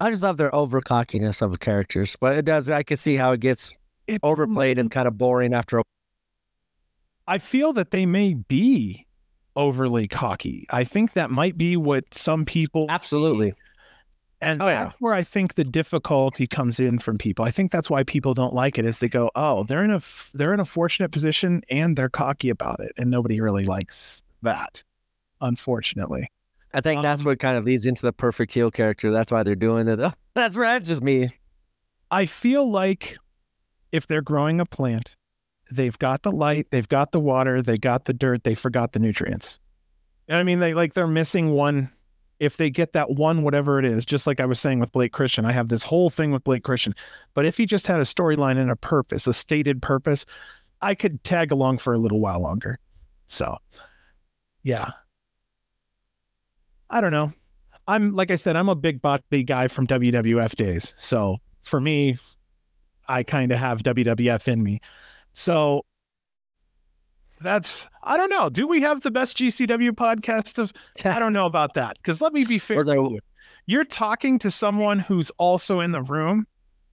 I just love their over cockiness of characters, but it does. I can see how it gets it, overplayed and kind of boring after a I feel that they may be overly cocky. I think that might be what some people absolutely. See. And Oh, yeah. that's where I think the difficulty comes in from people. I think that's why people don't like it is they go, "Oh, they're in a f- they're in a fortunate position and they're cocky about it." And nobody really likes that, unfortunately. I think that's Um, what kind of leads into the perfect heel character. That's why they're doing it. Oh, that's right. That's just me. I feel like if they're growing a plant, they've got the light, they've got the water, they got the dirt, they forgot the nutrients. I mean, they like they're missing one. If they get that one, whatever it is, just like I was saying with Blake Christian, I have this whole thing with Blake Christian. But if he just had a storyline and a purpose, a stated purpose, I could tag along for a little while longer. So, yeah. I don't know. I'm like I said, I'm a big body guy from WWF days. So for me, I kind of have WWF in me. So that's I don't know. Do we have the best GCW podcast of I don't know about that. Because let me be fair. Or they- with you. You're talking to someone who's also in the room,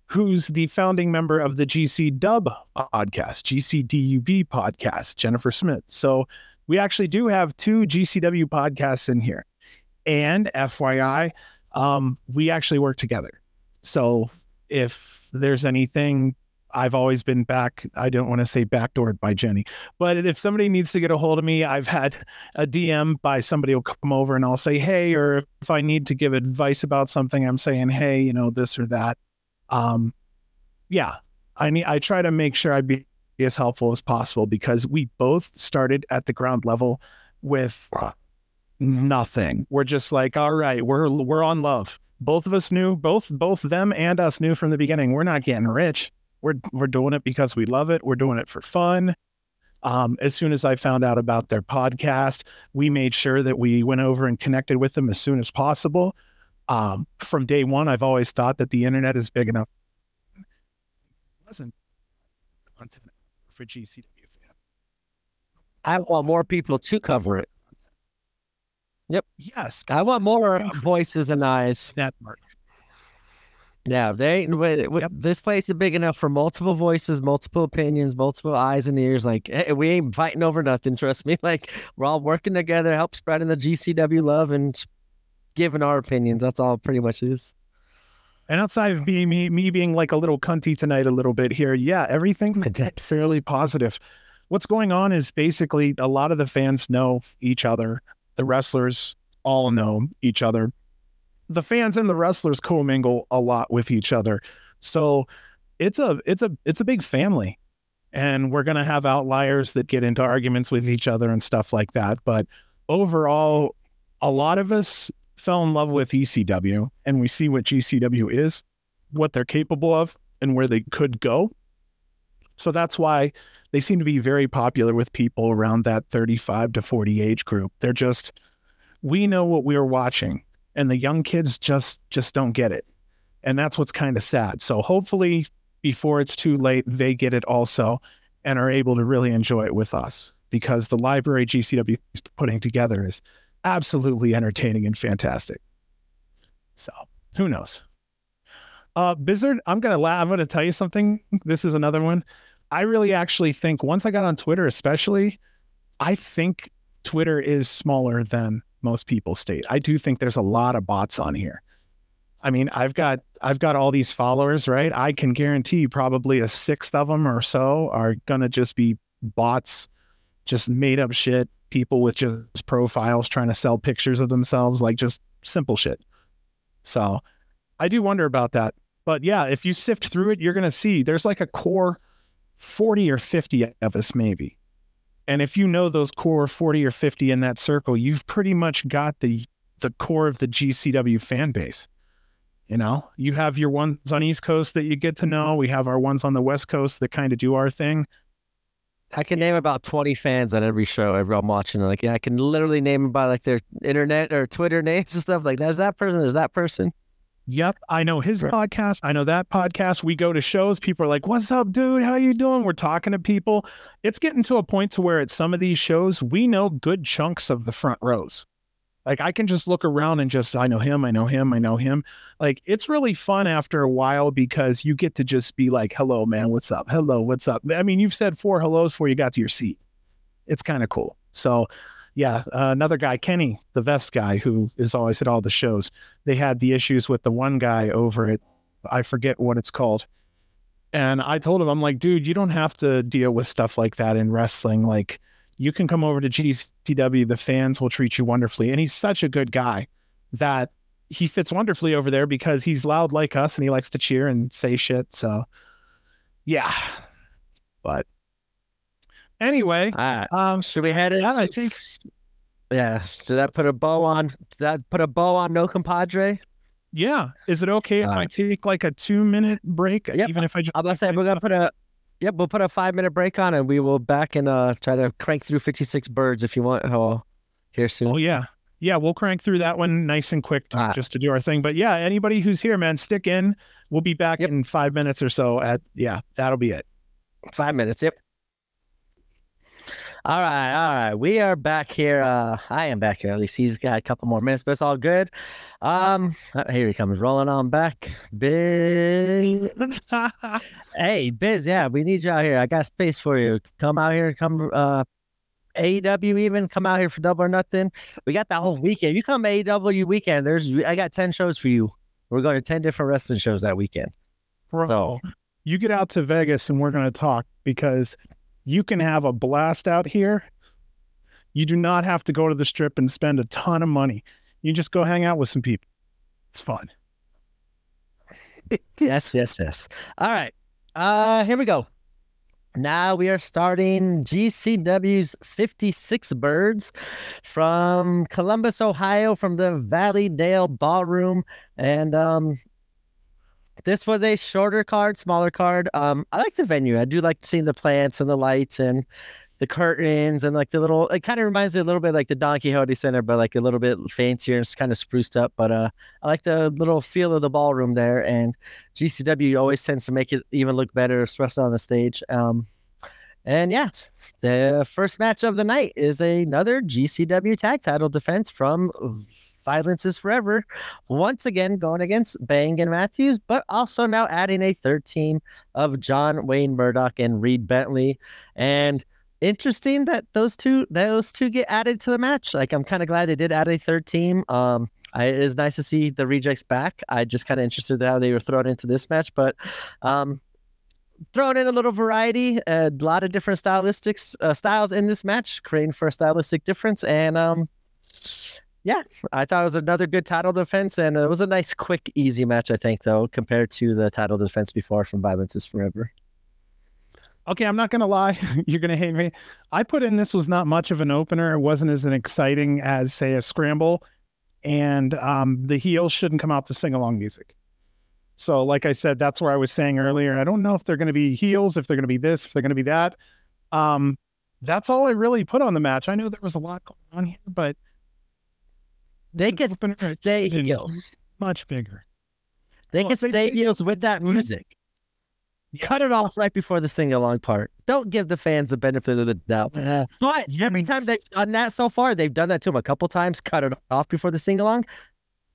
who's the founding member of the GC Dub podcast, GCDUB podcast, Jennifer Smith. So we actually do have two GCW podcasts in here. And FYI, um, we actually work together. So if there's anything, I've always been back. I don't want to say backdoored by Jenny, but if somebody needs to get a hold of me, I've had a DM by somebody who will come over and I'll say, hey, or if I need to give advice about something, I'm saying, hey, you know, this or that. Um, yeah, I need. I try to make sure I be as helpful as possible because we both started at the ground level with nothing. We're just like, all right, we're we're on love. Both of us knew, both both them and us knew from the beginning, we're not getting rich. We're we're doing it because we love it. We're doing it for fun. Um, as soon as I found out about their podcast, we made sure that we went over and connected with them as soon as possible. Um, from day one, I've always thought that the internet is big enough. Wasn't for GCW fan. I want more people to cover it. Yes, I want more voices and eyes. network. Yeah, they ain't. wait, wait, Yep. This place is big enough for multiple voices, multiple opinions, multiple eyes and ears. Like eh, we ain't fighting over nothing. Trust me. Like we're all working together, help spreading the GCW love and giving our opinions. That's all it pretty much is. And outside of being me, me being like a little cunty tonight, a little bit here, yeah, everything fairly positive. What's going on is basically a lot of the fans know each other. The wrestlers all know each other. The fans and the wrestlers commingle a lot with each other. So it's a it's a it's a big family. And we're gonna have outliers that get into arguments with each other and stuff like that. But overall, a lot of us fell in love with ECW and we see what GCW is, what they're capable of, and where they could go. So that's why they seem to be very popular with people around that 35 to 40 age group. They're just, we know what we're watching, and the young kids just just don't get it, and that's what's kind of sad. So hopefully, before it's too late, they get it also, and are able to really enjoy it with us because the library GCW is putting together is absolutely entertaining and fantastic. So who knows? Uh, Bizzard, I'm gonna la- I'm gonna tell you something. This is another one. I really actually think once I got on Twitter, especially, I think Twitter is smaller than most people state. I do think there's a lot of bots on here. I mean, I've got I've got all these followers, right? I can guarantee probably a sixth of them or so are gonna just be bots, just made up shit. People with just profiles trying to sell pictures of themselves, like just simple shit. So I do wonder about that. But yeah, if you sift through it, you're to see there's like a core 40 or 50 of us, maybe. And if you know those core 40 or 50 in that circle, you've pretty much got the the core of the GCW fan base. You know, you have your ones on East Coast that you get to know. We have our ones on the West Coast that kind of do our thing. I can name about 20 fans on every show every I'm watching. Like, yeah, I can literally name them by like their internet or Twitter names and stuff. Like, there's that person, there's that person. Yep, I know his Right. podcast. I know that podcast. We go to shows. People are like, "What's up, dude? How you doing?" We're talking to people. It's getting to a point to where at some of these shows, we know good chunks of the front rows. Like I can just look around and just I know him, I know him, I know him. Like it's really fun after a while because you get to just be like, "Hello, man. What's up? Hello, what's up?" I mean, you've said four hellos before you got to your seat. It's kind of cool. So, yeah, uh, another guy, Kenny, the vest guy, who is always at all the shows. They had the issues with the one guy over at, I forget what it's called. And I told him, I'm like, dude, you don't have to deal with stuff like that in wrestling. Like, you can come over to GCW. The fans will treat you wonderfully. And he's such a good guy that he fits wonderfully over there because he's loud like us and he likes to cheer and say shit. So, yeah. But anyway, right. um, Should we head it? yeah, I think Yeah. Should that put a bow on? Did that put a bow on No Compadre? Yeah. Is it okay if Uh, I take like a two minute break? Yep. Even if I just I'm say we're gonna put a. Yep, we'll put a five minute break on, and we will back and uh try to crank through 56 Birdz if you want. Oh, here soon. Oh yeah. Yeah, we'll crank through that one nice and quick to, Ah. just to do our thing. But yeah, anybody who's here, man, stick in. We'll be back Yep. in five minutes or so at yeah, that'll be it. Five minutes. Yep. All right, all right. We are back here. Uh, I am back here. At least he's got a couple more minutes, but it's all good. Um, uh, here he comes, rolling on back. Biz. Hey, Biz. Yeah, we need you out here. I got space for you. Come out here. Come. Uh, AEW even come out here for double or nothing. We got that whole weekend. You come AEW weekend. There's I got ten shows for you. We're going to ten different wrestling shows that weekend. Bro, So you get out to Vegas and we're gonna talk because you can have a blast out here. You do not have to go to the strip and spend a ton of money. You just go hang out with some people. It's fun. yes, yes, yes. All right. Uh here we go. Now we are starting GCW's 56 Birdz from Columbus, Ohio, from the Valley Dale Ballroom. And um this was a shorter card, smaller card. Um, I like the venue. I do like seeing the plants and the lights and the curtains and like the little it kind of reminds me a little bit like the Don Quixote Center, but like a little bit fancier and it's kind of spruced up. But uh I like the little feel of the ballroom there, and GCW always tends to make it even look better, especially on the stage. Um, and yeah, the first match of the night is another GCW tag title defense from Violence is Forever, once again going against Bang and Matthews, but also now adding a third team of John Wayne Murdoch and Reed Bentley. And interesting that those two those two get added to the match. Like I'm kind of glad they did add a third team. Um, I, it is nice to see the rejects back. I just kind of interested in how they were thrown into this match, but um, throwing in a little variety, a lot of different stylistics uh, styles in this match, creating for a stylistic difference. And um, yeah, I thought it was another good title defense, and it was a nice, quick, easy match. I think though, compared to the title defense before from Violence is Forever. Okay, I'm not gonna lie. You're gonna hate me. I put in this was not much of an opener. It wasn't as an exciting as say a scramble, and um, the heels shouldn't come out to sing along music. So, like I said, that's where I was saying earlier. I don't know if they're going to be heels, if they're going to be this, if they're going to be that. Um, that's all I really put on the match. I know there was a lot going on here, but They get stay heels. much bigger. They Well, can stay they- heels with that music. Cut it off right before the sing along part. Don't give the fans the benefit of the doubt. But every time they've done that so far, they've done that to them a couple times, cut it off before the sing along.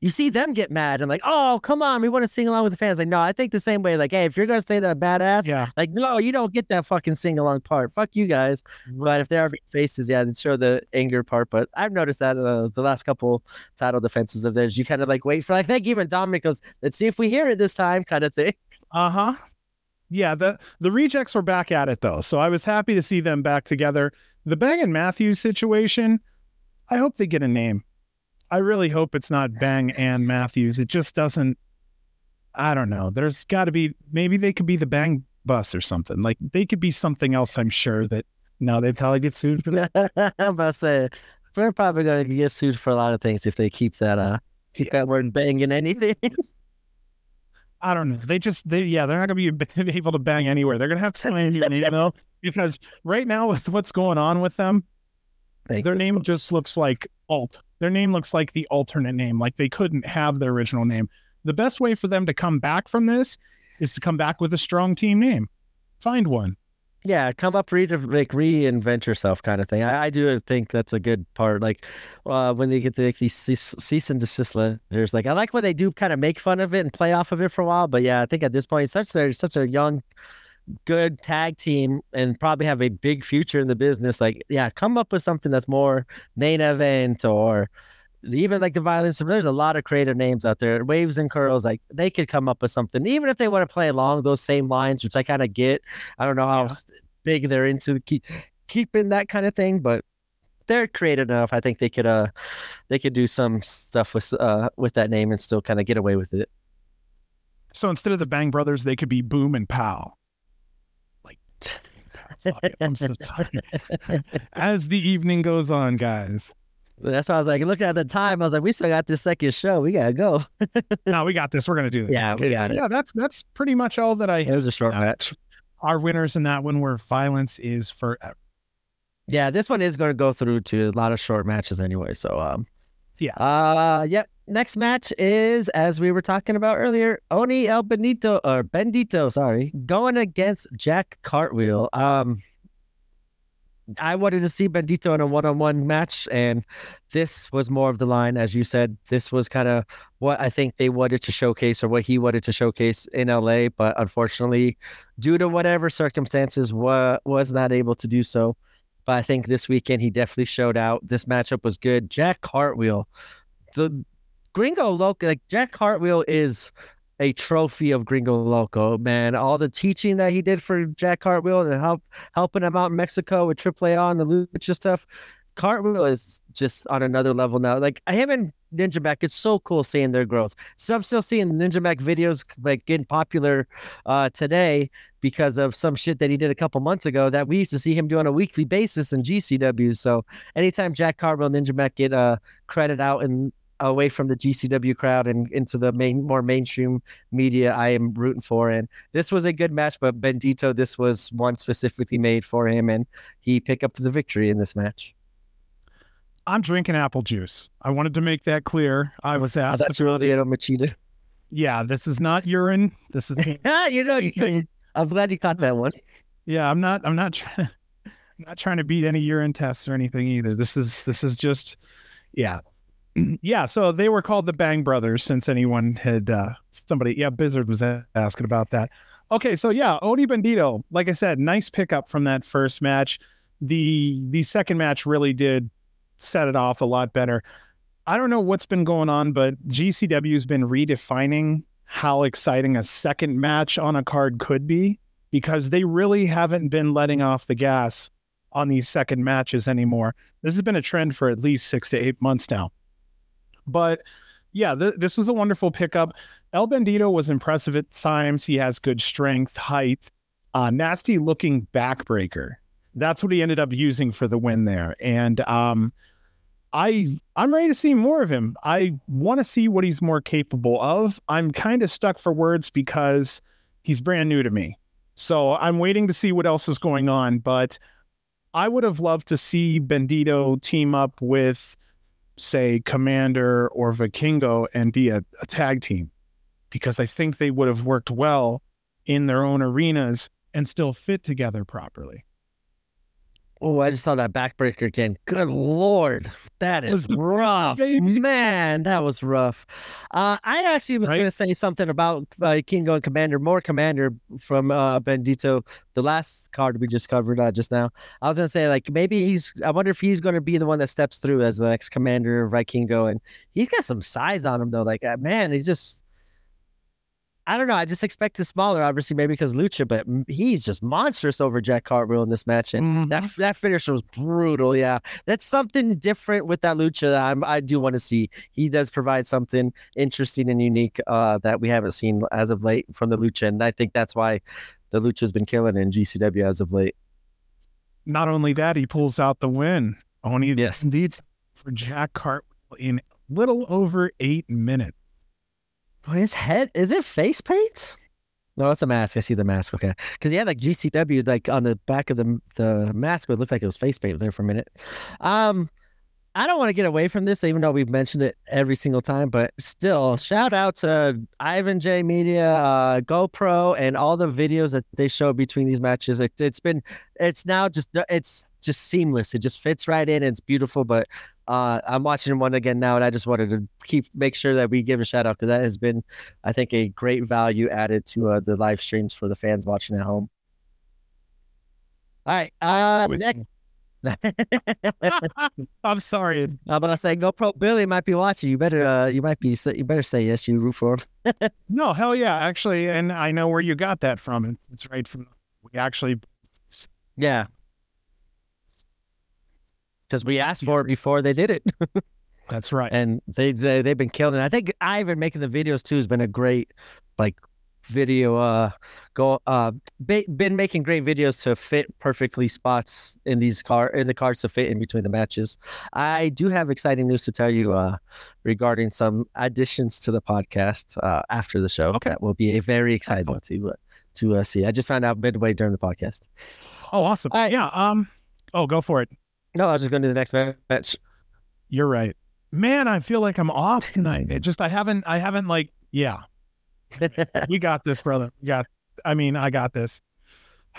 You see them get mad and like, oh, come on, we want to sing along with the fans. Like, no, I think the same way. Like, hey, if you're gonna stay that badass, Yeah, like, no, you don't get that fucking sing along part. Fuck you guys. But if there are faces, yeah, then show the anger part. But I've noticed that uh, the last couple title defenses of theirs, you kind of like wait for like, thank you, and Dominic goes, let's see if we hear it this time, kind of thing. Uh huh. Yeah, the the rejects were back at it though, so I was happy to see them back together. The Bang and Matthews situation, I hope they get a name. I really hope it's not Bang and Matthews. It just doesn't. I don't know. There's got to be maybe they could be the Bang Bus or something. Like they could be something else. I'm sure that no, they'd probably get sued for that. I'm about to say, we're probably going to get sued for a lot of things if they keep that uh keep that word banging anything. I don't know. They just they yeah, they're not gonna be able to bang anywhere. They're gonna have to find a name though, because right now with what's going on with them, Thank their you. name just looks like alt. Their name looks like the alternate name. Like they couldn't have their original name. The best way for them to come back from this is to come back with a strong team name. Find one. yeah, come up, re like reinvent yourself, kind of thing. I, I do think that's a good part. Like uh, when they get the, like, these cease, cease and desist letters, like I like when they do kind of make fun of it and play off of it for a while. But yeah, I think at this point, such they're such a young good tag team and probably have a big future in the business, like yeah, come up with something that's more main event or even like the violence. There's a lot of creative names out there. Waves and curls, like they could come up with something, even if they want to play along those same lines, which I kind of get. I don't know how yeah. big they're into keep, keeping that kind of thing, but they're creative enough. I think they could uh they could do some stuff with uh with that name and still kind of get away with it. So instead of the Bang Brothers, they could be Boom and Pow. I'm so. As the evening goes on, guys. That's why I was like, looking at the time, I was like, we still got this second show. We gotta go. no, we got this. We're gonna do this. Yeah, we got it. Yeah, that's that's pretty much all that I. It was a short match. Our winners in that one were violence is forever. Yeah, this one is going to go through to a lot of short matches anyway. So, um, yeah. Uh, yep. Next match is, as we were talking about earlier, Oni El Benito or Bendito, sorry, going against Jack Cartwheel. Um, I wanted to see Bendito in a one-on-one match, and this was more of the line, as you said. This was kind of what I think they wanted to showcase, or what he wanted to showcase in LA. But unfortunately, due to whatever circumstances, wa- was not able to do so. But I think this weekend he definitely showed out. This matchup was good. Jack Cartwheel, the Gringo Loco, like Jack Cartwheel is a trophy of Gringo Loco, man. All the teaching that he did for Jack Cartwheel and help helping him out in Mexico with AAA on the lucha stuff. Cartwheel is just on another level now. Like him and Ninja Mac, it's so cool seeing their growth. So I'm still seeing Ninja Mac videos like getting popular uh, today because of some shit that he did a couple months ago that we used to see him do on a weekly basis in GCW. So anytime Jack Cartwheel, Ninja Mac get uh, credit out and away from the GCW crowd and into the main more mainstream media I am rooting for. And this was a good match, but Bendito, this was one specifically made for him, and he picked up the victory in this match. I'm drinking apple juice. I wanted to make that clear. I was asked. Oh, that's really a Machida. Yeah, this is not urine. This is. you know, you, I'm glad you caught that one. Yeah, I'm not. I'm not trying. Not trying to beat any urine tests or anything either. This is. This is just. Yeah, yeah, so they were called the Bang Brothers since anyone had uh somebody yeah, Blizzard was asking about that. Okay, so yeah, Oni Bendito, like I said, nice pickup from that first match. The the second match really did set it off a lot better. I don't know what's been going on, but GCW's been redefining how exciting a second match on a card could be because they really haven't been letting off the gas on these second matches anymore. This has been a trend for at least 6 to 8 months now. But yeah, th- this was a wonderful pickup. El Bandito was impressive at times. He has good strength, height, uh, nasty looking backbreaker. That's what he ended up using for the win there. And um, I I'm ready to see more of him. I want to see what he's more capable of. I'm kind of stuck for words because he's brand new to me. So I'm waiting to see what else is going on. But I would have loved to see Bendito team up with say Komander or Vikingo and be a, a tag team because I think they would have worked well in their own arenas and still fit together properly. Oh, I just saw that backbreaker again. Good lord, that is rough, man. That was rough. Uh, I actually was right? going to say something about uh, Kingo and Komander, more Komander from uh, Bendito, the last card we just covered uh, just now. I was going to say like maybe he's. I wonder if he's going to be the one that steps through as the next Komander of Vikingo, and he's got some size on him though. Like uh, man, he's just I don't know. I just expected smaller, obviously, maybe because Lucha, but he's just monstrous over Jack Cartwheel in this match, and mm-hmm. that that finish was brutal. Yeah, that's something different with that Lucha that I'm, i do want to see. He does provide something interesting and unique uh, that we haven't seen as of late from the Lucha, and I think that's why the Lucha's been killing in GCW as of late. Not only that, he pulls out the win. Only yes, indeed, for Jack Cartwheel in little over eight minutes. His head is it face paint? No, it's a mask. I see the mask. Okay, because yeah, like GCW, like on the back of the the mask, it looked like it was face paint there for a minute. Um, I don't want to get away from this, even though we've mentioned it every single time. But still, shout out to Ivan J Media, uh, GoPro, and all the videos that they show between these matches. It, it's been, it's now just, it's just seamless. It just fits right in. it's beautiful. But uh, I'm watching one again now, and I just wanted to keep make sure that we give a shout out because that has been, I think, a great value added to uh, the live streams for the fans watching at home. All right. Uh, With- next. I'm sorry. I'm gonna say GoPro Billy might be watching. You better, uh, you might be, you better say yes. You root for him. No, hell yeah, actually, and I know where you got that from. It's right from we actually. Yeah. Because we asked for it before they did it, That's right. and they, they they've been killing it. I think Ivan making the videos too has been a great, like, video. Uh, go. Uh, ba- been making great videos to fit perfectly spots in these car in the cards to fit in between the matches. I do have exciting news to tell you. Uh, regarding some additions to the podcast. Uh, after the show, Okay. that will be a very exciting one to uh, to uh, see. I just found out midway during the podcast. Oh, awesome. Right. Yeah. Um. Oh, go for it. No, I was just going to the next match. You're right. Man, I feel like I'm off tonight. It just I haven't I haven't like yeah. We got this, brother. Got I mean, I got this.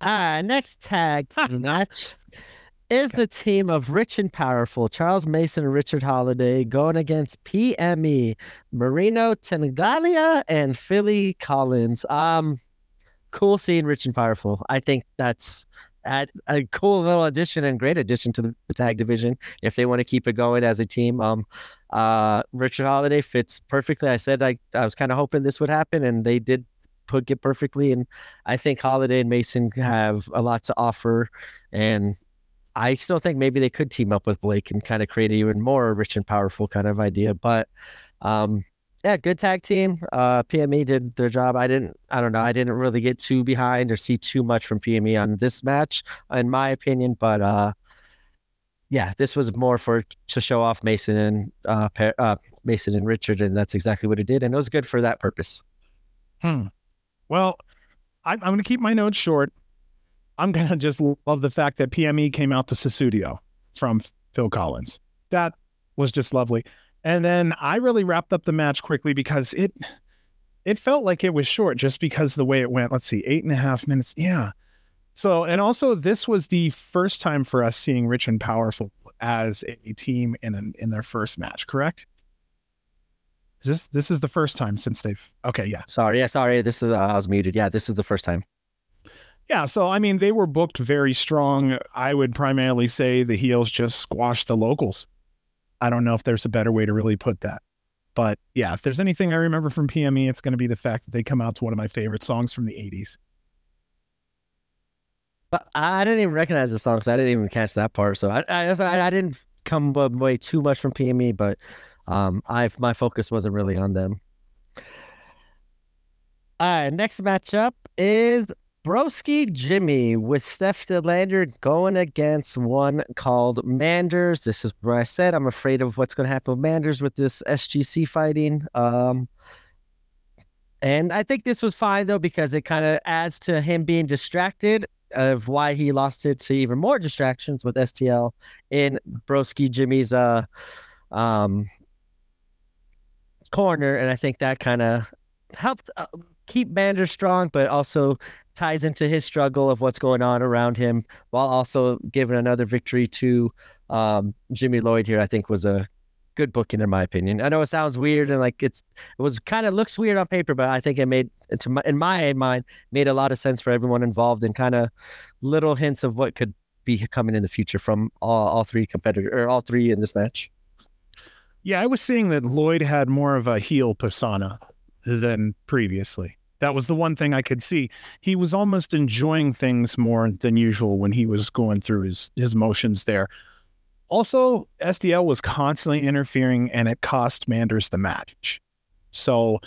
All right, next tag match is the team of Rich and Powerful, Charles Mason and Richard Holliday going against PME, Marino Tenaglia and Philly Collins. Um, cool seeing Rich and Powerful. I think that's at a cool little addition and great addition to the, the tag division if they want to keep it going as a team. Um, uh, Richard Holliday fits perfectly. I said I, I was kind of hoping this would happen, and they did put it perfectly. And I think Holliday and Mason have a lot to offer, and I still think maybe they could team up with Blake and kind of create an even more rich and powerful kind of idea. But um, yeah, good tag team. Uh, PME did their job. I didn't. I don't know. I didn't really get too behind or see too much from PME on this match, in my opinion. But uh, yeah, this was more for to show off Mason and uh, uh, Mason and Richard, and that's exactly what it did, and it was good for that purpose. Hmm. Well, I'm, I'm going to keep my notes short. I'm going to just love the fact that PME came out to Sussudio from Phil Collins. That was just lovely. And then I really wrapped up the match quickly because it it felt like it was short just because the way it went. Let's see, eight and a half minutes. Yeah. So, and also this was the first time for us seeing Rich and Powerful as a team in an, in their first match, correct? Is this this is the first time since they've okay, yeah. Sorry, yeah, sorry. This is uh, I was muted. Yeah, this is the first time. Yeah, so I mean, they were booked very strong. I would primarily say the heels just squashed the locals. I don't know if there's a better way to really put that. But yeah, if there's anything I remember from PME, it's going to be the fact that they come out to one of my favorite songs from the 80s. But I didn't even recognize the song, so I didn't even catch that part. So I I, I, I didn't come away too much from PME, but um, I my focus wasn't really on them. All right, next matchup is Broski Jimmy with Steph De Lander going against one called Manders. This is where I said I'm afraid of what's going to happen with Manders with this SGC fighting. Um, and I think this was fine though because it kind of adds to him being distracted of why he lost it to even more distractions with SDL in Broski Jimmy's uh um corner, and I think that kind of helped uh, keep Manders strong, but also ties into his struggle of what's going on around him, while also giving another victory to um, Jimmy Lloyd here. I think was a good booking in my opinion. I know it sounds weird and like it's it was kind of looks weird on paper, but I think it made to my, in my mind made a lot of sense for everyone involved and kind of little hints of what could be coming in the future from all, all three competitors or all three in this match. Yeah, I was seeing that Lloyd had more of a heel persona than previously. That was the one thing I could see. He was almost enjoying things more than usual when he was going through his his motions there. Also, SDL was constantly interfering and it cost Manders the match. So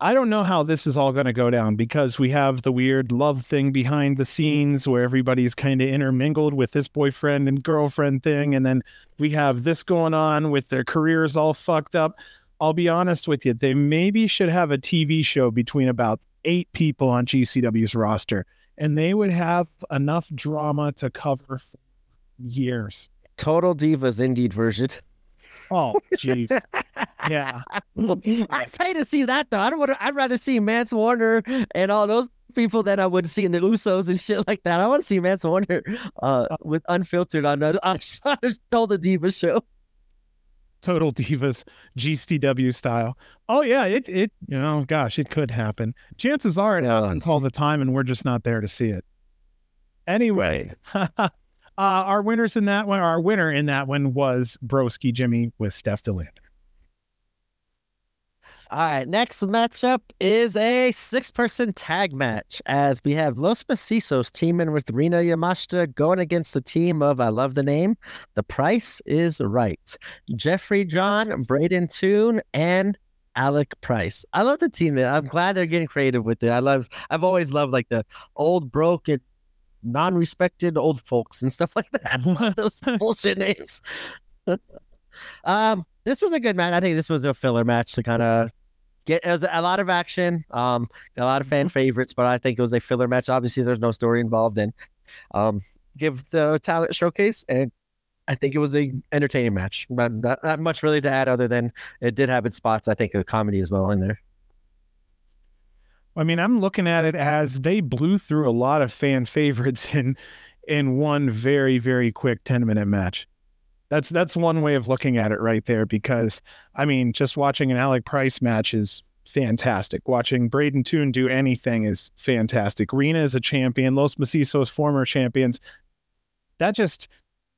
I don't know how this is all going to go down because we have the weird love thing behind the scenes where everybody's kind of intermingled with this boyfriend and girlfriend thing. And then we have this going on with their careers all fucked up. I'll be honest with you, they maybe should have a TV show between about eight people on GCW's roster, and they would have enough drama to cover for years. Total Divas Indeed version. Oh, jeez. yeah. I'd pay to see that though. I don't want to. I'd rather see Mance Warner and all those people that I would see in the Usos and shit like that. I want to see Mance Warner uh, with unfiltered on a on a Total Divas show. Total Divas GCW style. Oh yeah, it it you know, gosh, it could happen. Chances are it happens all the time and we're just not there to see it. Anyway, uh, our winners in that one, our winner in that one was Broski Jimmy with Steph De Lander. All right, next matchup is a six-person tag match as we have Los Macizos teaming with Rina Yamashita going against the team of I love the name. The price is right. Jeffrey John, Braden Toon, and Alec Price. I love the team. I'm glad they're getting creative with it. I love. I've always loved like the old broken, non-respected old folks and stuff like that. those bullshit names. um, this was a good match. I think this was a filler match to kind of get. It was a lot of action. Um, a lot of fan mm-hmm. favorites, but I think it was a filler match. Obviously, there's no story involved in. Um, give the talent showcase and I think it was a entertaining match. Not, not, not much really to add other than it did have its spots. I think a comedy as well in there. I mean, I'm looking at it as they blew through a lot of fan favorites in in one very very quick 10 minute match. That's that's one way of looking at it right there because I mean, just watching an Alec Price match is fantastic. Watching Braden Toon do anything is fantastic. Rina is a champion, Los Macizos former champions. That just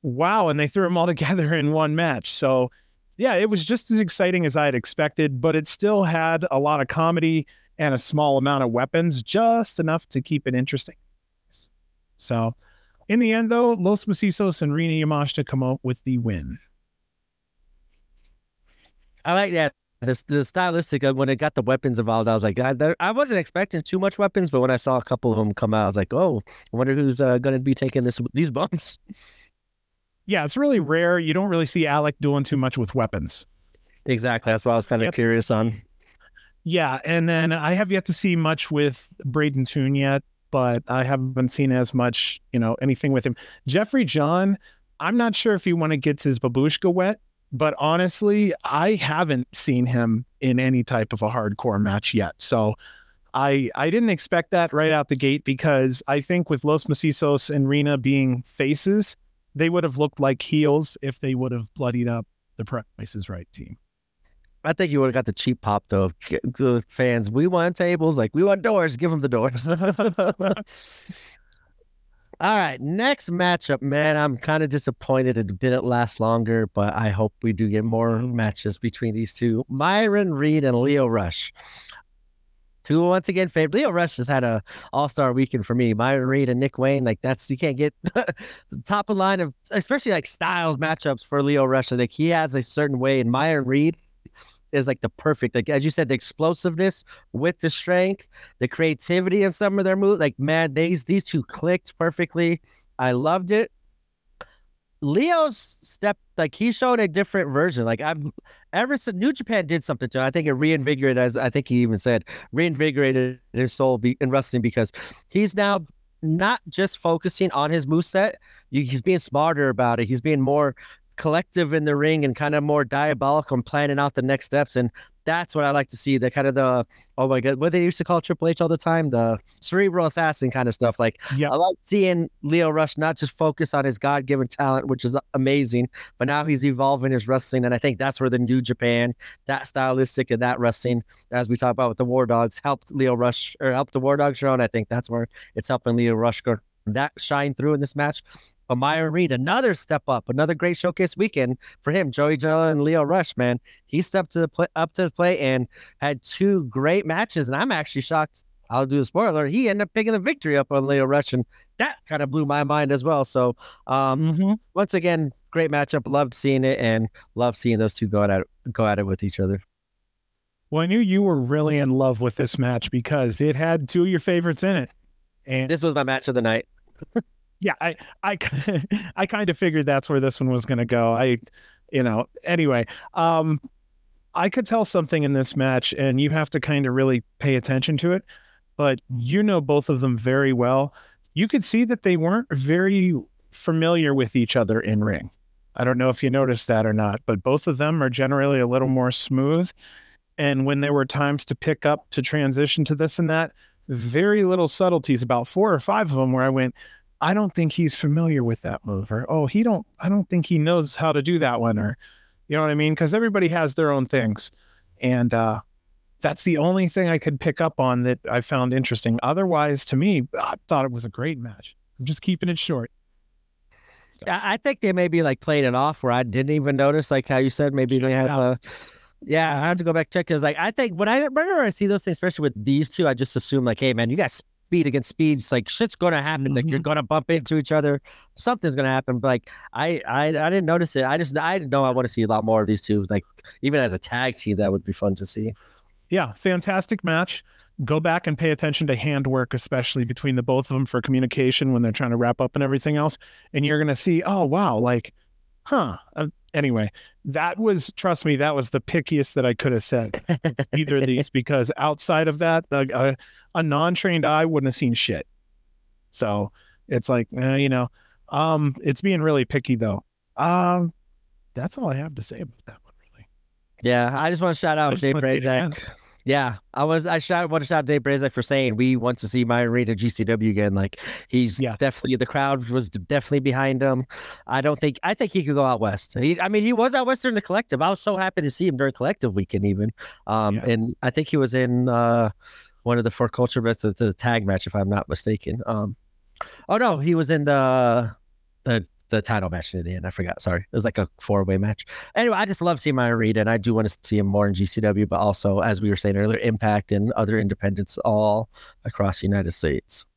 wow, and they threw them all together in one match. So, yeah, it was just as exciting as I had expected, but it still had a lot of comedy and a small amount of weapons, just enough to keep it interesting. So, in the end, though, Los Macizos and Rina Yamashita come out with the win. I like that. The, the stylistic of when it got the weapons involved, I was like, I, I wasn't expecting too much weapons, but when I saw a couple of them come out, I was like, oh, I wonder who's uh, going to be taking this these bumps. yeah, it's really rare. You don't really see Alec doing too much with weapons. Exactly. That's what I was kind of yep. curious on. Yeah, and then I have yet to see much with Braden Toon yet, but I haven't seen as much, you know, anything with him. Jeffrey John, I'm not sure if he want to get his babushka wet, but honestly, I haven't seen him in any type of a hardcore match yet. So I I didn't expect that right out the gate because I think with Los Macizos and Rina being faces, they would have looked like heels if they would have bloodied up the Price is Right team. I think you would have got the cheap pop though. The fans, we want tables, like we want doors. Give them the doors. All right, next matchup, man. I'm kind of disappointed it didn't last longer, but I hope we do get more matches between these two. Myron Reed and Lio Rush. Two once again favorite. Lio Rush has had a All Star weekend for me. Myron Reed and Nick Wayne, like that's you can't get the top of line of especially like styles matchups for Lio Rush. Like he has a certain way, and Myron Reed is like the perfect, like as you said, the explosiveness with the strength, the creativity in some of their moves. Like man, these these two clicked perfectly. I loved it. Lio's step like he showed a different version. Like I'm ever since New Japan did something to him, I think it reinvigorated as I think he even said reinvigorated his soul be, in wrestling because he's now not just focusing on his moveset. He's being smarter about it. He's being more collective in the ring and kind of more diabolical and planning out the next steps. And that's what I like to see. The kind of the oh my god, what they used to call Triple H all the time, the cerebral assassin kind of stuff. Like yep. I like seeing Lio Rush not just focus on his God given talent, which is amazing, but now he's evolving his wrestling. And I think that's where the New Japan, that stylistic and that wrestling, as we talk about with the War Dogs, helped Lio Rush or helped the War Dogs. And I think that's where it's helping Lio Rush go that shine through in this match. Amaya Reed, another step up, another great showcase weekend for him. Joey Janela and Lio Rush, man, he stepped to the play, up to the play and had two great matches. And I'm actually shocked. I'll do a spoiler. He ended up picking the victory up on Lio Rush, and that kind of blew my mind as well. So, um, mm-hmm. once again, great matchup. Loved seeing it, and loved seeing those two go at it, go at it with each other. Well, I knew you were really in love with this match because it had two of your favorites in it, and this was my match of the night. yeah, I I I kind of figured that's where this one was going to go. I, you know, anyway, um, I could tell something in this match, and you have to kind of really pay attention to it. But you know both of them very well. You could see that they weren't very familiar with each other in ring. I don't know if you noticed that or not, but both of them are generally a little more smooth. And when there were times to pick up to transition to this and that, very little subtleties, about four or five of them where I went, I don't think he's familiar with that move, or oh, he don't, I don't think he knows how to do that one, or you know what I mean? Because everybody has their own things, and uh, that's the only thing I could pick up on that I found interesting. Otherwise, to me, I thought it was a great match. I'm just keeping it short. I I think they maybe like played it off where I didn't even notice, like how you said, maybe they had a. Yeah, I have to go back check because like I think when I whenever I see those things, especially with these two, I just assume like, hey man, you got speed against speed. It's like shit's gonna happen. Like you're Mhm. gonna bump into each other. Something's gonna happen. But like I I, I didn't notice it. I just I didn't know I want to see a lot more of these two. Like even as a tag team, that would be fun to see. Yeah, fantastic match. Go back and pay attention to handwork, especially between the both of them for communication when they're trying to wrap up and everything else. And you're to see, oh, wow, like, huh. Anyway, that was, trust me, that was the pickiest that I could have said either of these because outside of that, the, a non trained eye wouldn't have seen shit. So it's like, eh, you know, um, it's being really picky though. Um, that's all I have to say about that one, really. Yeah, I just want to shout out just Dave wanna say it again. Prazak. Yeah, I was I shout want to shout out Dave Prazak for saying we want to see Myron Reed at GCW again. Like he's Yeah. definitely the crowd was definitely behind him. I don't think I think he could go out west. He, I mean, he was out west during the collective. I was so happy to see him during collective weekend even. Um, Yeah. and I think he was in uh one of the four culture bets the, the tag match if I'm not mistaken. Um, oh no, he was in the the the title match in the end. I forgot. Sorry, it was like a four way match. Anyway, I just love seeing Myron Reed, and I do want to see him more in GCW, but also, as we were saying earlier, Impact and other independents all across the United States.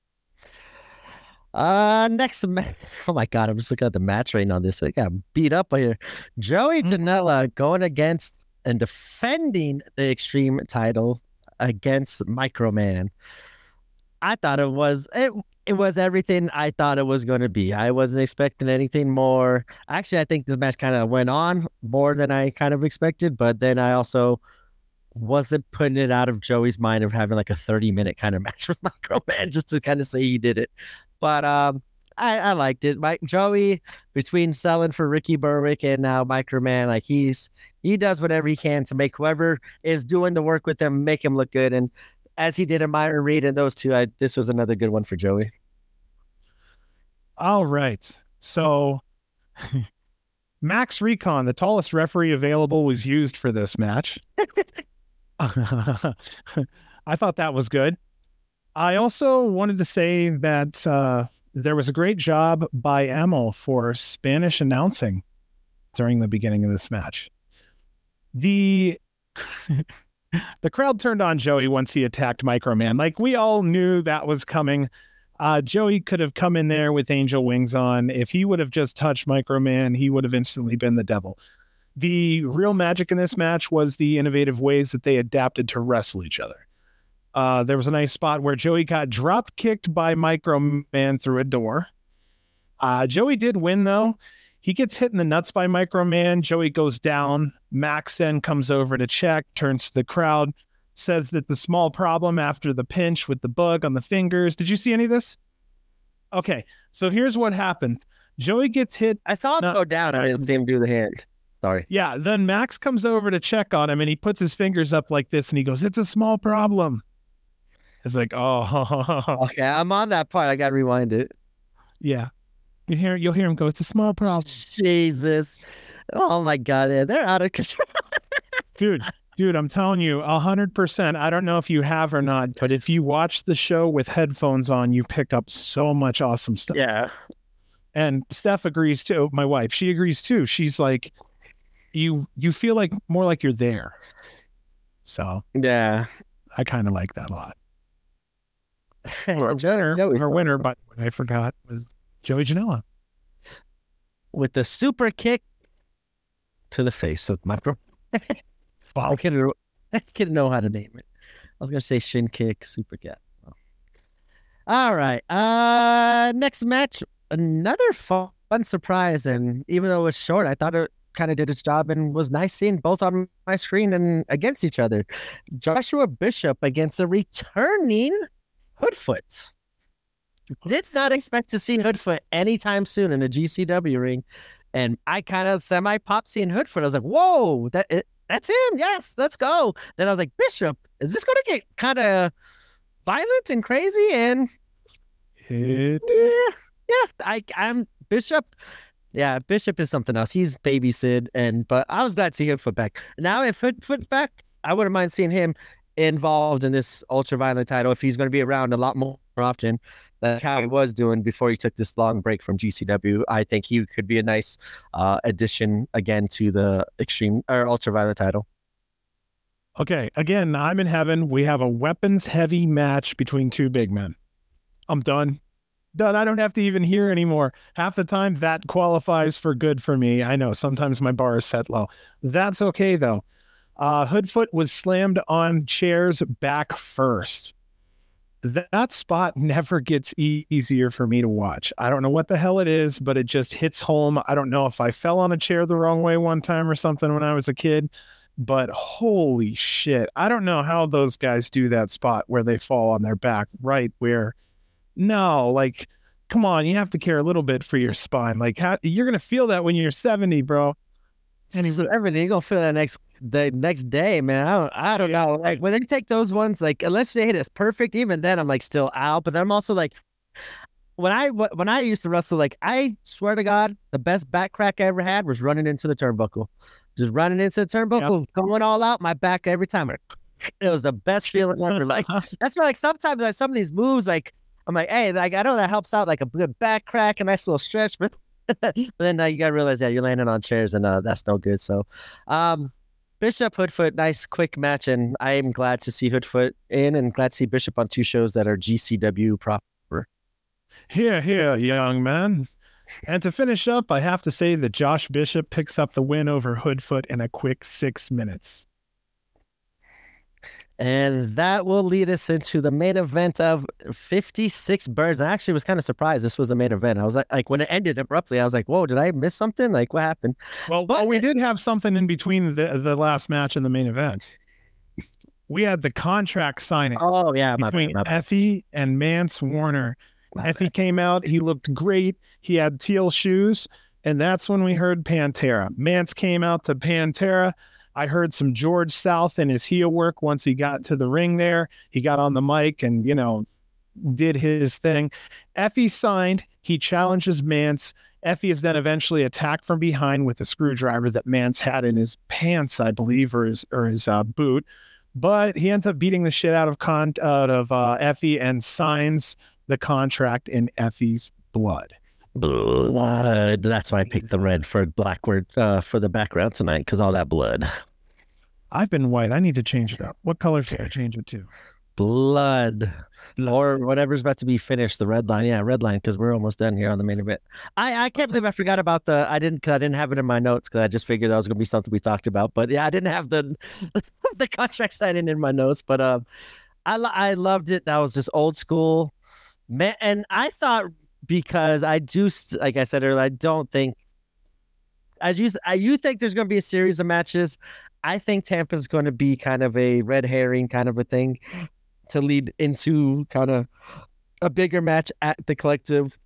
Uh, next, ma- oh my God, I'm just looking at the match rating on this. I got beat up by here. Joey Mhm. Janela going against and defending the Extreme title against Microman. I thought it was it. It was everything I thought it was going to be. I wasn't expecting anything more. Actually, I think this match kind of went on more than I kind of expected, but then I also wasn't putting it out of Joey's mind of having like a 30 minute kind of match with Microman just to kind of say he did it. But um I, I liked it. Mike Joey between selling for Ricky Berwick and now Microman, like he's he does whatever he can to make whoever is doing the work with him make him look good. And as he did in Myron Reed and those two, I, this was another good one for Joey. All right. So Max Recon, the tallest referee available, was used for this match. I thought that was good. I also wanted to say that uh, there was a great job by Emil for Spanish announcing during the beginning of this match. The the crowd turned on Joey once he attacked Microman. Like we all knew that was coming. Uh, Joey could have come in there with angel wings on. If he would have just touched Microman, he would have instantly been the devil. The real magic in this match was the innovative ways that they adapted to wrestle each other. Uh, there was a nice spot where Joey got drop kicked by Microman through a door. Uh, Joey did win though. He gets hit in the nuts by Microman. Joey goes down. Max then comes over to check, turns to the crowd, says that the small problem after the pinch with the bug on the fingers. Did you see any of this? Okay, so here's what happened. Joey gets hit. I saw him No. go down. I didn't see him do the hand. Sorry. Yeah, then Max comes over to check on him and he puts his fingers up like this and he goes, It's a small problem. It's like, oh, Okay, I'm on that part. I got to rewind it. yeah. You hear, you'll hear him go, It's a small problem. Jesus. Oh my God. They're out of control. dude dude i'm telling you a hundred percent i don't know if you have or not but if you watch the show with headphones on you pick up so much awesome stuff Yeah. and steph agrees too oh, my wife she agrees too she's like you you feel like more like you're there so Yeah. i kind of like that a lot our winner Joey- our winner but i forgot was joey janela with the super kick to the face of. I wow couldn't, I couldn't know how to name it. I was gonna say shin kick, super cat. All right. Uh next match, another fun, fun surprise, and even though it was short, I thought it kind of did its job and was nice seeing both on my screen and against each other. Joshua Bishop against a returning Hoodfoot. Did not expect to see Hoodfoot anytime soon in a GCW ring. And I kind of semi pop seeing Hoodfoot. I was like, whoa, that it, that's him. Yes, let's go. Then I was like, Bishop, is this going to get kind of violent and crazy? And It- yeah, yeah, I, I'm Bishop. Yeah, Bishop is something else. He's baby Sid, and but I was glad to see Hoodfoot back. Now, if foot Hoodfoot's back, I wouldn't mind seeing him involved in this ultra violent title if he's going to be around a lot more often that how he was doing before he took this long break from GCW. I think he could be a nice uh, addition again to the extreme or ultraviolet title. Okay, again, I'm in heaven. We have a weapons heavy match between two big men. I'm done. Done. I don't have to even hear anymore. Half the time that qualifies for good for me. I know sometimes my bar is set low. That's okay though. Uh, Hoodfoot was slammed on chairs back first. That spot never gets e- easier for me to watch. I don't know what the hell it is, but it just hits home. I don't know if I fell on a chair the wrong way one time or something when I was a kid, but holy shit. I don't know how those guys do that spot where they fall on their back right where no, like come on, you have to care a little bit for your spine. Like how you're going to feel that when you're 70, bro. Anyway, everything you're gonna feel that next the next day, man. I don't, I don't know. Like when they take those ones, like unless they hit us perfect, even then I'm like still out. But then I'm also like, when I when I used to wrestle, like I swear to God, the best back crack I ever had was running into the turnbuckle, just running into the turnbuckle, yep. going all out, my back every time. It was the best feeling ever. Like that's why, like sometimes like some of these moves, like I'm like, hey, like I know that helps out, like a good back crack, a nice little stretch, but but then uh, you gotta realize, yeah, you're landing on chairs, and uh, that's no good. So, um, Bishop Hoodfoot, nice quick match, and I'm glad to see Hoodfoot in, and glad to see Bishop on two shows that are GCW proper. Here, here, young man. And to finish up, I have to say that Josh Bishop picks up the win over Hoodfoot in a quick six minutes. And that will lead us into the main event of 56 Birdz. I actually was kind of surprised this was the main event. I was like, like when it ended abruptly, I was like, whoa, did I miss something? Like, what happened? Well, but, well we did have something in between the, the last match and the main event. We had the contract signing. Oh, yeah. between bad, Effy and Mance Warner. My Effy bad. came out. He looked great. He had teal shoes. And that's when we heard Pantera. Mance came out to Pantera. I heard some George South in his heel work once he got to the ring there. He got on the mic and, you know, did his thing. Effy signed. He challenges Mance. Effy is then eventually attacked from behind with a screwdriver that Mance had in his pants, I believe, or his or his uh, boot. But he ends up beating the shit out of con out of uh, Effy and signs the contract in Effy's blood blood. That's why I picked the red for Blackward uh, for the background tonight because all that blood. I've been white. I need to change it up. What color should I change it to? Blood. Or whatever's about to be finished. The red line, yeah, red line, because we're almost done here on the main event. I, I can't believe I forgot about the. I didn't. Cause I didn't have it in my notes because I just figured that was going to be something we talked about. But yeah, I didn't have the the contract signing in my notes. But um, I I loved it. That was just old school, man. And I thought because I do, like I said earlier, I don't think as you I you think there's going to be a series of matches. I think Tampa's going to be kind of a red herring kind of a thing to lead into kind of a bigger match at the collective.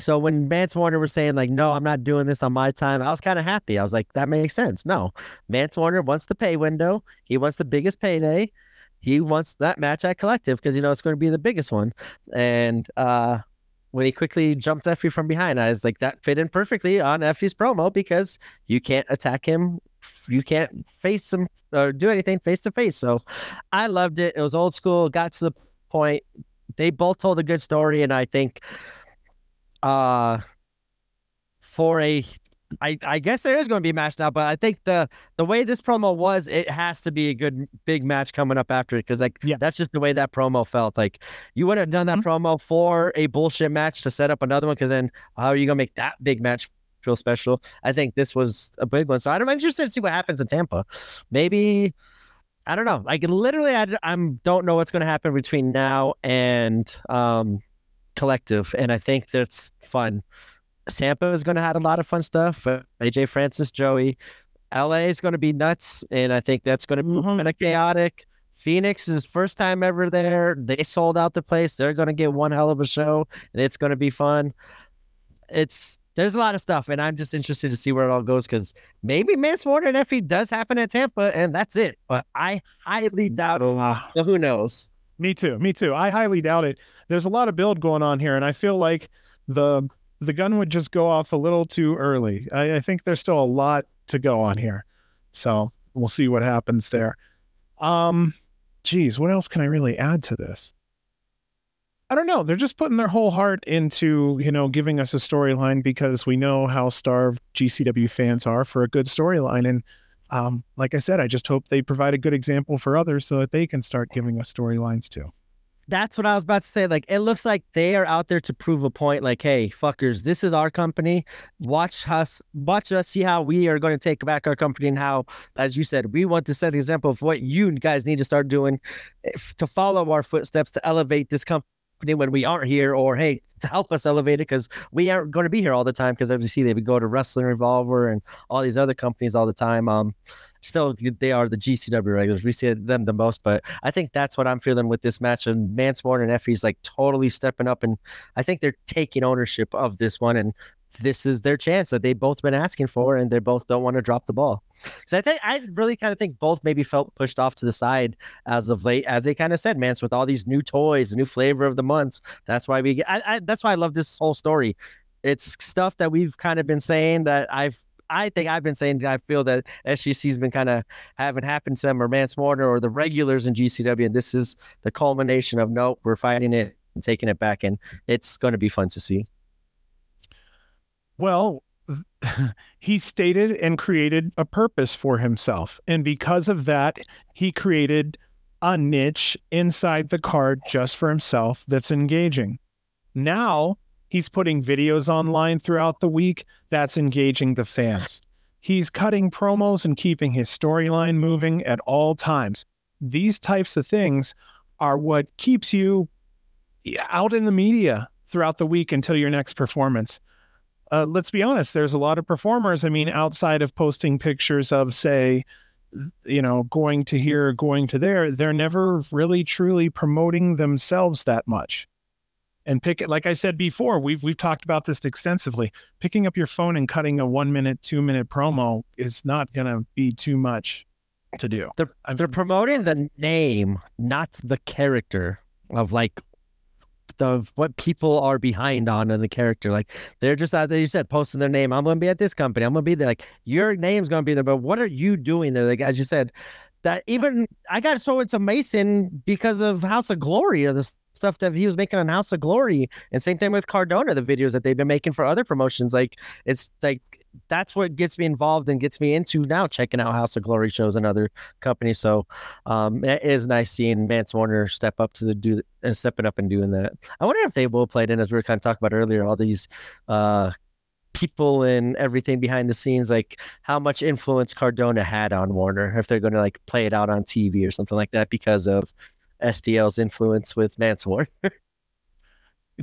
So when Mance Warner was saying like, "No, I'm not doing this on my time," I was kind of happy. I was like, "That makes sense." No, Mance Warner wants the pay window. He wants the biggest payday he wants that match at collective because you know it's going to be the biggest one. And uh, when he quickly jumped Effy from behind, I was like, that fit in perfectly on Effy's promo because you can't attack him, you can't face him or do anything face to face. So I loved it. It was old school, got to the point. They both told a good story, and I think uh for a I, I guess there is going to be a match now, but I think the the way this promo was, it has to be a good big match coming up after it because like yeah. that's just the way that promo felt. Like you would have done that mm-hmm. promo for a bullshit match to set up another one because then how are you gonna make that big match feel special? I think this was a big one, so I'm interested to see what happens in Tampa. Maybe I don't know. Like literally, I I'm don't know what's going to happen between now and um collective, and I think that's fun. Tampa is going to have a lot of fun stuff. Uh, AJ Francis, Joey. LA is going to be nuts, and I think that's going to be mm-hmm. kind of chaotic. Phoenix is first time ever there. They sold out the place. They're going to get one hell of a show, and it's going to be fun. It's there's a lot of stuff, and I'm just interested to see where it all goes because maybe Warner and Effy does happen at Tampa, and that's it. But I highly doubt it. So who knows? Me too. Me too. I highly doubt it. There's a lot of build going on here, and I feel like the the gun would just go off a little too early. I, I think there's still a lot to go on here. So we'll see what happens there. Um, geez, what else can I really add to this? I don't know. They're just putting their whole heart into, you know, giving us a storyline because we know how starved GCW fans are for a good storyline. And um, like I said, I just hope they provide a good example for others so that they can start giving us storylines too. That's what I was about to say. Like, it looks like they are out there to prove a point. Like, hey, fuckers, this is our company. Watch us, watch us see how we are going to take back our company and how, as you said, we want to set the example of what you guys need to start doing eh, to follow our footsteps to elevate this company when we aren't here, or hey, to help us elevate it because we aren't going to be here all the time. Because as you see, they would go to Wrestling Revolver and all these other companies all the time. Um, still they are the GCW regulars. We see them the most, but I think that's what I'm feeling with this match. And Mance Warner and Effy's like totally stepping up, and I think they're taking ownership of this one. And this is their chance that they both been asking for, and they both don't want to drop the ball. Because I think I really kind of think both maybe felt pushed off to the side as of late, as they kind of said, Mance, with all these new toys, new flavor of the months. That's why we. I, I, that's why I love this whole story. It's stuff that we've kind of been saying that I've I think I've been saying I feel that SGC's been kind of having happened to them or Mance Warner or the regulars in GCW. And this is the culmination of nope, we're fighting it and taking it back. And it's going to be fun to see. Well, he stated and created a purpose for himself. And because of that, he created a niche inside the card just for himself that's engaging. Now He's putting videos online throughout the week. That's engaging the fans. He's cutting promos and keeping his storyline moving at all times. These types of things are what keeps you out in the media throughout the week until your next performance. Uh, let's be honest, there's a lot of performers. I mean, outside of posting pictures of, say, you know, going to here, going to there, they're never really truly promoting themselves that much and pick it like i said before we've we've talked about this extensively picking up your phone and cutting a one minute two minute promo is not going to be too much to do. They're, they're promoting the name not the character of like the what people are behind on in the character like they're just out there you said posting their name i'm gonna be at this company i'm gonna be there like your name's gonna be there but what are you doing there? Like as you said that even I got so into Mason because of House of Glory of this stuff that he was making on House of Glory. And same thing with Cardona, the videos that they've been making for other promotions. Like it's like that's what gets me involved and gets me into now checking out House of Glory shows and other companies. So um, it is nice seeing Mance Warner step up to the do and stepping up and doing that. I wonder if they will play it in as we were kind of talking about earlier, all these uh, people and everything behind the scenes, like how much influence Cardona had on Warner, if they're going to like play it out on TV or something like that because of SDL's influence with Warner.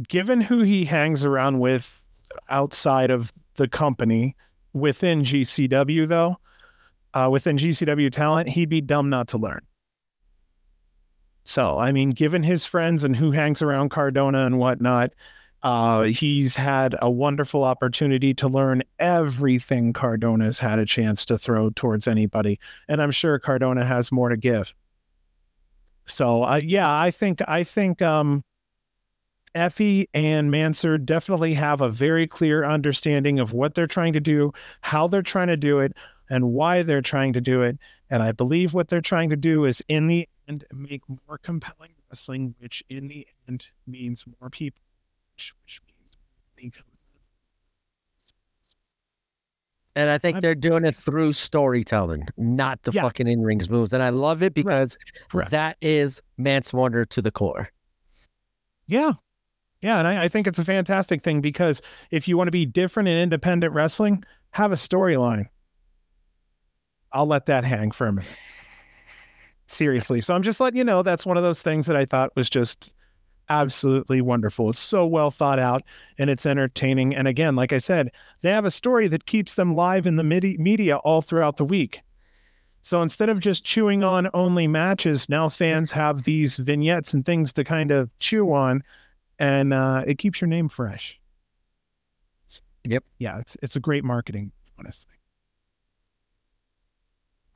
Given who he hangs around with outside of the company within GCW, though, uh, within GCW talent, he'd be dumb not to learn. So, I mean, given his friends and who hangs around Cardona and whatnot, uh, he's had a wonderful opportunity to learn everything Cardona's had a chance to throw towards anybody. And I'm sure Cardona has more to give. So uh, yeah, I think I think um, Effy and Mansoor definitely have a very clear understanding of what they're trying to do, how they're trying to do it, and why they're trying to do it. And I believe what they're trying to do is, in the end, make more compelling wrestling, which in the end means more people, which, means and I think I'm, they're doing it through storytelling, not the yeah. fucking in rings moves. And I love it because that is Mance Warner to the core. Yeah. Yeah. And I, I think it's a fantastic thing because if you want to be different in independent wrestling, have a storyline. I'll let that hang for a minute. Seriously. So I'm just letting you know that's one of those things that I thought was just absolutely wonderful. It's so well thought out and it's entertaining. And again, like I said, they have a story that keeps them live in the media all throughout the week. So instead of just chewing on only matches, now fans have these vignettes and things to kind of chew on, and uh, it keeps your name fresh. Yep. Yeah, it's it's a great marketing, honestly.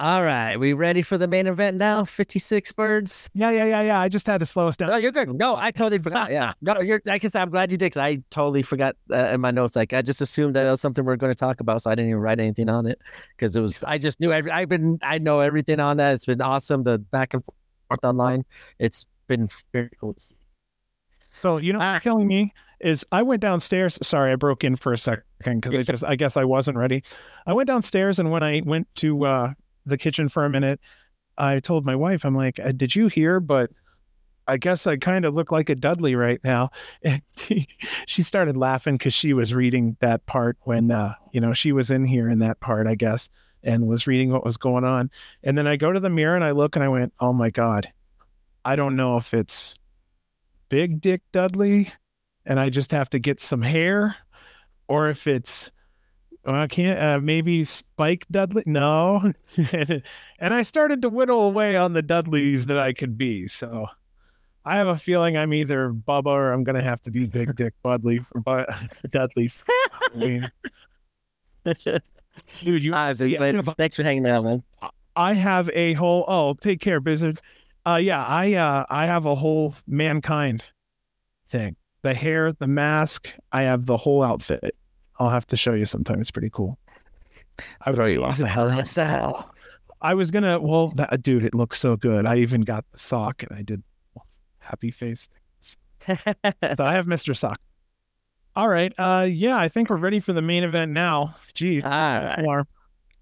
All right, we ready for the main event now? Fifty-six Birdz. Yeah, yeah, yeah, yeah. I just had to slow us down. No, you're good. No, I totally forgot. Yeah, no, you're. I guess I'm glad you did because I totally forgot uh, in my notes. Like I just assumed that, that was something we are going to talk about, so I didn't even write anything on it because it was. I just knew. Every, I've been. I know everything on that. It's been awesome. The back and forth online. It's been very cool. So you know, Ah. what's killing me is I went downstairs. Sorry, I broke in for a second because I just I guess I wasn't ready. I went downstairs and when I went to uh, the kitchen for a minute, I told my wife, I'm like, "Uh, "Did you hear?" But I guess I kind of look like a Dudley right now. And she, started laughing because she was reading that part when uh, you know she was in here in that part, I guess, and was reading what was going on. And then I go to the mirror and I look and I went, "Oh my god." I don't know if it's Big Dick Dudley and I just have to get some hair or if it's well, I can't uh, maybe Spike Dudley. No. and I started to whittle away on the Dudleys that I could be. So I have a feeling I'm either Bubba or I'm going to have to be Big Dick Dudley for but Dudley. for Dude, you Ah, yeah, later. Thanks for hanging out, man. I have a whole oh, take care, Blizzard. Uh yeah, I uh I have a whole mankind thing. The hair, the mask, I have the whole outfit. I'll have to show you sometime. It's pretty cool. I Throw you off the hell in a cell. I was gonna well that dude, it looks so good. I even got the sock and I did happy face. things. So I have Mr. Sock. All right. Uh yeah, I think we're ready for the main event now. Geez. All right. alarm.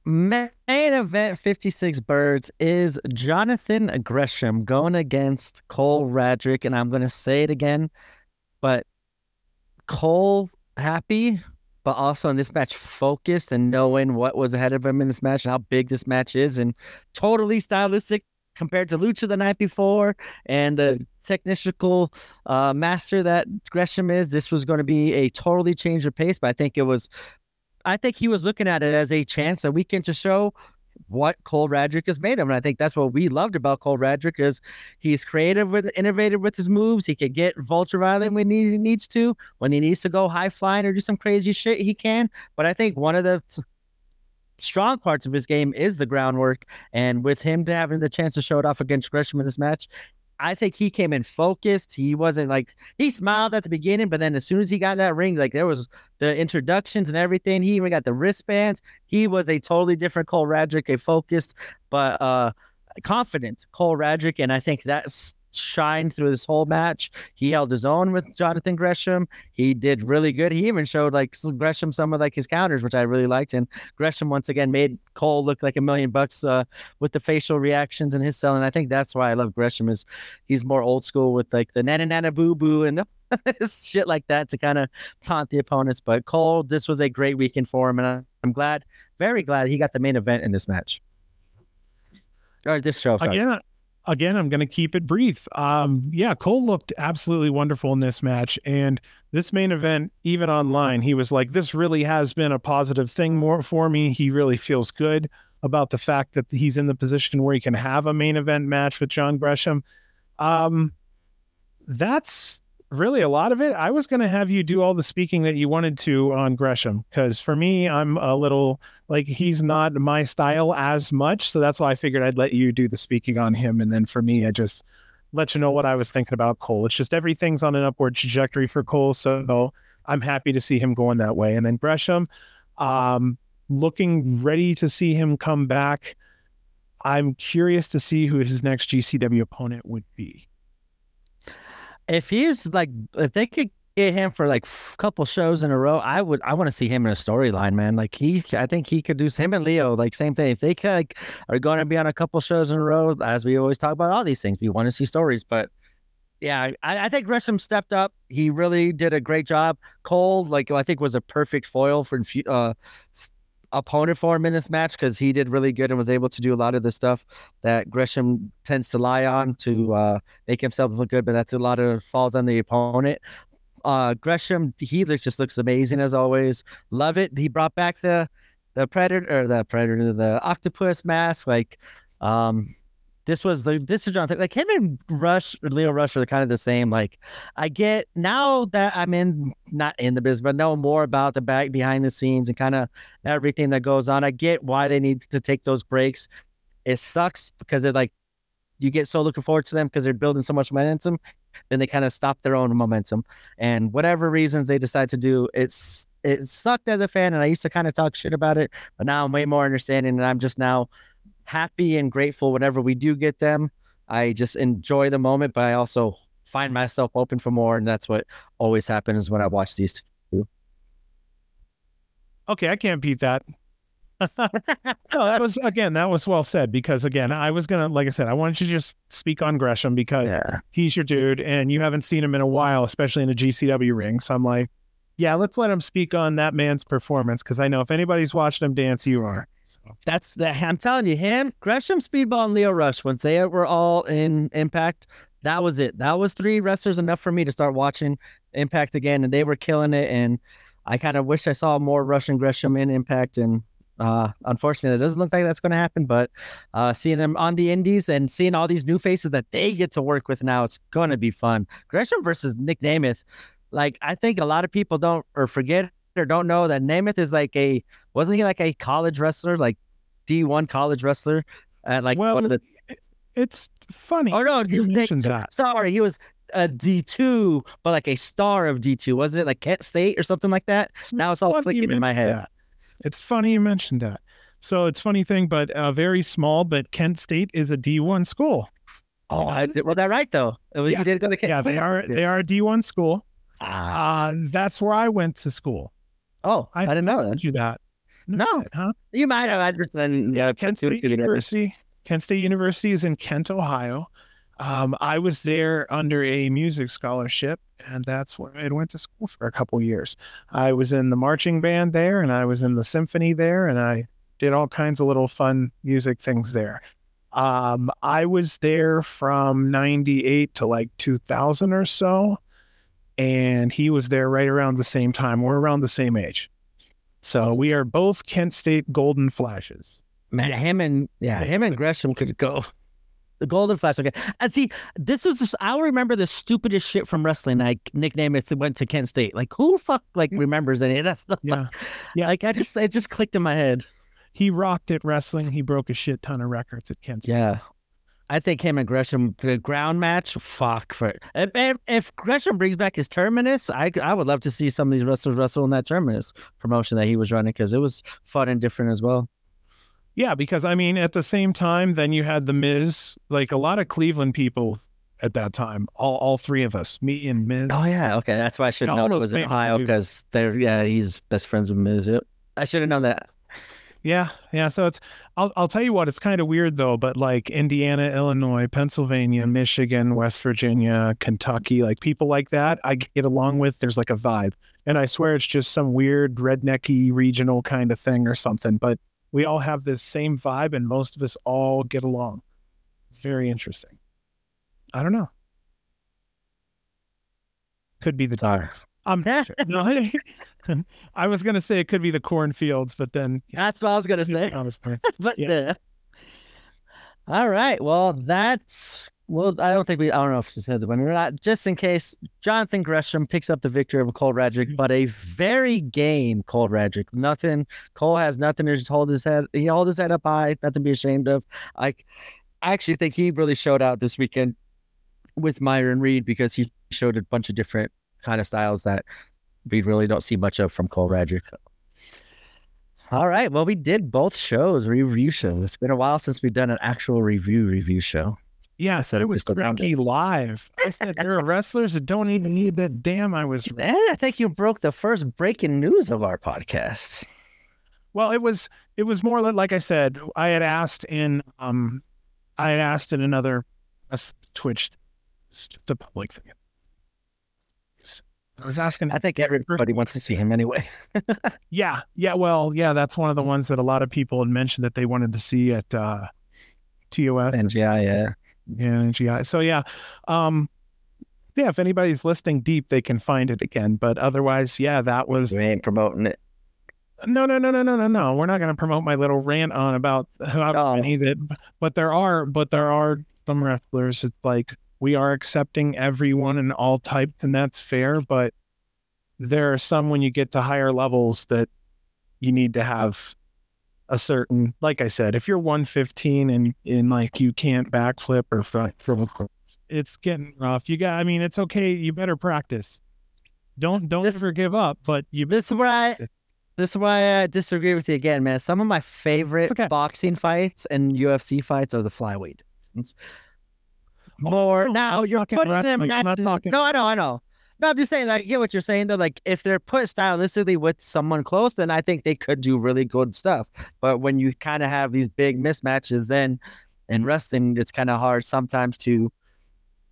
Main event 56 Birdz is Jonathan Gresham going against Cole Radrick. And I'm going to say it again, but Cole happy, but also in this match focused and knowing what was ahead of him in this match and how big this match is and totally stylistic compared to Lucha the night before and the technical uh, master that Gresham is. This was going to be a totally change of pace, but I think it was I think he was looking at it as a chance, a weekend to show what Cole Radrick is made of. And I think that's what we loved about Cole Radrick is he's creative with innovative with his moves. He can get vulture violent when he needs to. When he needs to go high flying or do some crazy shit, he can. But I think one of the t- strong parts of his game is the groundwork. And with him to having the chance to show it off against Gresham in this match, I think he came in focused. He wasn't like he smiled at the beginning, but then as soon as he got that ring, like there was the introductions and everything. He even got the wristbands. He was a totally different Cole Radrick, a focused but uh confident Cole Radrick, and I think that's shined through this whole match. He held his own with Jonathan Gresham. He did really good. He even showed like Gresham some of like his counters, which I really liked. And Gresham once again made Cole look like a million bucks uh, with the facial reactions and his selling. I think that's why I love Gresham is he's more old school with like the nana nana boo boo and the shit like that to kind of taunt the opponents. But Cole, this was a great weekend for him, and I'm glad, very glad he got the main event in this match. Or this show. Sorry. Again, again, I'm going to keep it brief. Um, yeah, Cole looked absolutely wonderful in this match, and this main event, even online, he was like, "This really has been a positive thing more for me." He really feels good about the fact that he's in the position where he can have a main event match with John Gresham. Um, that's really a lot of it. I was going to have you do all the speaking that you wanted to on Gresham because for me, I'm a little like he's not my style as much. So that's why I figured I'd let you do the speaking on him. And then for me, I just let you know what I was thinking about Cole. It's just everything's on an upward trajectory for Cole. So I'm happy to see him going that way. And then Gresham, um, looking ready to see him come back. I'm curious to see who his next GCW opponent would be. If he's like if they could get him for like a couple shows in a row i would i want to see him in a storyline man. Like he i think he could do him and Lio like same thing. If they could, like are going to be on a couple shows in a row as we always talk about all these things we want to see stories but yeah I, I think gresham stepped up. He really did a great job. Cole like i think was a perfect foil for uh opponent for him in this match because he did really good and was able to do a lot of the stuff that gresham tends to lie on to uh make himself look good, but that's a lot of falls on the opponent. Uh, Gresham, he just looks amazing as always. Love it. He brought back the the predator or the predator, the octopus mask. Like, um, this was the this is Jonathan. Like him and Rush, Lio Rush are kind of the same. Like, I get now that I'm in not in the business, but know more about the back behind the scenes and kind of everything that goes on. I get why they need to take those breaks. It sucks because it like you get so looking forward to them because they're building so much momentum, then they kind of stop their own momentum. And whatever reasons they decide to do, it's it sucked as a fan, and I used to kind of talk shit about it, but now I'm way more understanding, and I'm just now happy and grateful whenever we do get them. I just enjoy the moment, but I also find myself open for more, and that's what always happens when I watch these two. Okay, I can't beat that. no, that was again, that was well said because again, I was gonna, like I said, I wanted to just speak on Gresham because Yeah, he's your dude, and you haven't seen him in a while, especially in a GCW ring. So I'm like, yeah, let's let him speak on that man's performance because I know if anybody's watching him dance, you are. That's the. I'm telling you, him, Gresham, Speedball, and Lio Rush. Once they were all in Impact, that was it. That was three wrestlers enough for me to start watching Impact again, and they were killing it. And I kind of wish I saw more Rush and Gresham in Impact, and uh, unfortunately, it doesn't look like that's going to happen. But uh, seeing them on the Indies and seeing all these new faces that they get to work with now, it's going to be fun. Gresham versus Nick Nemeth. Like I think a lot of people don't or forget or don't know that Nemeth is like a wasn't he like a college wrestler, like D one college wrestler at like well, one of the it's funny. oh no he was mentioned that. sorry he was a D two but like a star of D two wasn't it like Kent State or something like that? Now it's all clicking in my head. that. It's funny you mentioned that. So it's funny thing, but uh, very small. But Kent State is a D one school. Oh, I, was that right though? Was- Yeah. You did go to Kent. Yeah, they are. They are a D one school. Ah, Uh, that's where I went to school. Oh, I, I didn't know that. you that? No. huh? You might have. I just didn't. Yeah, Kent State. University. Kent State University is in Kent, Ohio. Um, I was there under a music scholarship, and that's where I went to school for a couple years. I was in the marching band there, and I was in the symphony there, and I did all kinds of little fun music things there. Um, I was there from '98 to like 2000 or so, and he was there right around the same time. We're around the same age, so we are both Kent State Golden Flashes. Man, him and yeah, him and Gresham could go. The Golden Flash. Okay, and see, this is just, I'll remember the stupidest shit from wrestling. Like Nick Nemeth went to Kent State. Like who fuck like remembers any of that stuff? Yeah. Yeah. like I just it just clicked in my head. he rocked at wrestling. He broke a shit ton of records at Kent State. Yeah. I think him and Gresham the ground match. Fuck for if, if, Gresham brings back his terminus, I I would love to see some of these wrestlers wrestle in that terminus promotion that he was running because it was fun and different as well. Yeah, because I mean, at the same time, then you had the Miz, like a lot of Cleveland people at that time. All all three of us, me and Miz. Oh yeah, okay, that's why I should know it was in Ohio because they're yeah he's best friends with Miz. Yep. I should have known that. Yeah, yeah. So it's I'll I'll tell you what, it's kind of weird though, but like Indiana, Illinois, Pennsylvania, mm-hmm. Michigan, West Virginia, Kentucky, like people like that, I get along with. There's like a vibe, and I swear it's just some weird rednecky regional kind of thing or something. But we all have this same vibe, and most of us all get along. It's very interesting. I don't know. Could be the Sorry. I'm no, I was gonna say it could be the cornfields, but then That's what I was gonna say. honestly. but Yeah. uh, all right. Well, that's well. I don't think we. I don't know if she said the winner or not. Just in case, Jonathan Gresham picks up the victory over Cole Radrick, but a very game Cole Radrick. Nothing. Cole has nothing to hold his head. He hold his head up high. Nothing to be ashamed of. Like, I actually think he really showed out this weekend with Myron Reed because he showed a bunch of different kind of styles that we really don't see much of from Cole Radrick. All right. Well, we did both shows, review shows. It's been a while since we've done an actual review review show. Yeah, I said it was was the round cranky live. I said there are wrestlers that don't even need that. Damn, I was. And I think you broke the first breaking news of our podcast. Well, it was. It was more like I said. I had asked in. Um, I had asked in another uh, Twitch, the public thing. I was asking. I think everybody wants to see him anyway. Yeah, yeah. Well, yeah. That's one of the ones that a lot of people had mentioned that they wanted to see at uh, TOS. And yeah, yeah. Yeah, GI. So yeah, um, yeah. If anybody's listening deep, they can find it again. But otherwise, yeah, that was We ain't promoting it. no, no, no, no, no, no, no. We're not going to promote my little rant on about how No. many that. But there are, but there are some wrestlers. It's like we are accepting everyone and all types, and that's fair. But there are some when you get to higher levels that you need to have a certain, like I said, if you're 115 and in like you can't backflip or front from it's getting rough. You got, I mean, it's okay. You better practice. Don't don't This- ever give up. But you This is where I this is why I disagree with you again, man. Some of my favorite okay. boxing fights and UFC fights are the flyweight. More. Now you're talking putting them. wrestling. I'm not talking- No, I know, I know. No, I'm just saying. Like, I get what you're saying. Though, like, if they're put stylistically with someone close, then I think they could do really good stuff. But when you kind of have these big mismatches, then in wrestling, it's kind of hard sometimes to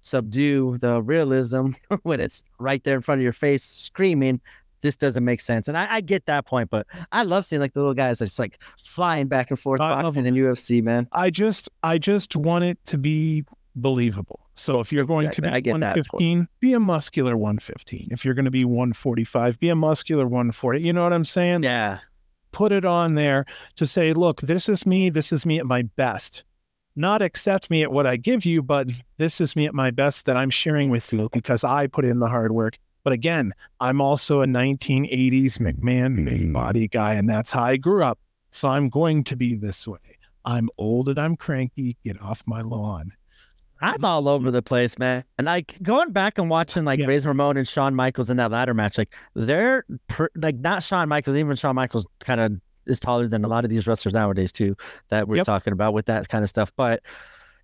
subdue the realism when it's right there in front of your face, screaming. This doesn't make sense, and I, I get that point. But I love seeing like the little guys that's like flying back and forth, I love boxing in UFC, man. I just I just want it to be believable. So if you're going to be I get that. 115, be a muscular 115. If you're going to be 145, be a muscular 140. You know what I'm saying? Yeah, Put it on there to say, look, this is me. This is me at my best. Not accept me at what I give you, but this is me at my best that I'm sharing with you because I put in the hard work. But again, I'm also a 1980s McMahon big body guy, and that's how I grew up. So I'm going to be this way. I'm old and I'm cranky. Get off my lawn. I'm all over the place, man. And like going back and watching like Yeah. Razor Ramon and Shawn Michaels in that ladder match, like they're pr- like not Shawn Michaels, even Shawn Michaels kind of is taller than a lot of these wrestlers nowadays too that we're Yep. talking about with that kind of stuff. But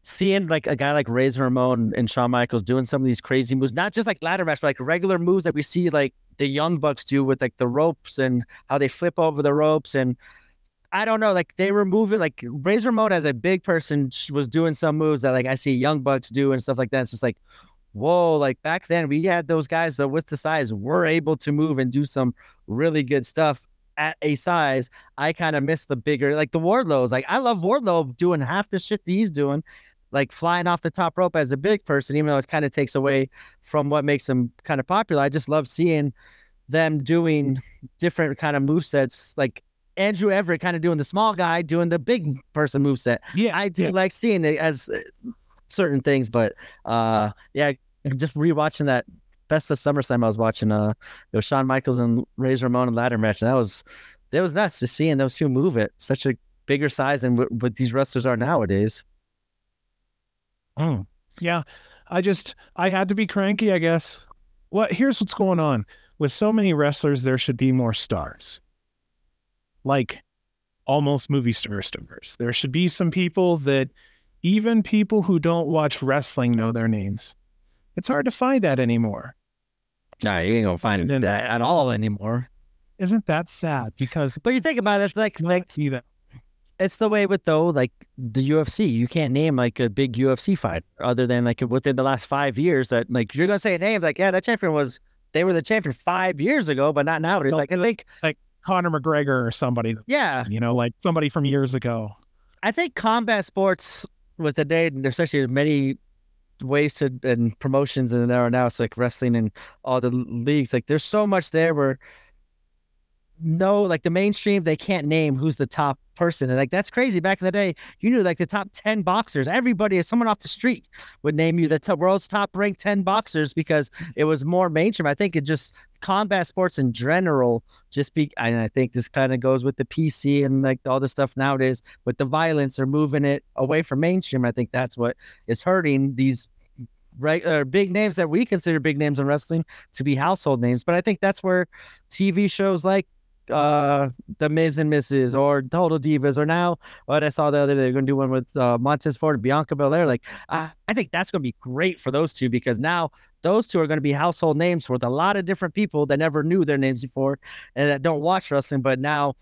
seeing like a guy like Razor Ramon and Shawn Michaels doing some of these crazy moves, not just like ladder match, but like regular moves that we see like the Young Bucks do with like the ropes and how they flip over the ropes and I don't know, like they were moving like Razor Ramon as a big person was doing some moves that like I see Young Bucks do and stuff like that. It's just like, whoa, like back then we had those guys that with the size were able to move and do some really good stuff at a size. I kind of miss the bigger, like the Wardlows. Like I love Wardlow doing half the shit that he's doing, like flying off the top rope as a big person, even though it kind of takes away from what makes him kind of popular. I just love seeing them doing different kind of move sets, like Andrew Everett kind of doing the small guy, doing the big person move set. Yeah, I do yeah. like seeing it as uh, certain things, but uh, yeah, just rewatching that best of SummerSlam. I was watching uh, it was Shawn Michaels and Razor Ramon and ladder match, and that was that was nuts to seeing those two move it such a bigger size than what, what these wrestlers are nowadays. Mm. Yeah. I just I had to be cranky, I guess. Well, here's what's going on. With so many wrestlers, there should be more stars. Like almost movie star stars. There should be some people that even people who don't watch wrestling know their names. It's hard to find that anymore. Nah, you ain't gonna find it that at all anymore. Isn't that sad? Because But you think about it, it's like like see that. it's the way with though like the UFC. You can't name like a big UFC fight other than like within the last five years that like you're gonna say a name like yeah that champion was they were the champion five years ago but not now. No, Like I think Conor McGregor or somebody, yeah you know, like somebody from years ago. I think combat sports with the day and especially as many ways to and promotions and there are now it's like wrestling and all the leagues like there's so much there where no like the mainstream they can't name who's the top person and like that's crazy. Back in the day you knew like the top 10 boxers. Everybody someone off the street would name you the top, world's top ranked 10 boxers because it was more mainstream. I think it just combat sports in general just be and i think this kind of goes with the pc and like all the stuff nowadays with the violence or moving it away from mainstream. I think that's what is hurting these right uh, big names that we consider big names in wrestling to be household names but i think that's where tv shows like uh the Miz and Mrs. or Total Divas or now what I saw the other day they're gonna do one with uh Montez Ford and Bianca Belair like I, I think that's gonna be great for those two because now those two are gonna be household names with a lot of different people that never knew their names before and that don't watch wrestling but now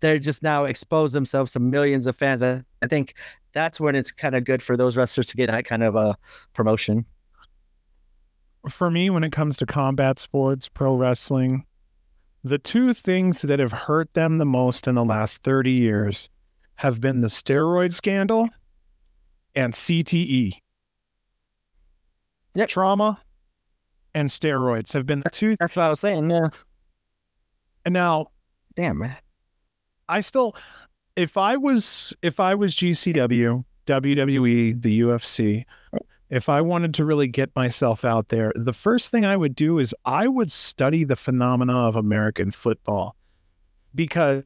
they're just now expose themselves to millions of fans I, I think that's when it's kind of good for those wrestlers to get that kind of a promotion for me, when it comes to combat sports, pro wrestling, the two things that have hurt them the most in the last 30 years have been the steroid scandal and CTE. Yep. Trauma and steroids have been the two. that's what I was saying yeah And now damn man I still, if I was, if I was GCW, WWE, the UFC, if I wanted to really get myself out there, the first thing I would do is I would study the phenomena of American football. Because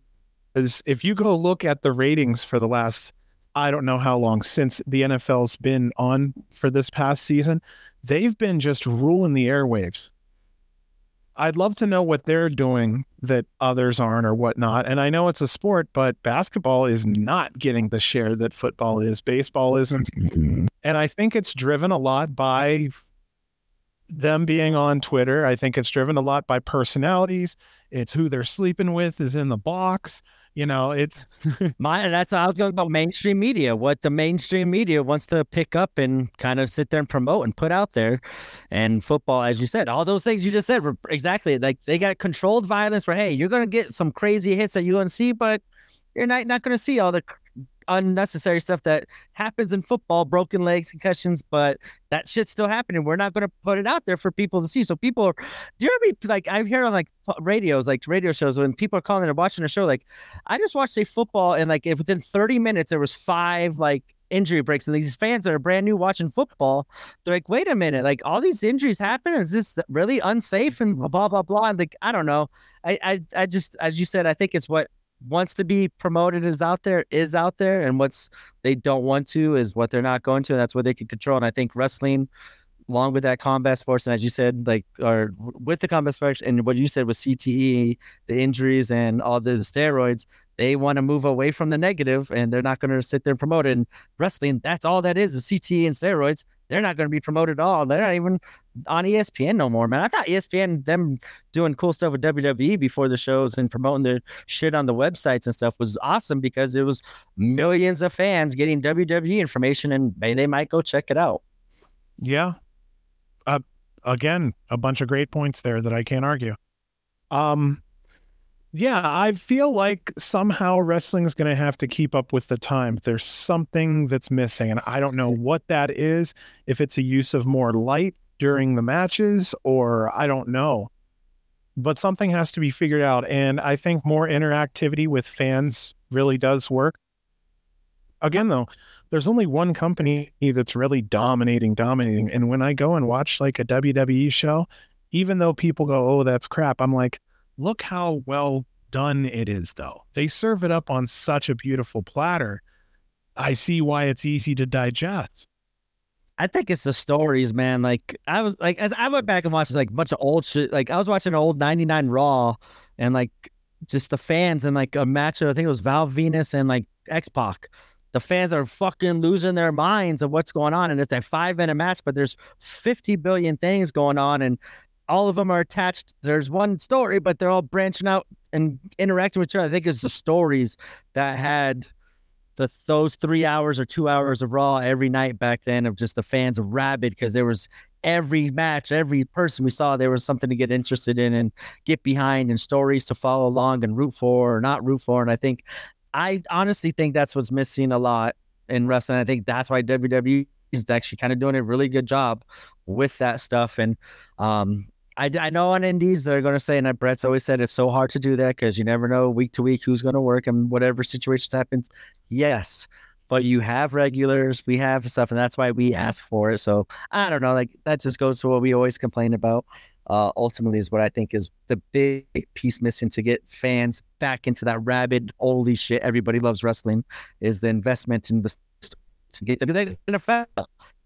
if you go look at the ratings for the last, I don't know how long since the NFL's been on for this past season, they've been just ruling the airwaves. I'd love to know what they're doing that others aren't or whatnot. And I know it's a sport, but basketball is not getting the share that football is. Baseball isn't. Mm-hmm. And I think it's driven a lot by them being on Twitter. I think it's driven a lot by personalities. It's who they're sleeping with is in the box. You know, it's My that's I was going about mainstream media. What the mainstream media wants to pick up and kind of sit there and promote and put out there. And football, as you said, all those things you just said were exactly like they got controlled violence where hey, you're gonna get some crazy hits that you're gonna see, but you're not not gonna see all the unnecessary stuff that happens in football, broken legs, concussions, but that shit's still happening. We're not going to put it out there for people to see. So people are, do you ever be like, I hear on like radios, like radio shows, when people are calling and watching a show, like, I just watched a football and like within 30 minutes, there was five like injury breaks and these fans are brand new watching football they're like wait a minute like all these injuries happen is this really unsafe and blah blah blah and like i don't know I, I i just as you said i think it's what wants to be promoted is out there is out there and what's they don't want to is what they're not going to and that's what they can control and i think wrestling along with that combat sports and as you said like or with the combat sports and what you said with cte the injuries and all the, steroids they want to move away from the negative and they're not going to sit there and promote it and wrestling that's all that is is cte and steroids they're not going to be promoted at all. They're not even on ESPN no more, man. I thought ESPN them doing cool stuff with WWE before the shows and promoting their shit on the websites and stuff was awesome because it was millions of fans getting WWE information and maybe they might go check it out. Yeah. Uh, again, a bunch of great points there that I can't argue. Um, yeah, I feel like somehow wrestling is going to have to keep up with the time. There's something that's missing, and I don't know what that is. If it's a use of more light during the matches, or I don't know. But something has to be figured out. And I think more interactivity with fans really does work. Again, though, there's only one company that's really dominating, dominating. And when I go and watch like a WWE show, even though people go, oh, that's crap, I'm like, Look how well done it is, though. They serve it up on such a beautiful platter. I see why it's easy to digest. I think it's the stories, man. Like I was like as I went back and watched like a bunch of old shit. Like I was watching old '99 Raw and like just the fans and like a match. I think it was Val Venis and like X Pac. The fans are fucking losing their minds of what's going on, and it's a five minute match, but there's 50 billion things going on, and all of them are attached. There's one story, but they're all branching out and interacting with each other. I think it's the stories that had the those three hours or two hours of Raw every night back then of just the fans of rabid because there was every match, every person we saw, there was something to get interested in and get behind and stories to follow along and root for or not root for. And I think, I honestly think that's what's missing a lot in wrestling. I think that's why WWE is actually kind of doing a really good job with that stuff. And um, I, I know on indies they're going to say, and Brett's always said it's so hard to do that because you never know week to week who's going to work and whatever situations happens. Yes, but you have regulars, we have stuff, and that's why we ask for it. So I don't know, like that just goes to what we always complain about. Uh, ultimately, is what I think is the big piece missing to get fans back into that rabid, holy shit, everybody loves wrestling, is the investment in the to get the NFL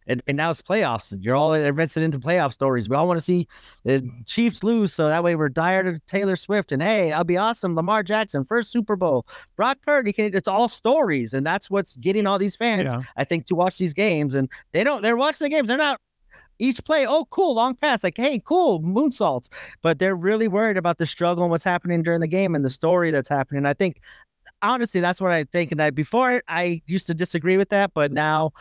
and, and now it's playoffs. You're all invested into playoff stories. We all want to see the Chiefs lose, so that way we're tired to Taylor Swift. And hey, I'll be awesome. Lamar Jackson, first Super Bowl. Brock Purdy, can, it's all stories, and that's what's getting all these fans, yeah. I think, to watch these games. And they don't. They're watching the games. They're not each play, oh, cool, long pass, like, hey, cool, moonsaults. But they're really worried about the struggle and what's happening during the game and the story that's happening. I think, honestly, that's what I think. And I, before I used to disagree with that, but now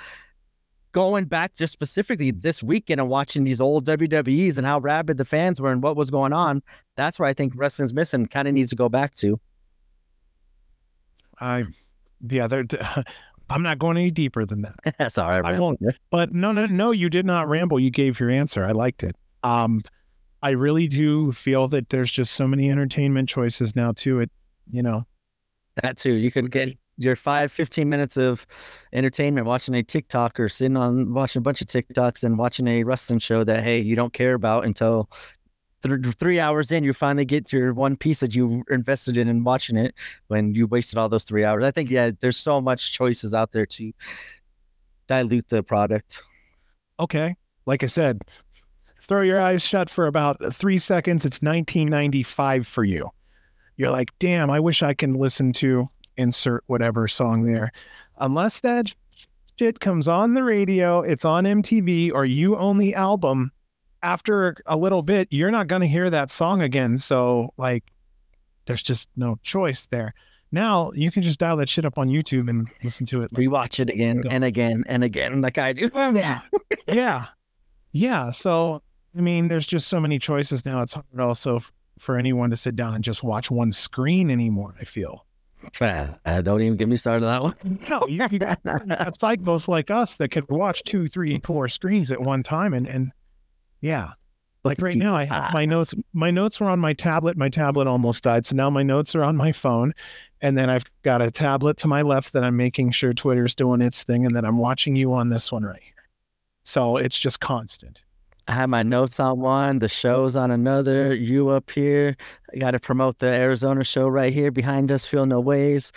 going back just specifically this weekend and watching these old WWEs and how rabid the fans were and what was going on, that's where I think wrestling's missing. Kind of needs to go back to. I, yeah, I'm not going any deeper than that. That's all right. I won't. But no, no, no, you did not ramble. You gave your answer. I liked it. Um, I really do feel that there's just so many entertainment choices now too. It, you know, that too. You can get your five, 15 minutes of entertainment watching a TikTok or sitting on watching a bunch of TikToks and watching a wrestling show that, hey, you don't care about until th- three hours in, you finally get your one piece that you invested in and watching it when you wasted all those three hours. I think, yeah, there's so much choices out there to dilute the product. Okay. Like I said, throw your eyes shut for about three seconds. It's 1995 for you. You're like, damn, I wish I can listen to insert whatever song there. Unless that shit comes on the radio, it's on MTV, or you own the album, after a little bit, you're not going to hear that song again. So, like, there's just no choice there. Now you can just dial that shit up on YouTube and listen to it. Rewatch it again and again and again, like I do. Yeah. yeah. Yeah. So, I mean, there's just so many choices now. It's hard also for anyone to sit down and just watch one screen anymore, I feel. Uh, don't even get me started on that one. No, you, you psychos like us that could watch two, three, four screens at one time and, and yeah. Like right now, I have my notes. My notes are on my tablet. My tablet almost died, so now my notes are on my phone, and then I've got a tablet to my left that I'm making sure Twitter's doing its thing, and then I'm watching you on this one right here. So it's just constant. I have my notes on one, the show's on another, you up here. I got to promote the Arizona show right here behind us, Feel No Ways.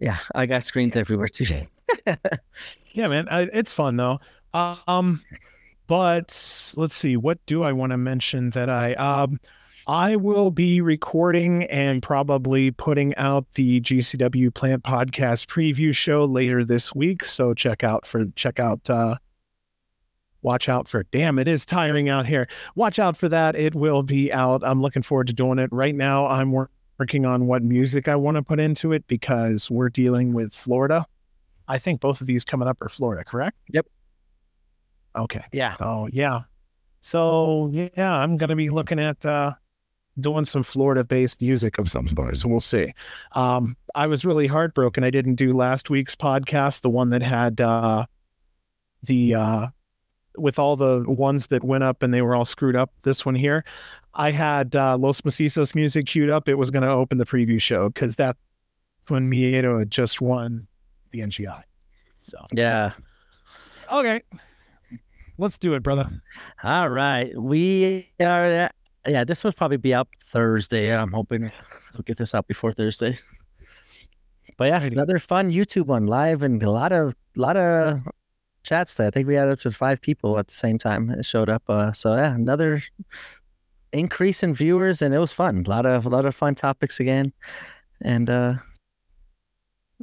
Yeah, I got screens everywhere too. yeah, man, I, it's fun though. Um, but let's see, what do I want to mention that I um I will be recording and probably putting out the GCW Plant Podcast preview show later this week. So check out for check out uh watch out for damn it is tiring out here. Watch out for that. It will be out. I'm looking forward to doing it. Right now I'm working on what music I want to put into it because we're dealing with Florida. I think both of these coming up are Florida, correct? Yep. Okay. Yeah. Oh, yeah. So, yeah, I'm going to be looking at uh, doing some Florida based music of some sort. So we'll see. Um, I was really heartbroken. I didn't do last week's podcast, the one that had uh, the, uh, with all the ones that went up and they were all screwed up. This one here, I had uh, Los Macizos music queued up. It was going to open the preview show because that when Miedo had just won the NGI. So, yeah. Okay. Let's do it, brother. All right. We are, yeah, this will probably be up Thursday. I'm hoping we'll get this out before Thursday. But yeah, another fun YouTube one live and a lot of, a lot of chats there. I think we had up to five people at the same time it showed up. Uh, so yeah, another increase in viewers and it was fun. A lot of, a lot of fun topics again. And, uh,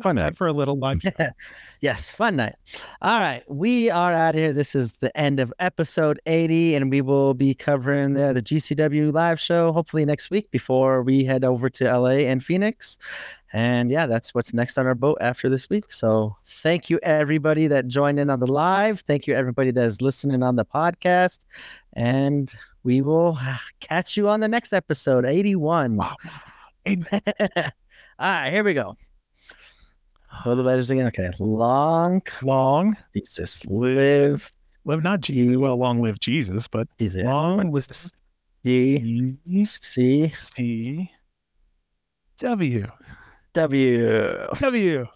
fun night for a little lunch. yes, fun night. All right, we are out here. This is the end of episode 80, and we will be covering the, the GCW live show hopefully next week before we head over to LA and Phoenix. And yeah, that's what's next on our boat after this week. So thank you everybody that joined in on the live. Thank you everybody that is listening on the podcast. And we will uh, catch you on the next episode, 81. Wow. All right, here we go. What are the letters again? Okay. Long, long. Jesus. Live. Live not Jesus. Well, long live Jesus, but Jesus. long was D C C W W W